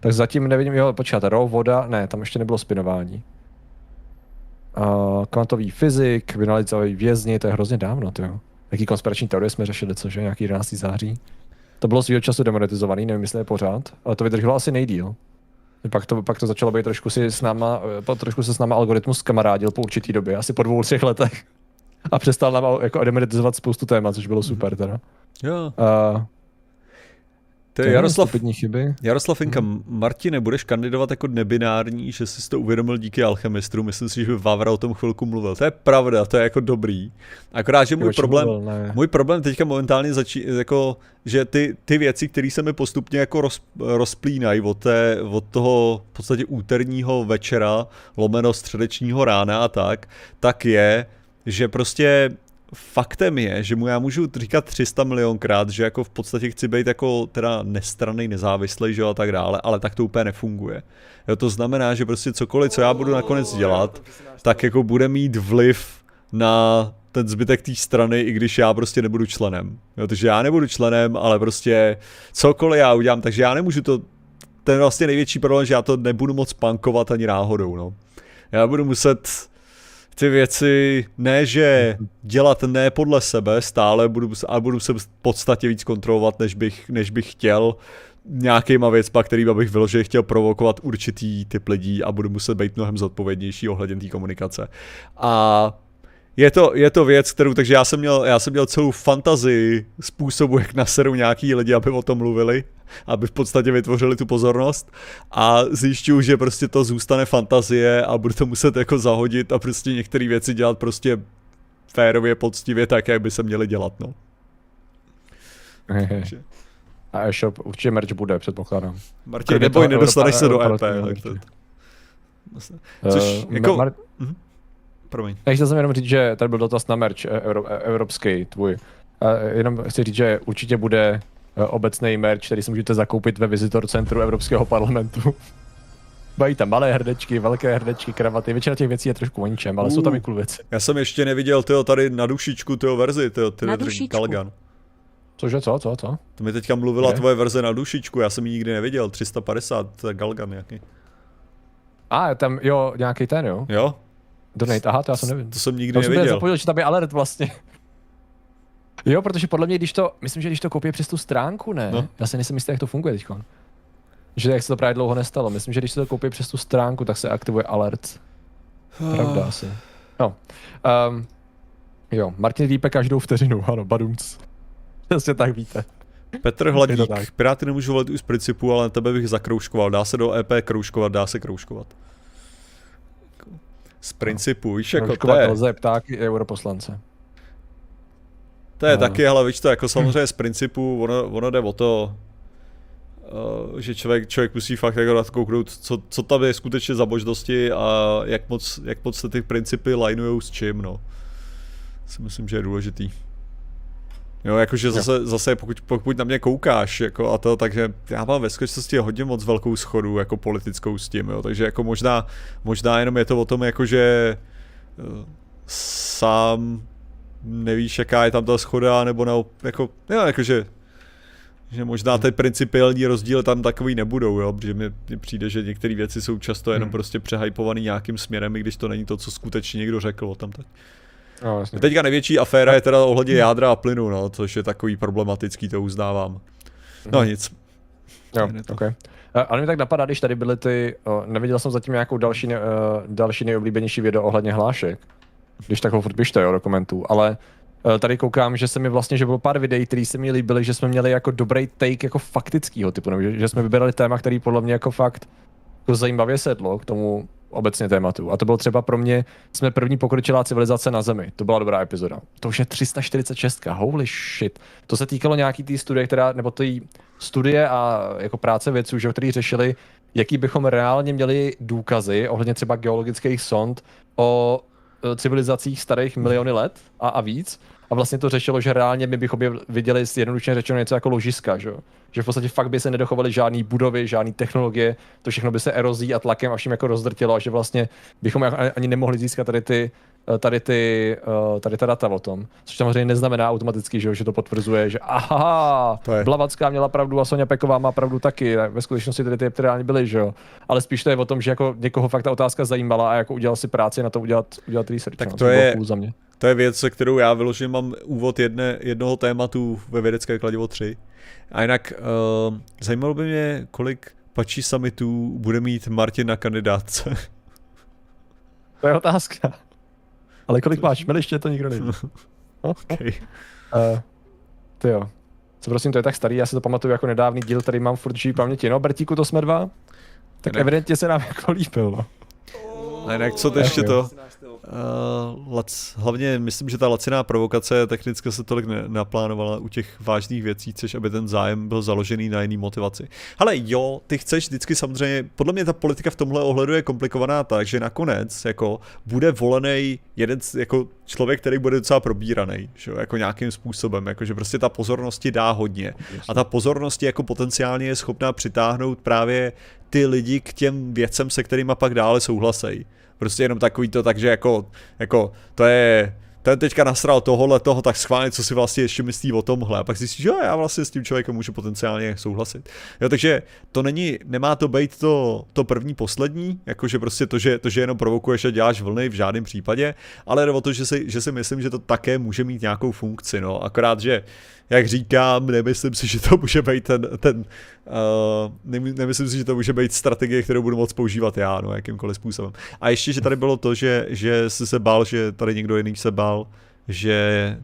tak zatím nevidím, jo, počkáte, raw voda, ne, tam ještě nebylo spinování. Uh, kvantový fyzik, vynalizový vězni, to je hrozně dávno, ty jo. Jaký konspirační teorie jsme řešili, cože, nějaký 11. září. To bylo svýho času demonetizovaný, nevím, jestli je pořád, ale to vydrželo asi nejdíl. Pak to, pak to začalo být trošku si s náma, po- trošku se s náma algoritmus kamarádil po určitý době, asi po dvou, třech letech. A přestal nám jako demonetizovat spoustu témat, což bylo super teda. Jo, Uh, to je Jaroslav, chyby. Jaroslav Inka, Martine, budeš kandidovat jako nebinární, že jsi to uvědomil díky alchemistru, myslím si, že by Vávra o tom chvilku mluvil. To je pravda, to je jako dobrý. Akorát, že můj O čem problém, mluvil? Ne. můj problém teďka momentálně začí, jako, že ty, ty věci, které se mi postupně jako roz, rozplínají od, té, od toho v podstatě úterního večera, lomeno středečního rána a tak, tak je, že prostě faktem je, že mu já můžu říkat 300 milionkrát, že jako v podstatě chci být jako teda nestraný, nezávislý, že a tak dále, ale tak to úplně nefunguje. Jo, to znamená, že prostě cokoliv, co já budu nakonec dělat, tak jako bude mít vliv na ten zbytek té strany, i když já prostě nebudu členem. Jo, takže já nebudu členem, ale prostě cokoliv já udělám, takže já nemůžu to, ten vlastně největší problém, že já to nebudu moc pankovat ani náhodou, no. Já budu muset ty věci ne, že dělat ne podle sebe stále, budu, a budu se v podstatě víc kontrolovat, než bych, než bych chtěl nějakýma věcma, kterýma bych vyloženě chtěl provokovat určitý typ lidí a budu muset být mnohem zodpovědnější ohledně té komunikace. A je to, je to věc, kterou, takže já jsem, měl, já jsem měl celou fantazii způsobu, jak naseru nějaký lidi, aby o tom mluvili, aby v podstatě vytvořili tu pozornost a zjišťuju, že prostě to zůstane fantazie a budu to muset jako zahodit a prostě některé věci dělat prostě férově, poctivě, tak, jak by se měly dělat, no. Takže- A e-shop, určitě merch bude, předpokládám. Martin, neboj, nedostaneš se do EP. určitě. což Eh, jako, Mar- promiň. Já chtěl jsem jenom říct, že tady byl dotaz na merch eh, euro, eh, evropský tvůj. Eh, Jenom chci říct, že určitě bude eh, obecný merch, který si můžete zakoupit ve Visitor Centru Evropského parlamentu. Mají tam malé hrdečky, velké hrdečky, kravaty, většina těch věcí je trošku o ničem, ale jsou tam i cool věci. Já jsem ještě neviděl tyjo, tady na dušičku tyjo verzi, tyjo, ty Na dušičku. Kalgan. Cože, co, co, co? To mi teďka mluvila Kde? tvoje verze na dušičku, já jsem ji nikdy neviděl, 350 Galgan nějaký. A, tam, jo, nějaký ten, jo. Jo? Donate, aha, to já jsem nevím. To jsem nikdy To jsem neviděl. zapomněl, že tam je alert vlastně. Jo, protože podle mě, když to, myslím, že když to koupí přes tu stránku, ne? No. Já si nejsem jistý, jak to funguje teď. Že jak se to právě dlouho nestalo. Myslím, že když se to koupí přes tu stránku, tak se aktivuje alert. Pravda asi. No. Um, jo, Martin Vípe každou vteřinu, ano, badumc. Přesně tak víte. Petr Hladík, Piráty nemůžu volit už z principu, ale na tebe bych zakroužkoval. Dá se do EP kroužkovat, dá se kroužkovat. Z principu, víš, jako to je... lze ptáky europoslance. To je no. taky, ale víš to, jako samozřejmě z principu, ono, ono jde o to, uh, že člověk, člověk musí fakt jako nadkouknout, co, co tam je skutečně za možnosti a jak moc, jak moc se ty principy lineujou s čím, no. Si myslím, že je důležitý. Jo, jakože zase, zase pokud, pokud na mě koukáš, jako a to, takže já mám ve skutečnosti hodně moc velkou schodu, jako politickou s tím, jo, takže jako možná, možná jenom je to o tom, jakože uh, sám nevíš, jaká je tam ta schoda, nebo na, jako, jo, jakože že možná ty principiální rozdíly tam takový nebudou, jo, protože mi, mi přijde, že některé věci jsou často jenom hmm. prostě přehypované nějakým směrem, i když to není to, co skutečně někdo řekl o tam. Tak. No, jasně. Teďka největší aféra je teda ohledně jádra a plynu, no, což je takový problematický, to uznávám. No hmm. nic. Jo, okay. Ale mi tak napadá, když tady byly ty, neviděl jsem zatím nějakou další, ne, další nejoblíbenější video ohledně hlášek. Když tak ho furt pište, jo, do komentů, ale tady koukám, že se mi vlastně, že bylo pár videí, které se mi líbily, že jsme měli jako dobrý take jako faktického typu, nebo že, že jsme vybrali téma, který podle mě jako fakt jako zajímavě sedlo k tomu obecně tématu. A to bylo třeba pro mě, jsme první pokročilá civilizace na Zemi. To byla dobrá epizoda. To už je 346. Holy shit. To se týkalo nějaký té studie, která, nebo té studie a jako práce vědců, že, který řešili, jaký bychom reálně měli důkazy ohledně třeba geologických sond o e, civilizacích starých miliony let a, a víc. A vlastně to řešilo, že reálně my bychom viděli jednoduše řečeno něco jako ložiska, že? že v podstatě fakt by se nedochovaly žádné budovy, žádné technologie, to všechno by se erozí a tlakem a vším jako rozdrtilo a že vlastně bychom ani nemohli získat tady ty tady ty, eh, tady ta data o tom. Což samozřejmě neznamená automaticky, že, že to potvrzuje, že aha, to je. Blavacká měla pravdu a Sonja Peková má pravdu taky. Ve skutečnosti tady ty reálně byly, že jo. Ale spíš to je o tom, že jako někoho fakt ta otázka zajímala a jako udělal si práci na to udělat, udělat research. Tak no, to, je, za mě. to je věc, se kterou já vyložím, mám úvod jedné, jednoho tématu ve vědecké kladivo 3 a jinak uh, zajímalo by mě, kolik pačí summitů bude mít Martin na kandidátce. To je otázka. Ale kolik máš ještě to nikdo neví. okay. Uh, ty jo. Co prosím, to je tak starý, já si to pamatuju jako nedávný díl, který mám furt živý paměti. No, Bertíku, to jsme dva. Tak ne. evidentně se nám jako líbil, no. Co to ještě to? Uh, lac, hlavně myslím, že ta laciná provokace technicky se tolik naplánovala u těch vážných věcí, což aby ten zájem byl založený na jiný motivaci. Ale jo, ty chceš vždycky samozřejmě, podle mě ta politika v tomhle ohledu je komplikovaná tak, že nakonec jako bude volený jeden jako člověk, který bude docela probíraný, že jako nějakým způsobem, jako že prostě ta pozornosti dá hodně. A ta pozornost jako potenciálně je schopná přitáhnout právě ty lidi k těm věcem, se kterými pak dále souhlasejí. Prostě jenom takový to, takže jako, jako to je, ten teďka nasral tohohle toho, tak schválně, co si vlastně ještě myslí o tomhle. A pak zjistíš, že jo, já vlastně s tím člověkem můžu potenciálně souhlasit. Jo, takže to není, nemá to být to, to první, poslední, jakože prostě to že, to, že jenom provokuješ a děláš vlny v žádném případě, ale jde o to, že si, že si myslím, že to také může mít nějakou funkci, no. Akorát, že jak říkám, nemyslím si, že to může být ten, ten uh, nemyslím si, že to může být strategie, kterou budu moc používat já, no, jakýmkoliv způsobem. A ještě, že tady bylo to, že, že jsi se bál, že tady někdo jiný se bál, že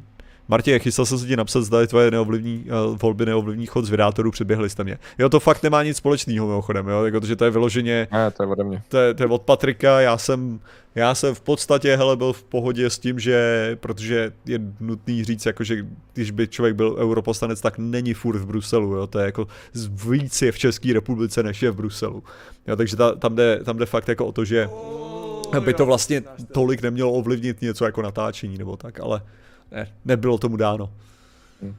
Martě, chystal jsem se ti napsat, zda tvoje neovlivní, uh, volby neovlivní chod z vydátorů, předběhli jste mě. Jo, to fakt nemá nic společného mimochodem, jo, jako, že to je vyloženě... Ne, to je ode mě. To je, to je od Patrika, já jsem, já jsem v podstatě, hele, byl v pohodě s tím, že, protože je nutný říct, jako, že když by člověk byl europoslanec, tak není furt v Bruselu, jo, to je jako víc je v České republice, než je v Bruselu. Jo, takže ta, tam, jde, tam jde fakt jako o to, že by to vlastně tolik nemělo ovlivnit něco jako natáčení nebo tak, ale ne, nebylo tomu dáno. Hmm.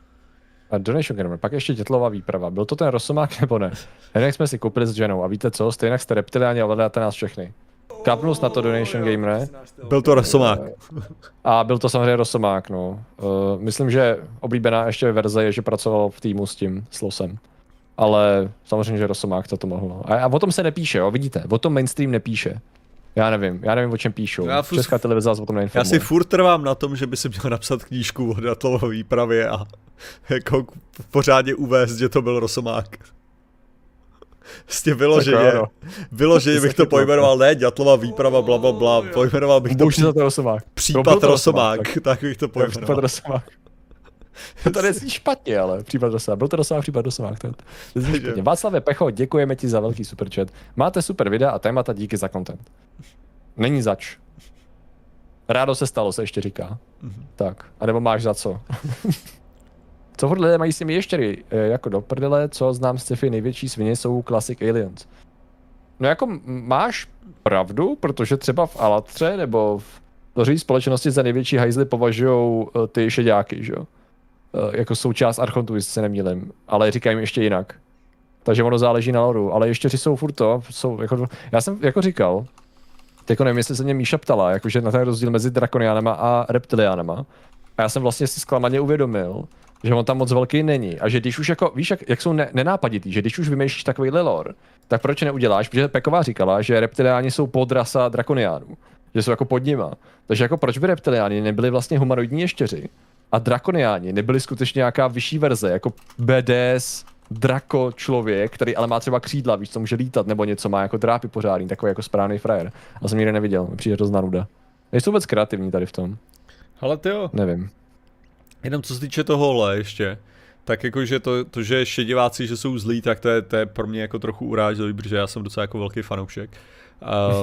A Donation Gamer, pak ještě tětlová výprava. Byl to ten Rosomák nebo ne? Jak jsme si koupili s ženou a víte co, stejně jste reptiliáni a ovládáte nás všechny. Kapnul na to Donation Gamer. Byl to Rosomák. A byl to samozřejmě Rosomák, no. Uh, myslím, že oblíbená ještě verze je, že pracoval v týmu s tím, s Losem. Ale samozřejmě, že Rosomák to to mohl. No. A, a o tom se nepíše, jo, vidíte, o tom mainstream nepíše. Já nevím, já nevím, o čem píšou. Já furt- Česká televize o tom Já neinformuje. si furt trvám na tom, že by si měl napsat knížku o Datlové výpravě a jako pořádně uvést, že to byl Rosomák. Prostě vyloženě, vyloženě bych to pojmenoval, ne, Ďatlová výprava, bla, bla, bla, pojmenoval bych to za to Rosomák. Případ to Rosomák, tak. tak bych to Jo, Případ pojmenoval. Rosomák. To nezní špatně, ale případ Rosomák. Byl to Rosomák, případ Rosomák. To, to nezní špatně. Václave Pecho, děkujeme ti za velký superchat. Máte super videa a témata, díky za content. Není zač. Rádo se stalo, se ještě říká. Mhm. Tak, a nebo máš za co? co furt lidé mají s těmi ještěry? E, jako do prdele, co znám z sci-fi největší svině jsou Classic Aliens. No jako máš pravdu, protože třeba v Alatře nebo v tvoří společnosti za největší hajzly považují ty šedáky, že jo? E, jako součást Archontu, jestli se nemýlim, ale říkají ještě jinak. Takže ono záleží na loru, ale ještě jsou furt to, jsou jako, já jsem jako říkal, jako nevím, jestli se mě Míša ptala, jakože na ten rozdíl mezi drakoniánama a reptiliánama. A já jsem vlastně si zklamaně uvědomil, že on tam moc velký není. A že když už jako, víš, jak, jak jsou ne, nenápaditý, že když už vymýšlíš takový lore, tak proč neuděláš? Protože Peková říkala, že reptiliáni jsou podrasa drakoniánů. Že jsou jako pod nima. Takže jako proč by reptiliáni nebyli vlastně humanoidní ještěři? A drakoniáni nebyli skutečně nějaká vyšší verze, jako BDS, drako člověk, který ale má třeba křídla, víš, co může lítat, nebo něco má jako drápy pořádný, takový jako správný frajer. A jsem nikdy neviděl, přijde to znanuda. Nejsou vůbec kreativní tady v tom, Ale ty jo, nevím. jenom co se týče tohohle ještě, tak jakože to, to, že šediváci, že jsou zlí, tak to je, to je pro mě jako trochu urážlivý, protože já jsem docela jako velký fanoušek.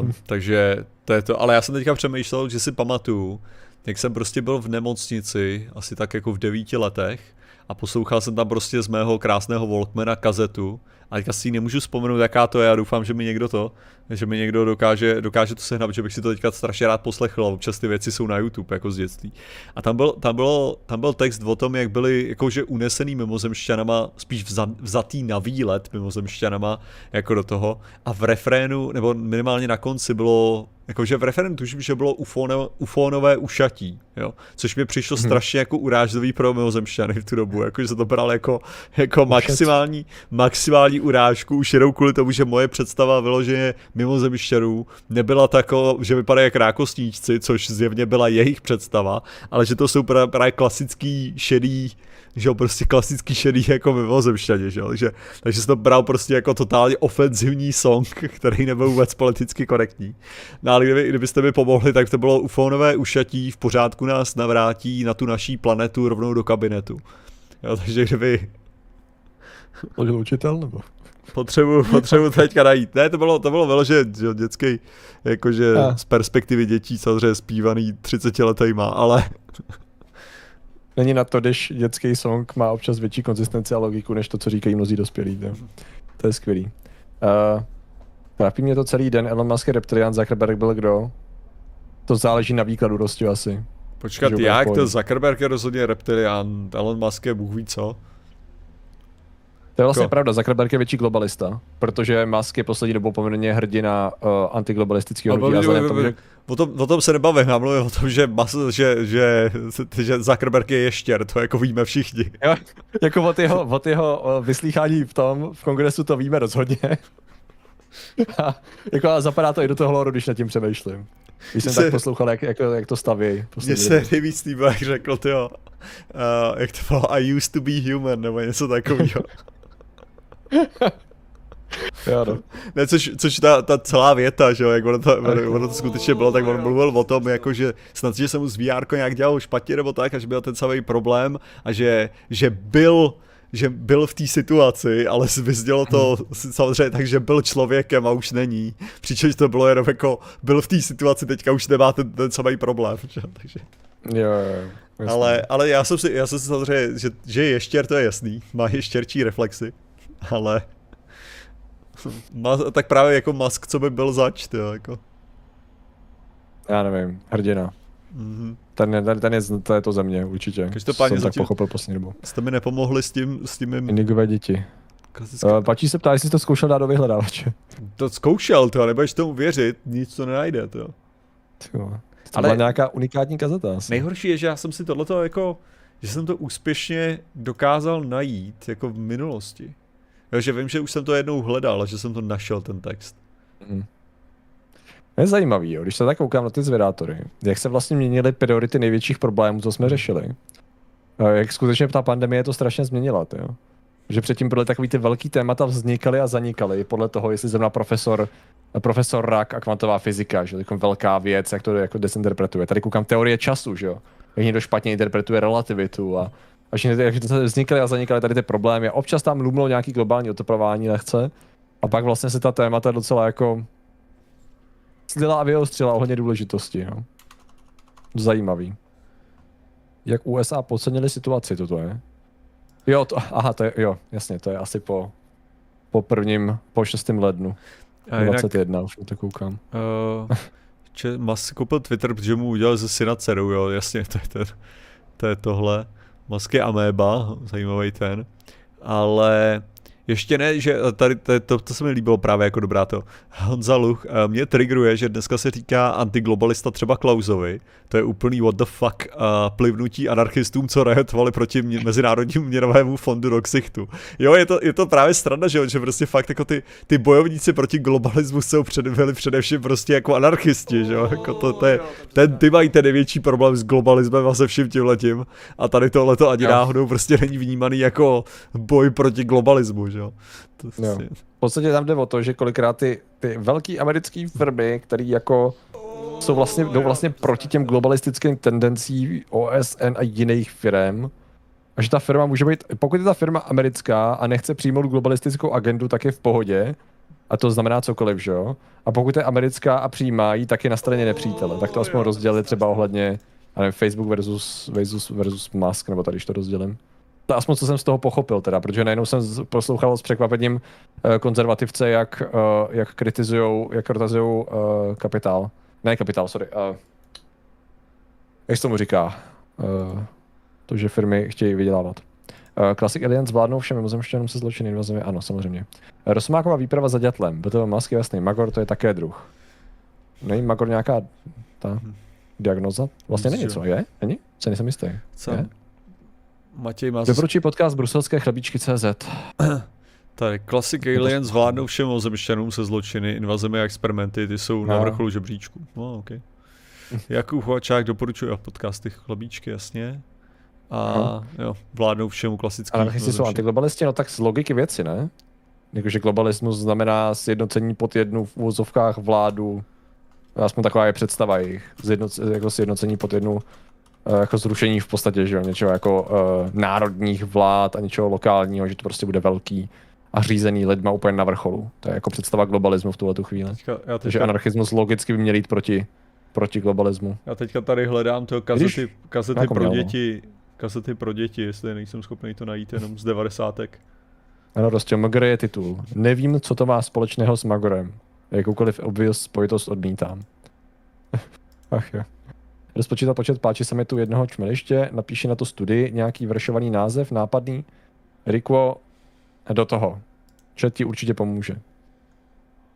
Uh, takže to je to, ale já jsem teďka přemýšlel, že si pamatuju, jak jsem prostě byl v nemocnici, asi tak jako v devíti letech, a poslouchal jsem tam prostě z mého krásného Walkmana kazetu, a teďka si nemůžu vzpomenout, jaká to je, a doufám, že mi někdo to, že mi někdo dokáže, dokáže to sehnat, že bych si to teďka strašně rád poslechl, a občas ty věci jsou na YouTube, jako z dětství. A tam byl, tam, bylo, tam byl text o tom, jak byli jakože unesený mimozemšťanama, spíš vza, vzatý na výlet mimozemšťanama, jako do toho. A v refrénu, nebo minimálně na konci bylo, jakože v refrénu tuším, že bylo ufóno, ufónové ušatí, jo. Což mi přišlo hmm. strašně jako urážlivý pro mimozemšťany v tu dobu, jakože se to bral jako, jako maximální, maximální urážku, už jenom kvůli tomu, že moje představa vyloženě mimozemšťanů nebyla tako, že vypadají jak rákosníčci, což zjevně byla jejich představa, ale že to jsou právě klasický šedý, že jo, prostě klasický šedý jako mimozemšťaně, že jo, takže, takže jsem to bral prostě jako totálně ofenzivní song, který nebyl vůbec politicky korektní. No ale kdyby, kdybyste mi pomohli, tak to bylo ufonové ušatí, v pořádku nás navrátí na tu naší planetu rovnou do kabinetu. Jo, takže kdyby je učitel nebo? potřebuji, potřebuji teďka najít. Ne, to bylo, to bylo vyloženě že jo, dětský, jakože A. z perspektivy dětí samozřejmě zpívaný 30 letejma, ale Není na to, když dětský song má občas větší konzistenci a logiku, než to, co říkají mnozí dospělí. To, to je skvělý. Uh, trápí mě to celý den, Elon Musk je reptilian, Zuckerberg byl kdo? To záleží na výkladu dosti asi. počkat, jak to Zuckerberg je rozhodně reptilian, Elon Musk je bůh ví co. To je vlastně Jako- pravda, Zuckerberg je větší globalista, protože Musk je poslední dobou poměrně hrdina uh, antiglobalistického hnutí. O tom, o tom se nebavím, já mluvím o tom, že, mas, že, že, že Zuckerberg je ještěr, to jako víme všichni. Jo, jako od jeho, od jeho vyslýchání v tom, v kongresu to víme rozhodně. A, jako a zapadá to i do toho loru, když nad tím přemýšlím. Když jsem Se- tak poslouchal, jak, jak, jak to staví. Mně se nejvíc líbilo, jak řekl, tyjo, uh, jak to bylo, I used to be human, nebo něco takového. Jo, no. Ne, což, což ta, ta celá věta, že jo, jak ono to, ono, ono to skutečně bylo, tak on mluvil o tom, jako, že snad, že se mu z VR nějak dělalo špatně nebo tak, a že byl ten celý problém a že, že byl že byl v té situaci, ale vyznělo to samozřejmě tak, že byl člověkem a už není. Přičemž to bylo jenom jako, byl v té situaci, teďka už nemá ten, ten samý problém. Že? Takže, Jo, jo, jo. ale, ale já jsem si, já jsem si samozřejmě, že, že je ještěr, to je jasný, má ještěrčí reflexy, ale Ma, tak právě jako Musk, co by byl zač, tyjo, jako. Já nevím, hrdina. Mhm. Ten, je- ten, ten je, to je to ze mě, určitě. Každopádně jsem tak pochopil poslední dobu. Jste mi nepomohli s tím, s tím mým Indigové děti. klasickým... Uh, Pačí se ptá, jestli jsi to zkoušel dát do vyhledávače. To zkoušel, to, nebudeš tomu věřit, nic to nenajde, to. Ty vole. To Ale- byla nějaká unikátní kazeta asi. Nejhorší je, že já jsem si tohleto jako, že jsem to úspěšně dokázal najít, jako v minulosti. Jo, že vím, že už jsem to jednou hledal, a že jsem to našel, ten text. Mhm. Je zajímavý, jo, když se tak koukám na ty zvědátory, jak se vlastně měnily priority největších problémů, co jsme řešili. A Jak skutečně ta pandemie to strašně změnila, jo. Že předtím byly takový ty velký témata vznikaly a zanikaly podle toho, jestli zrovna profesor, profesor Rak a kvantová fyzika, že jako velká věc, jak to jako desinterpretuje. Tady koukám teorie času, že jo. Jak někdo špatně interpretuje relativitu a a všechny ty, jak vznikaly a zanikaly tady ty problémy. Občas tam lumlo nějaký globální oteplování lehce. A pak vlastně se ta témata docela jako slila a vyostřila ohledně důležitosti. No. Zajímavý. Jak USA podcenili situaci, toto je. Jo, to, aha, to je, jo, jasně, to je asi po, po prvním, po 6. lednu. A jinak, 21, už to koukám. Uh, če, Musk koupil Twitter, protože mu udělal ze syna dceru, jo, jasně, to je, ten, to je tohle. Musk je améba, zajímavý ten. Ale ještě ne, že tady to, to, to se mi líbilo právě jako dobrá to. Honza Luch eh, mě triggeruje, že dneska se říká antiglobalista třeba Klausovi. To je úplný what the fuck uh, plivnutí anarchistům, co rehetovali proti mě, Mezinárodnímu měnovému fondu do ksichtu. Jo, je to, je to právě strana, že, že prostě fakt jako ty, ty bojovníci proti globalismu jsou před, byli především prostě jako anarchisti, že jo? Jako to, to je, ten, ty mají ten největší problém s globalismem a se vším tímhletím. A tady tohle to ani náhodou prostě není vnímaný jako boj proti globalismu, že jo? To jo. V podstatě tam jde o to, že kolikrát ty, ty velké americké firmy, které jako jsou vlastně, jdou vlastně proti těm globalistickým tendencím OSN a jiných firm, a že ta firma může být, pokud je ta firma americká a nechce přijmout globalistickou agendu, tak je v pohodě, a to znamená cokoliv, že jo? A pokud je americká a přijímá ji, tak je na straně nepřítele. Tak to aspoň rozdělit třeba ohledně nevím, Facebook versus, versus, versus Musk, nebo tady, když to rozdělím to aspoň co jsem z toho pochopil teda, protože najednou jsem poslouchal s překvapením uh, konzervativce, jak, uh, jak kritizují jak kritizují uh, kapitál. Ne kapitál, sorry. Jak se tomu říká? To, že firmy chtějí vydělávat. Classic Aliens vládnou všem mimozemštěnům se zločiny invazemi, ano, samozřejmě. Rosmáková výprava za ďatlem, to Mask jasný, Magor to je také druh. Není Magor nějaká ta diagnoza? Vlastně není, co? Je? Není? Co nejsem jistý. Co? Je? Matěj má... Doporučí podcast bruselské chlebíčky CZ. Tady Classic Aliens zvládnou všem ozemšťanům se zločiny, invazemi a experimenty, ty jsou no. na vrcholu žebříčku. No, okay. Jakub Chvačák doporučuje podcasty chlebíčky, jasně. A no. jo, vládnou všemu klasickým. Ale jsou antiglobalisti, no tak z logiky věci, ne? Jakože globalismus znamená sjednocení pod jednu v úvozovkách vládu, aspoň taková je představa jejich, Zjednoc, jako sjednocení pod jednu jako zrušení v podstatě, že jo, něčeho jako uh, národních vlád a něčeho lokálního, že to prostě bude velký a řízený lidma úplně na vrcholu. To je jako představa globalismu v tuhle tu chvíli. Teďka, teďka... Takže anarchismus logicky by měl jít proti, proti globalismu. Já teďka tady hledám to kazety, Když, kazety pro měl, děti, kazety pro děti, jestli nejsem schopný to najít jenom z devadesátek. Ano, prostě Magor je titul. Nevím, co to má společného s Magorem. Jakoukoliv obvious spojitost odmítám. Ach jo. Rozpočítat počet páči tu jednoho čmeliště, napíše na to studii, nějaký vršovaný název, nápadný. Rikwo, do toho. Chat ti určitě pomůže.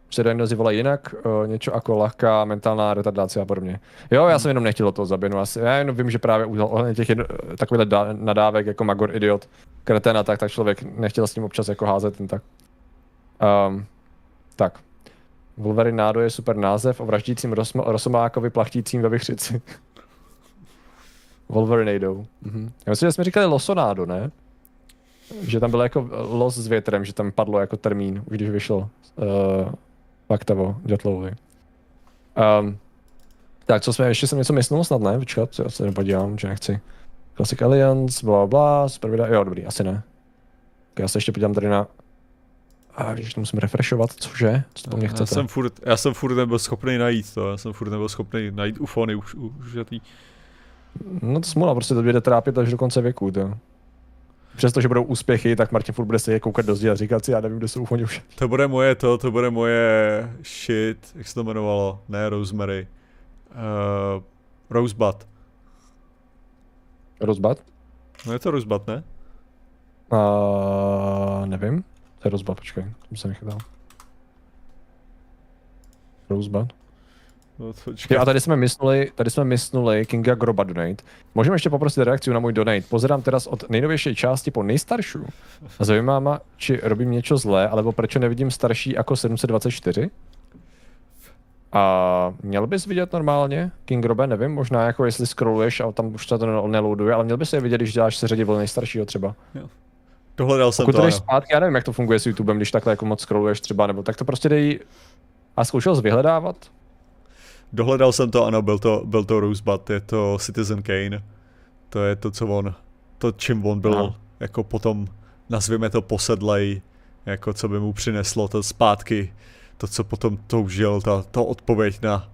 Pseudonymnozy volají jinak, uh, něco jako lehká mentální retardace a podobně. Jo, já jsem jenom nechtěl to zabinu. Asi, já jenom vím, že právě ohledně těch jedno, takových nadávek jako Magor idiot, kretena, tak, tak člověk nechtěl s tím občas jako házet ten tak. Um, tak. Wolverinádo je super název o vraždícím rosomákovi plachtícím ve vychřici. Wolverinado. Mhm. Já myslím, že jsme říkali Losonádo, ne? Že tam byl jako los s větrem, že tam padlo jako termín, už když vyšel uh, Faktavo Dětlouvi. Um, tak, co jsme, ještě jsem něco myslel snad, ne? Počkat, já se nepodívám, že nechci. Classic Alliance, bla bla, super video, jo, dobrý, asi ne. Tak já se ještě podívám tady na a když to musím refreshovat, cože? Co to po mě chcete? Já jsem furt, já jsem furt nebyl schopný najít to, já jsem furt nebyl schopný najít ufony už, už tý... No to smůla, prostě to bude trápit až do konce věku, to. Přestože budou úspěchy, tak Martin furt bude se koukat do zdi a říkat si, já nevím, kde jsou ufony už. To bude moje to, to bude moje shit, jak se to jmenovalo, ne Rosemary. Uh, Rosebud. Rosebud? No je to Rosebud, ne? Uh, nevím. To je Rosebud, počkej, jsem nechytal. Rosebud. No, jo, a tady jsme mysnuli, tady jsme mysnuli Kinga Groba donate. Můžeme ještě poprosit reakci na můj donate. Pozerám teraz od nejnovější části po nejstarší. A zajímá mě, či robím něco zlé, alebo proč nevidím starší jako 724? A měl bys vidět normálně King Robe, nevím, možná jako jestli scrolluješ a tam už to to neloaduje, ale měl bys je vidět, když děláš se řadě nejstaršího třeba. Dohledal jsem Pokud to, jdeš ano. zpátky, já nevím, jak to funguje s YouTubem, když takhle jako moc scrolluješ třeba, nebo tak to prostě dej a zkoušel jsi vyhledávat? Dohledal jsem to, ano, byl to, byl to Rosebud, je to Citizen Kane. To je to, co on, to čím on byl. Aha. jako potom, nazvěme to posedlej, jako co by mu přineslo to zpátky, to, co potom toužil, ta, to odpověď na,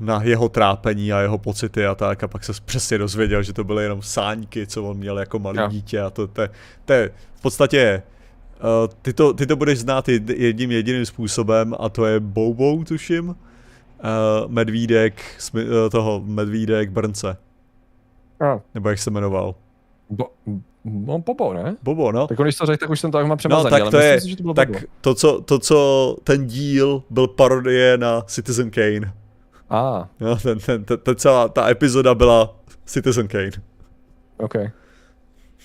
na jeho trápení a jeho pocity a tak a pak se přesně dozvěděl, že to byly jenom sáňky, co on měl jako malý Jo. dítě a to, to, je- to je v podstatě Uh, ty, to, ty to budeš znát jed- jedním jediným způsobem a to je Bobo, tuším. Uh, medvídek, smi- uh, toho medvídek Brnce, No, nebo jak se jmenoval. bo, no Bobo, ne? Bobo, no. Tak když to řekl, tak už jsem to tak No, přemazaný, tak ale to myslím je, si, že to bylo tak Bobo. to co, to, co ten díl byl parodie na Citizen Kane. A, ah, No, ten, ten, ten, ten, celá ta epizoda byla Citizen Kane. OK,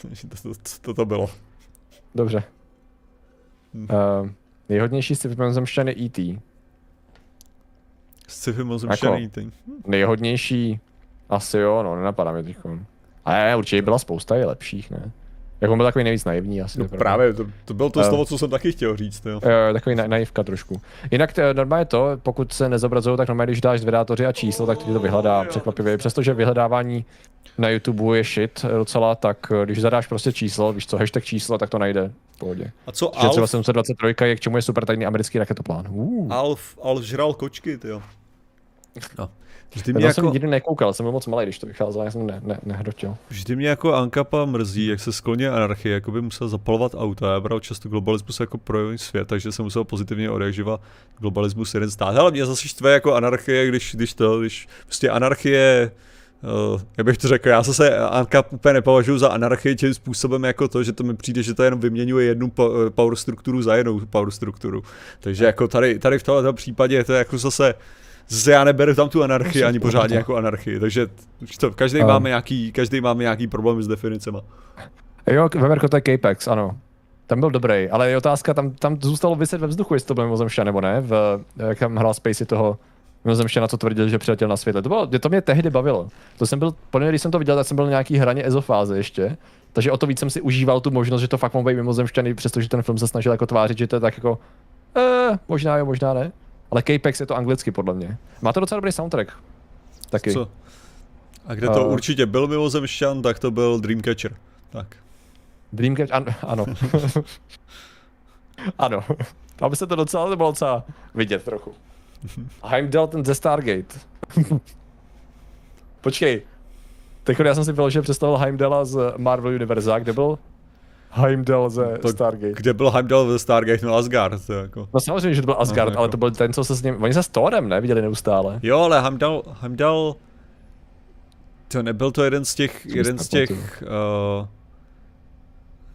To, to, to, to bylo. dobře. Hm. Uh, nejhodnější sci-fi mimozemšťan je E.T. Sci-fi mozemštěný Jako- thing. Nejhodnější asi jo, no, nenapadá mě teď. A ne, určitě byla spousta i lepších, ne? Jak on byl takový nejvíc naivní asi. No právě, to, to bylo to Eh. slovo, co jsem taky chtěl říct. Jo. Jo, takový na, naivka trošku. Jinak t- normálně to, pokud se nezobrazují, tak normálně, když dáš vydátoři a číslo, tak ti to vyhledá překvapivě. Přestože vyhledávání na YouTube je shit docela, tak eh, když zadáš prostě číslo, víš co, hashtag číslo, tak to najde v pohodě. A co Že třeba Alf? 723 je k čemu je super tajný americký raketoplán. Uh. Alf, Alf žral kočky, ty jo. No. Vždy Já mě, jsem jako, nikdy nekoukal, jsem byl moc malý, když to vycházelo, já jsem ne, ne, nehrotil. vždy mě jako Ankapa mrzí, jak se skloně anarchie, jako by musel zapalovat auta. Já bral často globalismus jako projevný svět, takže jsem musel pozitivně odjakživa globalismus jeden stát. Ale mě zase štve jako anarchie, když, když to, když prostě anarchie Uh, jak bych to řekl, já zase Ankap úplně nepovažuji za anarchii tím způsobem jako to, že to mi přijde, že to jenom vyměňuje jednu po- power strukturu za jinou power strukturu. Takže jako tady, tady v tomto případě je to jako zase Zase já neberu tam tu anarchii ani pořádně jako anarchii, takže to, každý A- máme nějaký, každý máme nějaký problém s definicema. Jo, v Ameriku to je Capex, ano. Tam byl dobrý, ale je otázka, tam, tam zůstalo vyset ve vzduchu, jestli to byl mimozemšťan nebo ne, v, jak tam hrál Spacey toho mimozemšťana, co tvrdil, že přiletěl na světle. To, bylo, to mě tehdy bavilo. To jsem byl, podle mě, když jsem to viděl, tak jsem byl na nějaký hraně ezofáze ještě. Takže o to víc jsem si užíval tu možnost, že to fakt mohl být mimozemšťany, přestože ten film se snažil jako tvářit, že to je tak jako, eh, možná jo, možná ne. Ale Capex je to anglicky podle mě. Má to docela dobrý soundtrack. Taky. Co? A kde to A- určitě byl mimozemšťan, tak to byl Dreamcatcher. Tak. Dreamcatch, an, ano. ano. Aby se to docela, to bylo docela vidět trochu. Heimdall ten ze Stargate. Počkej. Teď já jsem si vyložil představil Heimdalla z Marvel Univerza, kde byl Heimdall ze To- Stargate. Kde byl Heimdall ve Stargate, no Asgard. To jako. No samozřejmě, že to byl Asgard, ale jako. to byl ten, co se s ním... Oni se s Thorem, ne? Viděli neustále. Jo, ale Heimdall, Heimdall, to nebyl to jeden z těch, si jeden z těch, uh,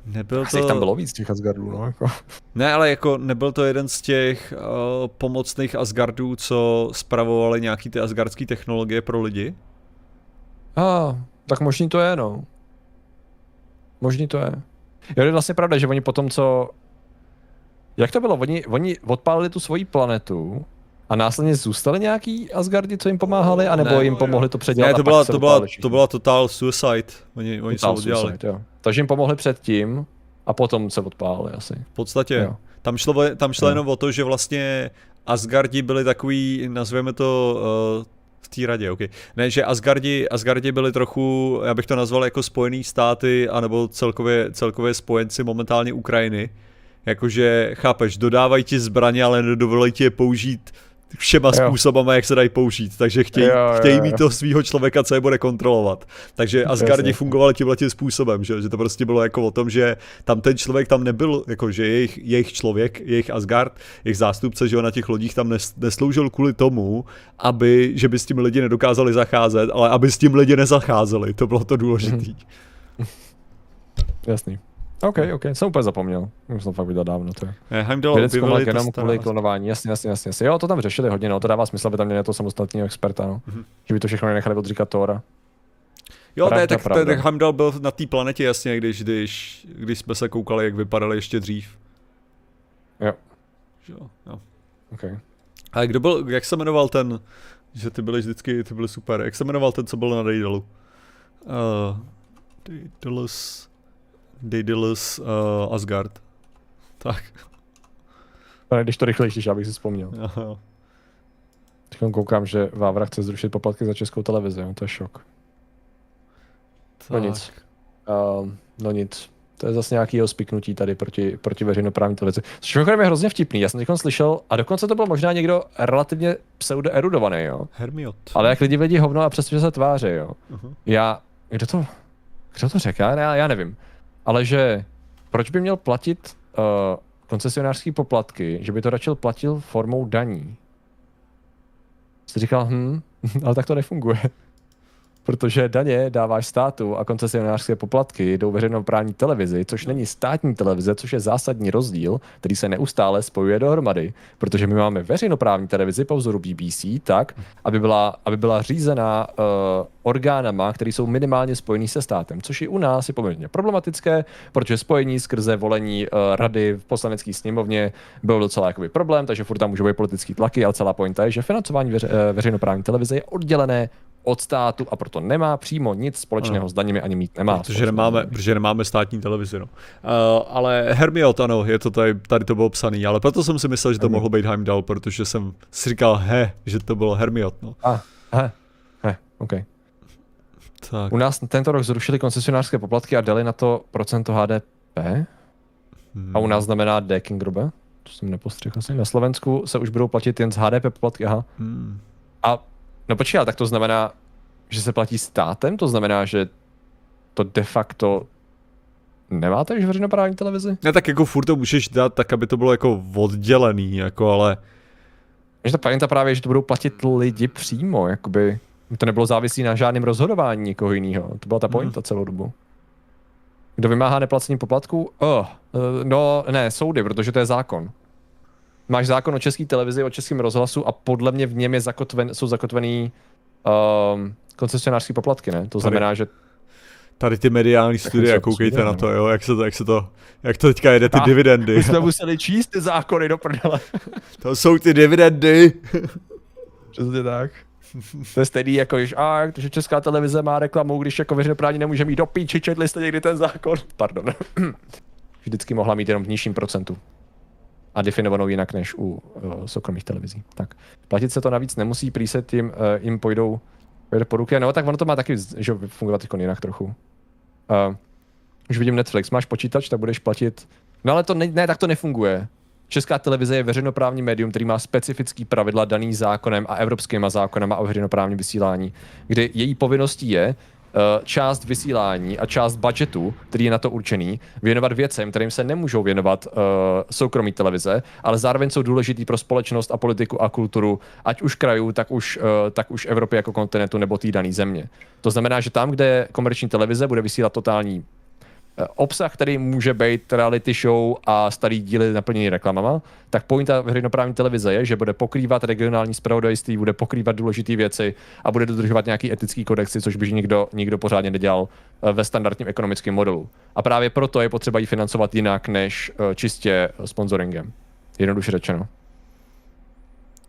nebyl Asi jich to, tam bylo víc těch Asgardů, no. Jako. ne, ale jako nebyl to jeden z těch uh, pomocných Asgardů, co spravovali nějaký ty asgardské technologie pro lidi? A, tak možný to je, no. Možný to je. Jo, je vlastně pravda, že oni potom, co... Jak to bylo? Oni, oni odpálili tu svoji planetu a následně zůstali nějaký Asgardi, co jim pomáhali, anebo Ne. jim pomohli to předělat Ne, to byla, se to byla, to byla total suicide. Oni, oni se Total udělali. suicide, jo. Takže jim pomohli předtím a potom se odpálili asi. V podstatě. Jo. Tam šlo, tam šlo Jo. jenom o to, že vlastně Asgardi byli takový, nazveme to uh, v té radě, okay. Ne, že Asgardi, Asgardi byli trochu, já bych to nazval jako spojený státy, anebo celkově, celkově spojenci momentálně Ukrajiny. Jakože, chápeš, dodávají ti zbraně, ale nedovolí ti je použít všema Jo. způsobama, jak se dají použít. Takže chtějí, Jo, jo, chtějí mít toho svého člověka, co je bude kontrolovat. Takže Asgardi fungovali tímhle tím způsobem, že? že to prostě bylo jako o tom, že tam ten člověk tam nebyl, jako že jejich, jejich člověk, jejich Asgard, jejich zástupce, že ho na těch lodích tam nes, nesloužil kvůli tomu, aby, že by s tím lidi nedokázali zacházet, ale aby s tím lidi nezacházeli, to bylo to důležité. Jasný. OK, OK, jsem úplně zapomněl. Už jsem to fakt viděl dávno, to je. Hmm. Heimdall Vědeckou objevili to kvůli klonování, jasně, jasně, jasně, jasně. Jo, to tam řešili hodně, no, to dává smysl, aby tam měli to samostatného experta, no. Mhm. Že by to všechno nenechali odříkat Tora. Jo, ne, Pravda, tak, pravda. tak Heimdall byl na té planetě jasně, když, když, když jsme se koukali, jak vypadali ještě dřív. Jo. Jo, jo. Okay. A kdo byl, jak se jmenoval ten, že ty byly vždycky, ty byly super, jak se jmenoval ten, co byl na Daydalu? Uh, Daedalus, Daedalus uh, Asgard. Tak. Ale když to rychle já bych si vzpomněl. Aha. Teď koukám, že Vávra chce zrušit poplatky za českou televizi, no, to je šok. No nic. Uh, no nic. To je zase nějaký jeho spiknutí tady proti, proti veřejnoprávní televizi. Což mimochodem je hrozně vtipný. Já jsem teď slyšel, a dokonce to byl možná někdo relativně pseudo-erudovaný, jo. Hermiot. Ale jak lidi vědí hovno a přestože se tváří, jo. Uh-huh. Já, kdo to, kdo to řekl? Já, já nevím. Ale že, proč by měl platit uh, koncesionářský poplatky, že by to radši platil formou daní? Jsi říkal, hm, ale tak to nefunguje protože daně dáváš státu a koncesionářské poplatky jdou veřejnoprávní televizi, což není státní televize, což je zásadní rozdíl, který se neustále spojuje dohromady, protože my máme veřejnoprávní televizi po vzoru BBC tak, aby byla, aby byla řízená uh, orgánama, které jsou minimálně spojený se státem, což i u nás je poměrně problematické, protože spojení skrze volení uh, rady v poslanecké sněmovně byl docela jakoby problém, takže furt tam můžou být politický tlaky, ale celá pointa je, že financování veře, uh, veřejnoprávní televize je oddělené od státu a proto nemá přímo nic společného ano. s daněmi ani mít nemá. Protože nemáme, protože nemáme státní televizi. No. Uh, ale Hermiot, ano, je to tady, tady to bylo psaný, ale proto jsem si myslel, že to Hermiot. mohlo být Heimdall, protože jsem si říkal, he, že to bylo Hermiot. No. A, he, he, OK. Tak. U nás tento rok zrušili koncesionářské poplatky a dali na to procento HDP. Hmm. A u nás znamená Dekingrube. To jsem nepostřehl asi. Na Slovensku se už budou platit jen z HDP poplatky, aha. Hmm. A No počkej, tak to znamená, že se platí státem? To znamená, že to de facto nemáte už veřejnoprávní televizi? Ne, tak jako furt to můžeš dát tak, aby to bylo jako oddělený, jako ale... Že ta právě, že to budou platit lidi přímo, jakoby to nebylo závislé na žádném rozhodování někoho jiného. To byla ta pointa hmm. celou dobu. Kdo vymáhá neplacení poplatků? Oh, no, ne, soudy, protože to je zákon máš zákon o české televizi, o českém rozhlasu a podle mě v něm je zakotven, jsou zakotvený um, koncesionářské poplatky, ne? To znamená, že Tady ty mediální studie, koukejte na to, jo, jak se to, jak se to, jak to teďka jede ty a, dividendy. My jsme museli číst ty zákony do prdele. to jsou ty dividendy. Přesně tak. To je stejný jako, že, a, že česká televize má reklamu, když jako veřejnoprávní nemůže mít do píči, četli jste někdy ten zákon. Pardon. Vždycky mohla mít jenom v nižším procentu a definovanou jinak než u uh, soukromých televizí. Tak. Platit se to navíc nemusí, prý se tím uh, jim pojdou, pojde po ruky. No tak ono to má taky že fungovat jako jinak trochu. Uh, už vidím Netflix, máš počítač, tak budeš platit. No ale to ne, ne tak to nefunguje. Česká televize je veřejnoprávní médium, který má specifický pravidla daný zákonem a evropskýma zákonama o veřejnoprávním vysílání, kdy její povinností je Eh, část vysílání a část budgetu, který je na to určený, věnovat věcem, kterým se nemůžou věnovat uh, soukromí televize, ale zároveň jsou důležitý pro společnost a politiku a kulturu, ať už krajů, tak už, uh, tak už Evropy jako kontinentu nebo té dané země. To znamená, že tam, kde komerční televize bude vysílat totální Eh, obsah, který může být reality show a starý díly naplněný reklamama, tak pointa veřejnoprávní televize je, že bude pokrývat regionální spravodajství, bude pokrývat důležité věci a bude dodržovat nějaký etický kodexy, což by nikdo, nikdo pořádně nedělal eh, ve standardním ekonomickém modelu. A právě proto je potřeba ji financovat jinak než eh, čistě sponsoringem. Jednoduše řečeno.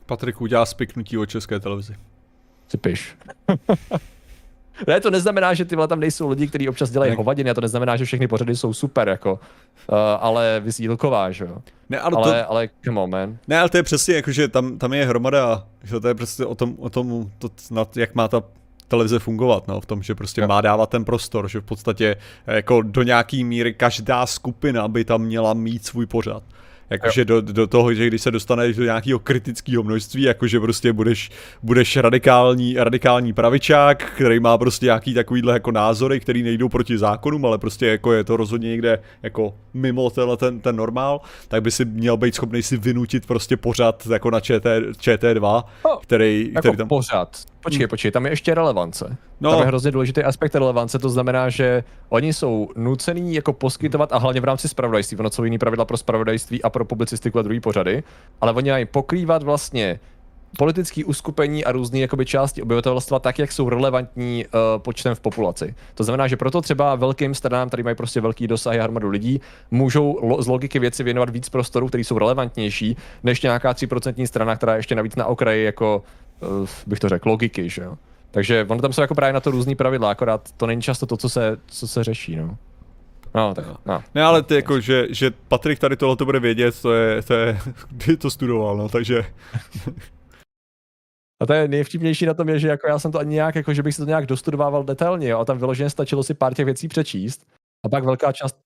Patrik udělá spiknutí o české televizi. Si piš. Ne, to neznamená, že ty tam nejsou lidi, kteří občas dělají ne. hovadiny, a to neznamená, že všechny pořady jsou super, jako, uh, ale vysílková, že jo. Ne, ale, ale, to, ale come on, man. Ne, ale to je přesně jako, že tam, tam je hromada, že to je prostě o tom, o tom to, nad, jak má ta televize fungovat, no, v tom, že prostě no. má dávat ten prostor, že v podstatě jako do nějaký míry každá skupina by tam měla mít svůj pořad. Jakože do, do toho, že když se dostaneš do nějakého kritického množství, jakože prostě budeš, budeš radikální, radikální pravičák, který má prostě nějaký takovýhle jako názory, který nejdou proti zákonům, ale prostě jako je to rozhodně někde jako mimo tenhle ten, ten normál, tak by si měl být schopný si vynutit prostě pořád jako na ČT, ČT2, který, jako který tam... pořád. Počkej, hmm. počkej, tam je ještě relevance. No. Tam je hrozně důležitý aspekt relevance, to znamená, že oni jsou nucený jako poskytovat, a hlavně v rámci spravodajství, ono jsou jiný pravidla pro spravodajství a pro publicistiku a druhý pořady, ale oni mají pokrývat vlastně politické uskupení a různé jakoby části obyvatelstva tak, jak jsou relevantní uh, počtem v populaci. To znamená, že proto třeba velkým stranám, tady mají prostě velký dosah a armadu lidí, můžou lo- z logiky věci věnovat víc prostoru, který jsou relevantnější, než nějaká 3% strana, která je ještě navíc na okraji jako, bych to řekl, logiky, že jo. Takže ono tam jsou jako právě na to různý pravidla, akorát to není často to, co se, co se řeší, no. No, tak, no. Ne, ale ty jako, že, že Patrik tady tohle to bude vědět, to je, to je, kdy to studoval, no, takže... A to je nejvtipnější na tom je, že jako já jsem to ani nějak, jako že bych si to nějak dostudovával detailně, jo, a tam vyloženě stačilo si pár těch věcí přečíst. A pak velká část,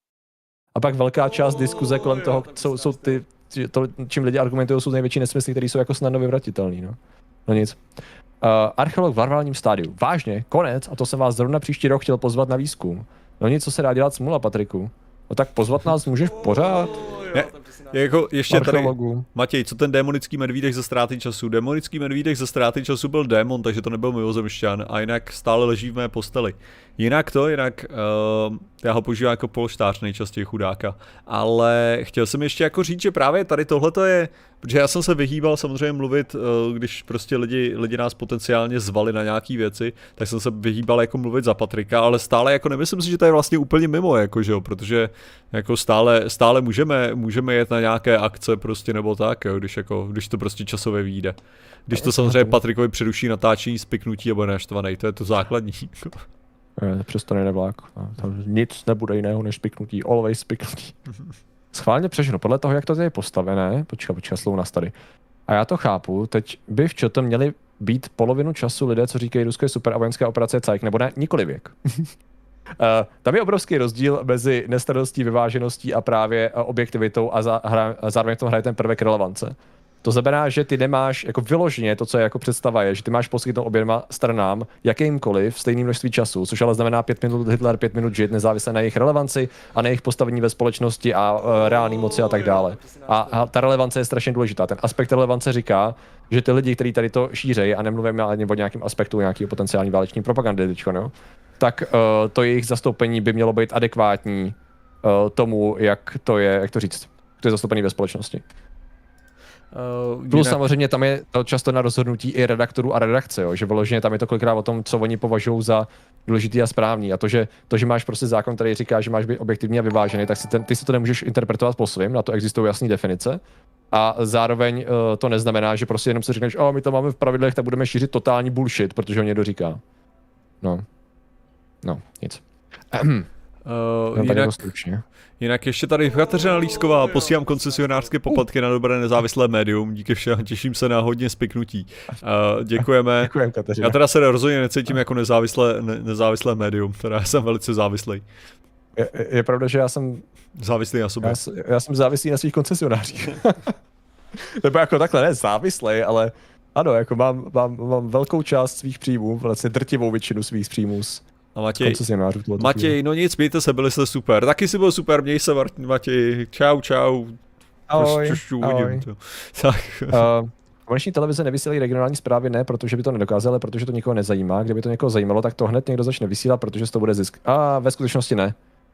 a pak velká část diskuze kolem toho, jsou, jsou ty, to, čím lidi argumentují, jsou největší nesmysly, které jsou jako snadno vyvratitelné, no. No nic. Uh, archeolog v larválním stádiu. Vážně, konec, a to jsem vás zrovna příští rok chtěl pozvat na výzkum. No nic, co se dá dělat smula, Patriku. No tak pozvat nás můžeš pořád. Ne, jako ještě tady. Matěj, co ten démonický medvídek ze ztráty času? Démonický medvídek ze ztráty času byl démon, takže to nebyl mimozemšťan a jinak stále leží v mé posteli. Jinak to, jinak uh, já ho používám jako polštář nejčastěji chudáka, ale chtěl jsem ještě jako říct, že právě tady tohle je, protože já jsem se vyhýbal samozřejmě mluvit, uh, když prostě lidi, lidi nás potenciálně zvali na nějaký věci, tak jsem se vyhýbal jako mluvit za Patrika, ale stále jako nemyslím si, že to je vlastně úplně mimo, jako že jo, protože jako stále, stále můžeme, můžeme jet na nějaké akce prostě nebo tak, jo, když jako, když to prostě časově vyjde. Když to samozřejmě Patrikovi přeruší natáčení, spiknutí a bude naštvaný, to je to základní. Ne, přesto nejde vlak. No, Tam nic nebude jiného než spiknutí. Always spiknutí. Schválně přeženu. Podle toho, jak to tady je postavené, počkej, počkej, slovo nás tady. A já to chápu, teď by v ČT měli být polovinu času lidé, co říkají, Rusko je super a vojenská operace je cajk, nebo ne, nikoli věk. Uh, tam je obrovský rozdíl mezi nestarostí, vyvážeností a právě uh, objektivitou a, za, hra, a zároveň v tom hraje ten prvek relevance. To znamená, že ty nemáš jako vyloženě to, co je jako představa je, že ty máš poskytnout oběma stranám jakýmkoliv stejný množství času, což ale znamená pět minut Hitler, pět minut žít, nezávisle na jejich relevanci a na jejich postavení ve společnosti a uh, reální moci a tak dále. A, a ta relevance je strašně důležitá. Ten aspekt relevance říká, že ty lidi, kteří tady to šířejí, a nemluvíme ani o nějakém aspektu nějakého potenciální váleční propagandy, teďko, no, tak uh, to jejich zastoupení by mělo být adekvátní uh, tomu, jak to je, jak to říct, to je zastoupený ve společnosti. Uh, Plus samozřejmě tam je to často na rozhodnutí i redaktorů a redakce, jo, že vyloženě tam je to kolikrát o tom, co oni považují za důležitý a správný. A to, že, to, že máš prostě zákon, který říká, že máš být objektivní a vyvážený, tak si ten, ty si to nemůžeš interpretovat po svým, na to existují jasné definice. A zároveň uh, to neznamená, že prostě jenom si řekneš, o, my to máme v pravidlech, tak budeme šířit totální bullshit, protože ho někdo říká. No. No, nic. Uh, No, jinak, jako jinak ještě tady Kateřina Lísková, posílám koncesionářské poplatky na dobré nezávislé médium, díky všem, těším se na hodně spiknutí. Uh, děkujeme. Děkujem, Kateřina. Já teda se rozhodně necítím jako nezávislé, ne, nezávislé médium, teda já jsem velice závislý. Je, je pravda, že já jsem Závislý na sobě. Já, já jsem závislý na svých koncesionářích. Nebo jako takhle, ne závislý, ale ano, jako mám, mám, mám velkou část svých příjmů, vlastně drtivou většinu svých příjmů z A Matěj. Matěj, no nic, mějte se, byli jste super. Taky si byl super, měj se Martin, Matěj. Čau, čau. Ahoj, čož ahoj. uvidím, to. Tak. Uh, komerční televize nevysílají regionální zprávy ne, protože by to nedokázali, ale protože to nikoho nezajímá. Kdyby to někoho zajímalo, tak to hned někdo začne vysílat, protože z toho bude zisk. A ve skutečnosti ne.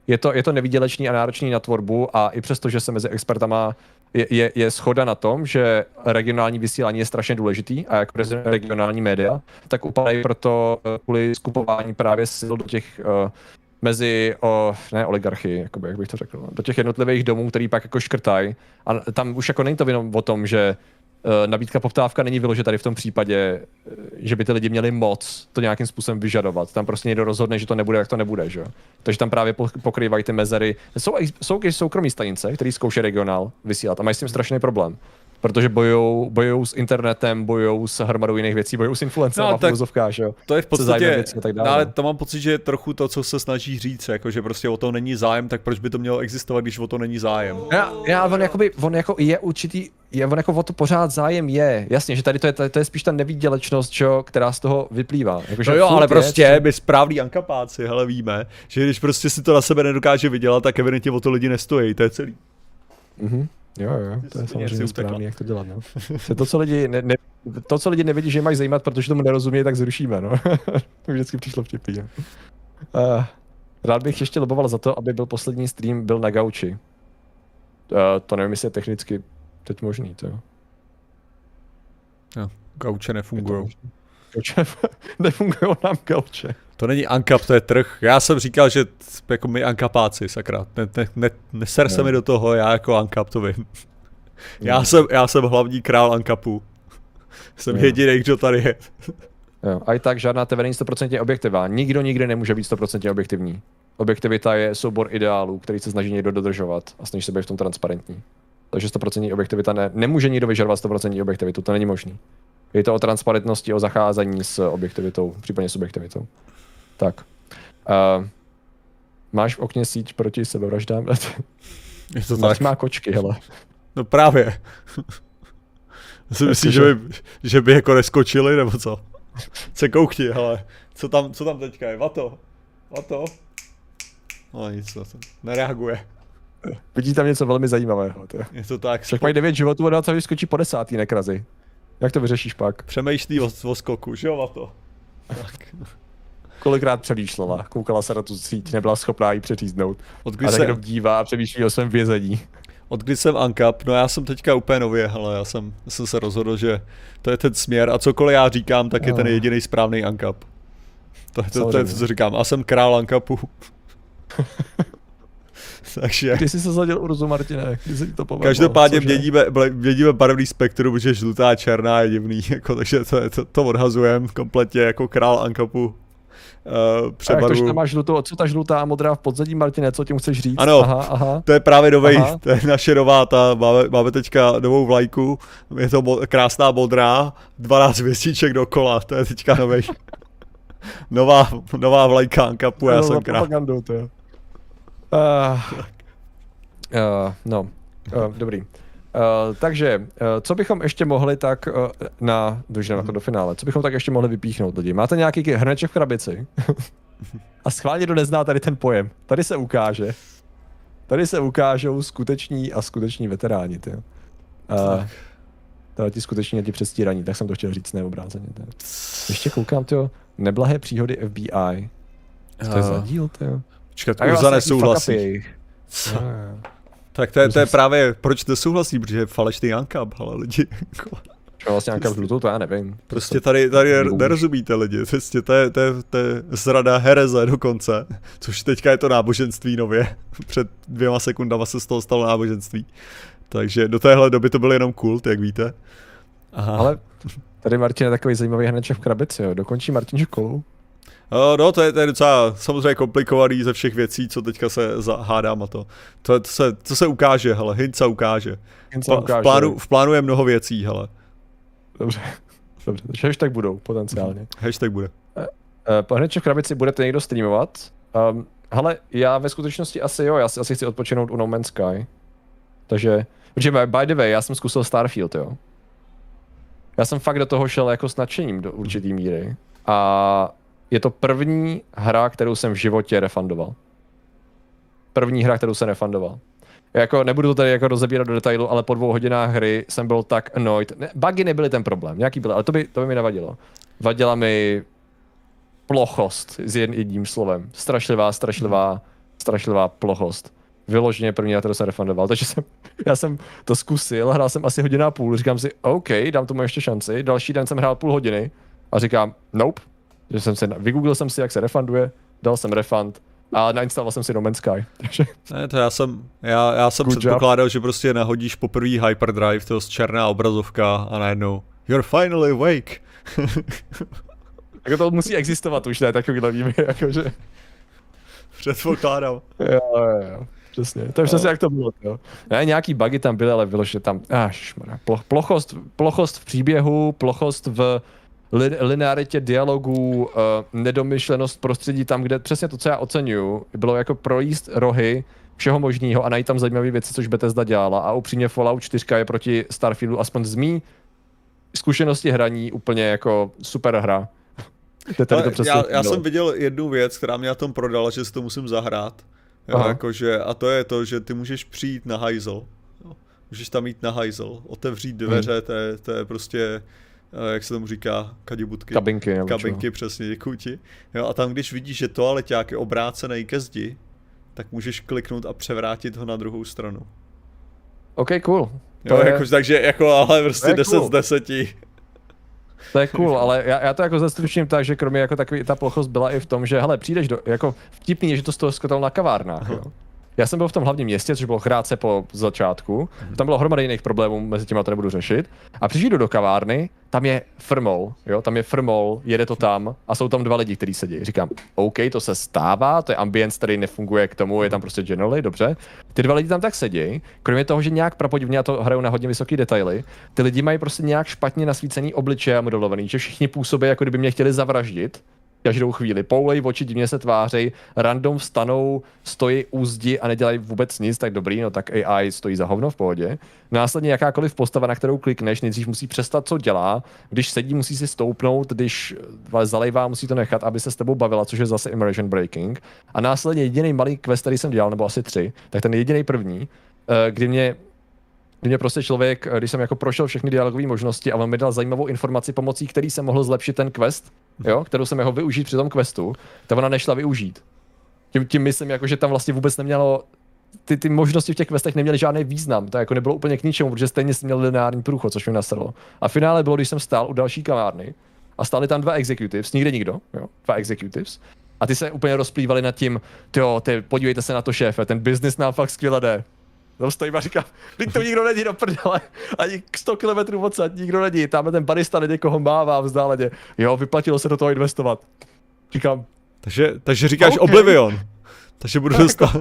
Je to, je to nevydělečný a náročný na tvorbu a i přesto, že se mezi expertama je, je, je schoda na tom, že regionální vysílání je strašně důležitý a rezi- regionální média, tak upadají proto eh, kvůli skupování právě sil do těch uh, mezi, o, ne oligarchy, jakoby, jak bych to řekl, do těch jednotlivých domů, který pak jako škrtají. A tam už jako není to jenom o tom, že nabídka poptávka není vyložena tady v tom případě, eh, že by ty lidi měli moc to nějakým způsobem vyžadovat. Tam prostě někdo rozhodne, že to nebude, jak to nebude, že. Takže tam právě po- pokrývají ty mezery. Jsou, jsou i soukromí stanice, který zkouší regionál vysílat a mají s tím strašný problém. Protože bojujou, bojujou s internetem, bojujou s hromadou jiných věcí, bojujou s influencerem No, no, tak úvozovkách, že jo. To je v podstatě, věcí a tak no, dále. ale to mám pocit, že je trochu to, co se snaží říct, jako že prostě o to není zájem, tak proč by to mělo existovat, když o to není zájem? Já, já on, jakoby, on jako je určitý, je, on jako o to pořád zájem je. Jasně, že tady to je, to, to je spíš ta nevýdělečnost, čo, která z toho vyplývá. Jako, že No jo, ale je, prostě my správný ankapáci, hele víme, že když prostě si to na sebe nedokáže vydělat, tak evidentně o to lidi nestojí, to je celý. Mhm. Jo, jo, to je si samozřejmě správný, jak to dělat. No. To, to, co lidi ne, ne, to, co lidi nevidí, že je mají zajímat, protože tomu nerozumějí, tak zrušíme. No. to vždycky přišlo vtipný. jo. Uh, rád bych ještě loboval za to, aby byl poslední stream byl na gauči. Uh, to nevím, jestli je technicky teď možný. To. jo. Jo. Gauče nefungují. Nefungují nám gauče. To není Ankap, to je trh. Já jsem říkal, že jako my Ankapáci, sakra. Ne, ne, ne, neser ne. se mi do toho, já jako Ankap to vím. Já, jsem, já jsem hlavní král Ankapu. Jsem jo. jediný, kdo tady je. Jo. A i tak žádná TV není 100% objektivá. Nikdo nikdy nemůže být 100% objektivní. Objektivita je soubor ideálů, který se snaží někdo dodržovat a snaží se být v tom transparentní. Takže 100% objektivita ne, nemůže nikdo vyžadovat 100% objektivitu, to není možné. Je to o transparentnosti, o zacházení s objektivitou, případně subjektivitou. Tak. Uh, máš v okně síť proti sebevraždám? Je to tak. má kočky, hele. No právě. si myslíš, že by, že by jako neskočili, nebo co? Se koukni, hele. Co tam, co tam teďka je? Vato? Vato? No nic, to nereaguje. Vidí tam něco velmi zajímavého. Tě. Je to tak. Však mají 9 životů a se vyskočí po desátý nekrazy. Jak to vyřešíš pak? Přemýšlí o, o skoku, že jo, Vato? Tak. Kolikrát přemýšlela, koukala se na tu síť, nebyla schopná ji přeříznout. Od kdy a dívá a přemýšlí o svém vězení. Od kdy jsem Ankap, no já jsem teďka úplně nově, ale já jsem, jsem se rozhodl, že to je ten směr a cokoliv já říkám, tak je ten jediný správný Ankap. To, to, to, to je to, co říkám. A jsem král Ankapu. Takže... Kdy jsi se zadil Urzu, Martine? Kdy se to povedlo? Každopádně měníme, měníme barevný spektrum, protože žlutá a černá je divný, jako, takže to, to, to odhazujem kompletně jako král Ankapu uh, přebaru. Jak to, máš žlutou, co ta žlutá a modrá v podzadí, Martine, co ti chceš říct? Ano, aha, aha. to je právě nový, to je naše nová, ta, máme, máme teďka novou vlajku, je to mo, krásná modrá, 12 hvězdiček dokola, to je teďka nový. nová, nová vlajka Ankapu, já jsem krát. To. Uh, uh, no, uh, dobrý. Uh, takže, uh, co bychom ještě mohli tak uh, na, dojdeme jako do finále, co bychom tak ještě mohli vypíchnout lidi? Máte nějaký hrneček v krabici? a schválně kdo nezná tady ten pojem. Tady se ukáže. Tady se ukážou skuteční a skuteční veteráni, ty. Uh, tady ti skuteční a ti přestíraní, tak jsem to chtěl říct neobrázeně. Ještě koukám, ty neblahé příhody FBI. Co to je za díl, ty? Počkat, Urza vlastně nesouhlasí. Tak to je, to je právě, proč nesouhlasí, protože je falešný Ankab, ale lidi. Čo vlastně Ankab žlutou, to já nevím. Prostě tady, tady nerozumíte lidi, prostě to je, to, je, to je zrada hereze dokonce, což teďka je to náboženství nově. Před dvěma sekundama se z toho stalo náboženství. Takže do téhle doby to byl jenom kult, jak víte. Aha. Ale tady Martin je takový zajímavý hnedček v krabici, jo. Dokončí Martin školu. Uh, no, to je, to je docela samozřejmě komplikovaný ze všech věcí, co teďka se hádám a to. To, to, se, to se ukáže, hele, hint se ukáže. Hint se ukáže. V, plánu, v plánu je mnoho věcí, hele. Dobře, dobře, takže hashtag budou potenciálně. hashtag bude. Uh, uh, hned v krabici budete někdo streamovat. Um, hele, já ve skutečnosti asi jo, já si asi chci odpočinout u No Man's Sky. Takže, protože by the way, já jsem zkusil Starfield, jo. Já jsem fakt do toho šel jako s nadšením do určitý míry. A je to první hra, kterou jsem v životě refundoval. První hra, kterou jsem refundoval. Jako, nebudu to tady jako rozebírat do detailu, ale po dvou hodinách hry jsem byl tak annoyed. Ne, bugy nebyly ten problém, nějaký byl, ale to by, to by mi nevadilo. Vadila mi plochost, s jedním slovem. Strašlivá, strašlivá, strašlivá plochost. Vyloženě první, na kterou jsem refundoval. Takže jsem, já jsem to zkusil, hrál jsem asi hodina a půl, říkám si, OK, dám tomu ještě šanci. Další den jsem hrál půl hodiny a říkám, nope, že jsem se, vygooglil jsem si, jak se refunduje, dal jsem refund a nainstaloval jsem si No Man's Sky. Takže... Ne, to já jsem, já, já jsem předpokládal, job. že prostě nahodíš poprvý Hyperdrive, to je černá obrazovka a najednou You're finally awake. jako to musí existovat už, ne takovýhle vývoj, jakože... Předpokládám. jo, jo, jo. Přesně, to je přesně jak to bylo. Jo. Ne, nějaký bugy tam byly, ale bylo, že tam, až, plochost, plochost v příběhu, plochost v linearitě dialogů, uh, nedomyšlenost prostředí tam, kde přesně to, co já oceňuju, bylo jako projíst rohy všeho možného a najít tam zajímavé věci, což Bethesda dělala. A upřímně Fallout 4 je proti Starfieldu, aspoň z mý zkušenosti hraní, úplně jako super hra. to já, já jsem viděl jednu věc, která mě na tom prodala, že si to musím zahrát. Jo, jakože, a to je to, že ty můžeš přijít na hajzel. Můžeš tam jít na hajzel, otevřít dveře, hmm. to, je, to je prostě jak se tomu říká, kadibutky. Kabinky. Nebo Kabinky, čo? přesně, děkuji ti. Jo, a tam, když vidíš, že toaleťák je obrácený ke zdi, tak můžeš kliknout a převrátit ho na druhou stranu. OK, cool. To jo, je... jako, takže jako, ale prostě 10 cool. z 10. To je cool, ale já, já to jako zestručním tak, že kromě jako takový, ta plochost byla i v tom, že hele, přijdeš do, jako vtipný je, že to z toho na kavárnách, jo. Já jsem byl v tom hlavním městě, což bylo krátce po začátku. Tam bylo hromady jiných problémů, mezi těma to nebudu řešit. A přijdu do kavárny, tam je frmol, jo, tam je frmol, jede to tam a jsou tam dva lidi, kteří sedí. Říkám, OK, to se stává, to je ambience, který nefunguje k tomu, je tam prostě generally, dobře. Ty dva lidi tam tak sedí, kromě toho, že nějak prapodivně, a to hrajou na hodně vysoké detaily, ty lidi mají prostě nějak špatně nasvícený obličeje a modelovaný, že všichni působí, jako kdyby mě chtěli zavraždit každou chvíli. Poulej oči, divně se tvářejí, random vstanou, stojí u zdi a nedělají vůbec nic, tak dobrý, no tak AI stojí za hovno v pohodě. Následně jakákoliv postava, na kterou klikneš, nejdřív musí přestat, co dělá, když sedí, musí si stoupnout, když zalejvá, musí to nechat, aby se s tebou bavila, což je zase immersion breaking. A následně jediný malý quest, který jsem dělal, nebo asi tři, tak ten jediný první, eh, kdy mě kdy mě prostě člověk, když jsem jako prošel všechny dialogové možnosti a on mi dal zajímavou informaci, pomocí který jsem mohl zlepšit ten quest, jo, kterou jsem jeho využít při tom questu, tak ona nešla využít. Tím, tím myslím, jako, že tam vlastně vůbec nemělo ty, ty možnosti v těch questech neměly žádný význam. To jako nebylo úplně k ničemu, protože stejně jsem měl lineární průchod, což mi nasralo. A v finále bylo, když jsem stál u další kavárny a stáli tam dva executives, nikde nikdo, jo, dva executives. A ty se úplně rozplývali nad tím, jo, ty podívejte se na to šéfe, ten business nám fakt skvěle jde. Tam stojím a říkám, teď to nikdo není do prdele, ani 100 km odsad nikdo není, tam ten barista někoho mává vzdáleně. Jo, vyplatilo se do toho investovat. Říkám. Takže, takže říkáš okay. Oblivion. Takže budu dostat.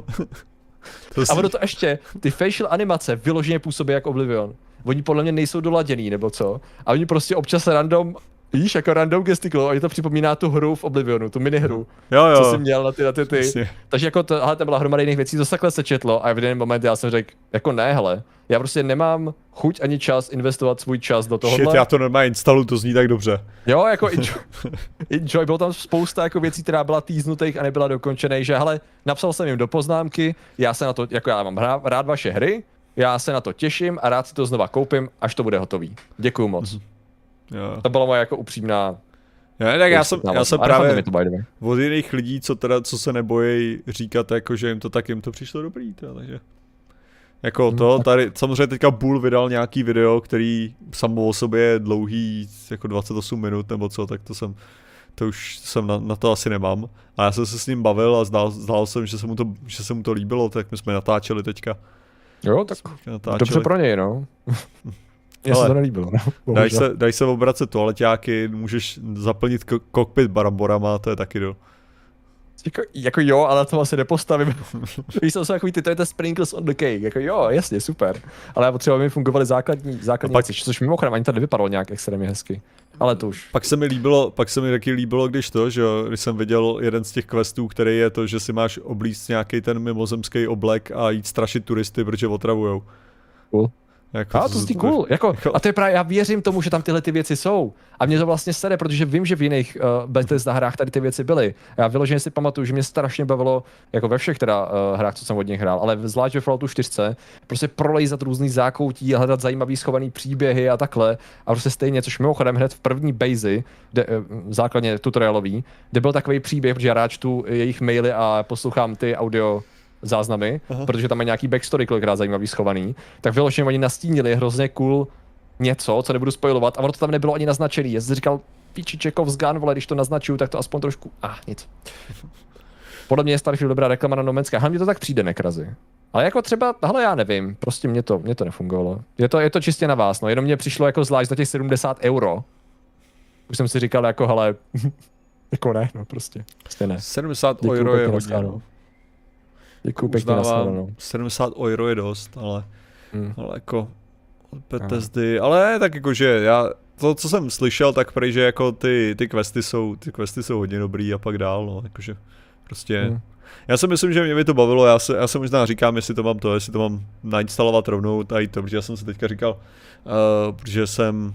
to a ono to ještě, ty facial animace vyloženě působí jako Oblivion. Oni podle mě nejsou doladěný, nebo co? A oni prostě občas random Víš, jako random gestikul, a to připomíná tu hru v Oblivionu, tu minihru, jo, jo. co jsi měl na ty, na ty, ty. Takže jako to, hele, to byla hromada jiných věcí, to takhle se četlo a v jeden moment já jsem řekl, jako ne, hele, já prostě nemám chuť ani čas investovat svůj čas do toho. Shit, já to normálně instalu, to zní tak dobře. Jo, jako enjoy, enjoy, bylo tam spousta jako věcí, která byla týznutých a nebyla dokončených, že hele, napsal jsem jim do poznámky, já se na to, jako já mám rád vaše hry, já se na to těším a rád si to znova koupím, až to bude hotový. Děkuju moc. Mm-hmm. Jo. To byla moje jako upřímná já, tak já jsem, já jsem právě to, od jiných lidí, co, teda, co se nebojí říkat, jako, že jim to tak jim to přišlo dobrý, teda, takže... Jako hmm. to, tady samozřejmě teďka Bull vydal nějaký video, který samo o sobě je dlouhý, jako 28 minut nebo co, tak to jsem, to už jsem na, na to asi nemám. A já jsem se s ním bavil a zdál, zdál jsem, že se, mu to, že se mu to líbilo, tak my jsme natáčeli teďka. Jo, tak natáčeli. dobře pro něj, no. Mně se to nelíbilo. No, daj, se, daj se obracet toaleťáky, můžeš zaplnit ko- kokpit baramborama, to je taky do. Jako, jako jo, ale to asi nepostavím. Víš, jsou takový ty, to je ten sprinkles on the cake, jako jo, jasně, super. Ale já potřeba, aby fungovaly základní, základní pak, věci, což mimochodem ani to nevypadalo nějak extrémně hezky. Ale to už. Pak se mi líbilo, pak se mi taky líbilo, když to, že jo, když jsem viděl jeden z těch questů, který je to, že si máš oblíct nějaký ten mimozemský oblek a jít strašit turisty, protože otravujou. Cool. Jako a to zní cool. Jako, jako, a to je právě, já věřím tomu, že tam tyhle ty věci jsou. A mě to vlastně sere, protože vím, že v jiných uh, Bethesda hrách tady ty věci byly. Já vyloženě si pamatuju, že mě strašně bavilo, jako ve všech teda uh, hrách, co jsem od nich hrál, ale zvlášť ve Falloutu 4, prostě prolejzat různý zákoutí, hledat zajímavý schovaný příběhy a takhle. A prostě stejně, což mimochodem hned v první base, kde, uh, základně tutorialový, kde byl takový příběh, protože já rád čtu jejich maily a poslouchám ty audio záznamy, Aha. protože tam je nějaký backstory kolikrát zajímavý schovaný, tak vyloženě oni nastínili hrozně cool něco, co nebudu spojovat, a ono to tam nebylo ani naznačený. Já jsem říkal, píči Čekov z Gun, vole, když to naznačuju, tak to aspoň trošku, ah, nic. Podle mě je Starfield dobrá reklama na Nomenska, hlavně to tak přijde nekrazy. Ale jako třeba, hele, já nevím, prostě mě to, mě to nefungovalo. Je to, je to čistě na vás, no, jenom mě přišlo jako zvlášť za těch 70 euro. Už jsem si říkal jako, hele, jako ne, no prostě, prostě ne. 70 euro je hodně, no. Děkuji pěkně na 70 euro je dost, ale, hmm. ale jako Bethesdy, ale tak jakože já, to, co jsem slyšel, tak prej, že jako ty, ty questy jsou, ty questy jsou hodně dobrý a pak dál, no, jakože prostě, hmm. já si myslím, že mě by to bavilo, já se, já se možná říkám, jestli to mám to, jestli to mám nainstalovat rovnou, tady to, protože já jsem se teďka říkal, uh, protože jsem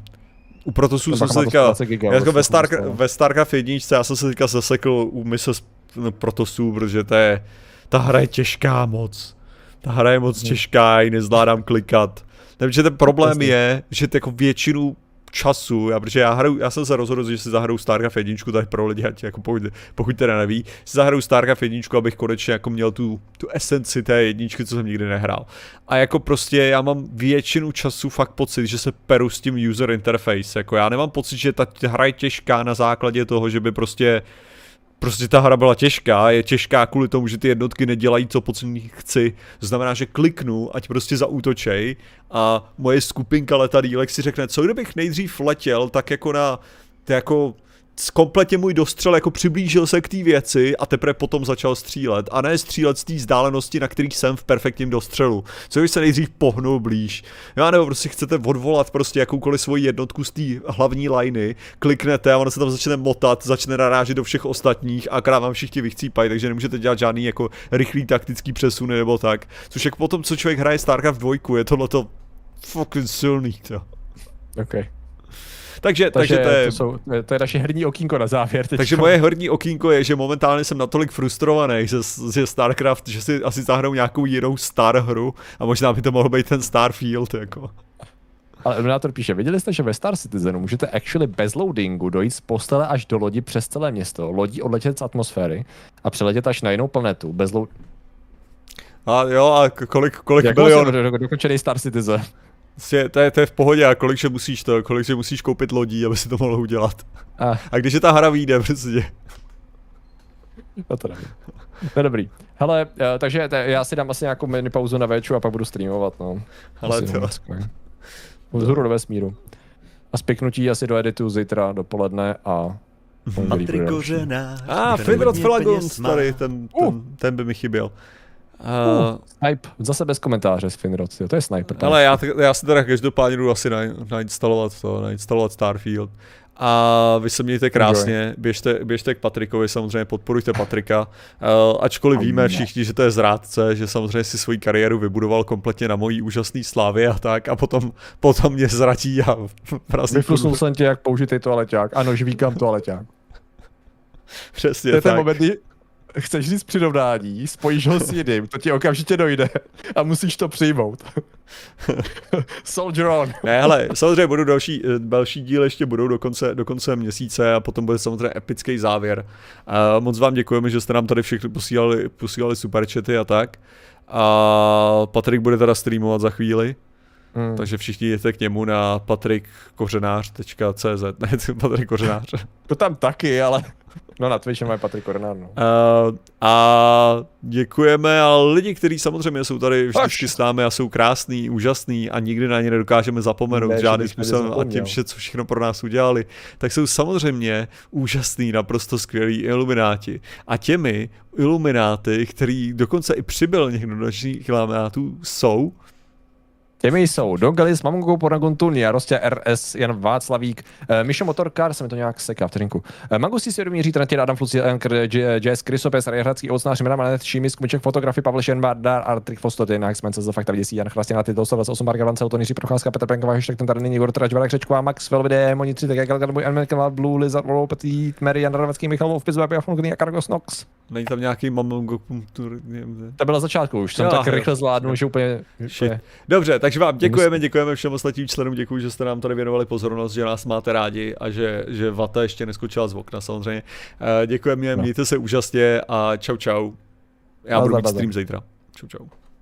u Protosu jsem se teďka, jako ve, Star, ve StarCraft jedničce, já jsem se teďka zasekl u mise no, Protosů, protože to je, ta hra je těžká moc. Ta hra je moc hmm. těžká, ji nezvládám klikat. Takže ten problém je, že jako většinu času, já, protože já, hraju, já jsem se rozhodl, že si zahraju StarCraft 1, tady pro lidi, ať jako pokud, pokud teda neví, si zahraju StarCraft 1, abych konečně jako měl tu, tu esenci té jedničky, co jsem nikdy nehrál. A jako prostě já mám většinu času fakt pocit, že se peru s tím user interface, jako já nemám pocit, že ta hra je těžká na základě toho, že by prostě prostě ta hra byla těžká, je těžká kvůli tomu, že ty jednotky nedělají, co po chci. To znamená, že kliknu, ať prostě zaútočej a moje skupinka letadílek si řekne, co kdybych nejdřív letěl tak jako na, jako kompletně můj dostřel jako přiblížil se k té věci a teprve potom začal střílet. A ne střílet z té vzdálenosti, na kterých jsem v perfektním dostřelu. Co když se nejdřív pohnul blíž. Já nebo prostě chcete odvolat prostě jakoukoliv svoji jednotku z té hlavní liney, kliknete a ono se tam začne motat, začne narážet do všech ostatních a krát vám všichni vychcípají, takže nemůžete dělat žádný jako rychlý taktický přesuny nebo tak. Což jako potom, co člověk hraje StarCraft 2, je tohleto fucking silný. To. Okay. Takže, takže, takže to, je, to, jsou, to je naše herní okýnko na závěr. Teďko. Takže moje herní okýnko je, že momentálně jsem natolik frustrovaný ze, ze StarCraft, že si asi zahraju nějakou jinou star hru a možná by to mohl být ten Starfield. Jako. Ale Eliminator píše, viděli jste, že ve Star Citizenu můžete actually bez loadingu dojít z postele až do lodi přes celé město, lodí odletět z atmosféry a přeletět až na jinou planetu bez load... A jo, a kolik, kolik Jak do, dokončený Star Citizen. Vlastně, to, je, to je v pohodě a kolik že musíš to, kolik že musíš koupit lodí, aby si to mohl udělat. A, a když je ta hra vyjde, prostě. No to nevím. No dobrý. Hele, eh, takže já si dám asi nějakou mini pauzu na véču a pak budu streamovat, no. Ale to. Vzhůru do vesmíru. A spiknutí asi do editu zítra dopoledne a Patrik Kořenář. A, ah, Finrod Flagon, starý, ten, ten, uh. ten by mi chyběl. Uh, snipe, zase bez komentáře z Finrod, to je sniper. Ale já, já si teda každopádně jdu asi nainstalovat to, nainstalovat Starfield. A vy se mějte krásně, běžte, běžte k Patrikovi, samozřejmě podporujte Patrika, uh, ačkoliv víme všichni, že to je zrádce, že samozřejmě si svoji kariéru vybudoval kompletně na mojí úžasné slávě a tak a potom, potom mě zratí a vlastně... Vyflusnul jsem tě, jak použitý toaleťák, ano, žvíkám toaleťák. Přesně to je tak. ten moment, chceš říct přirovnání, spojíš ho s jiným, to ti okamžitě dojde a musíš to přijmout. Soldier on. ne, hele, samozřejmě budou další, eh, další díly ještě budou do konce, do konce měsíce a potom bude samozřejmě epický závěr. A moc vám děkujeme, že jste nám tady všechny posílali, posílali superčety a tak. A Patrik bude teda streamovat za chvíli. Hmm. Takže všichni jděte k němu na patrikkořenář.cz Ne, Patrik Kořenář. To tam taky, ale No na Twitchi máme Patrik Kornár, no. Uh, a děkujeme, ale lidi, kteří samozřejmě jsou tady vždycky s námi a jsou krásný, úžasný a nikdy na ně nedokážeme zapomenout ne, žádným způsobem a tím vše, co všechno pro nás udělali, tak jsou samozřejmě úžasný, naprosto skvělí ilumináti. A těmi ilumináty, který dokonce i přibyl někdo do našich iluminátů, jsou Těmi jsou Dogalis, Mamungo, Poragontu, Rostě, RS, Jan Václavík, uh, Mišo Motorkar, se mi to nějak seká vteřinku. Uh, Magusi si Svědomí, Trantě, Adam Fluci, Ankr, Jazz, Krysopes, Rajhradský, Ocnář, Mira Manet, Šímis, Kmiček, Fotografy, Pavel Šenbardar, Artrik Fostoty, Nax, Mence, za fakta viděsí, Jan Chrastěna, Tyto, 128, Marga Vance, Autony, Procházka, Petr Penková, Heštek, ten tady není, Igor Trač, Valek Řečková, Max, Velvide, Moni 3, tak Galgalbuj, Elmerkela, Blue, Lizard, Rollo, Petit, Mary, Jan Radovecký, Michal Wolf, Pizba, Piafon, a Kargos Nox. Není tam nějaký Mamungo, To byla začátku už, jsem tak rychle zvládnul, že úplně, Dobře, takže vám děkujeme, děkujeme všem ostatním členům, děkuji, že jste nám tady věnovali pozornost, že nás máte rádi a že, že Vata ještě neskočila z okna samozřejmě. Eh, děkujeme, no. mějte se úžasně a čau čau. Já budu mít stream zítra. Čau čau.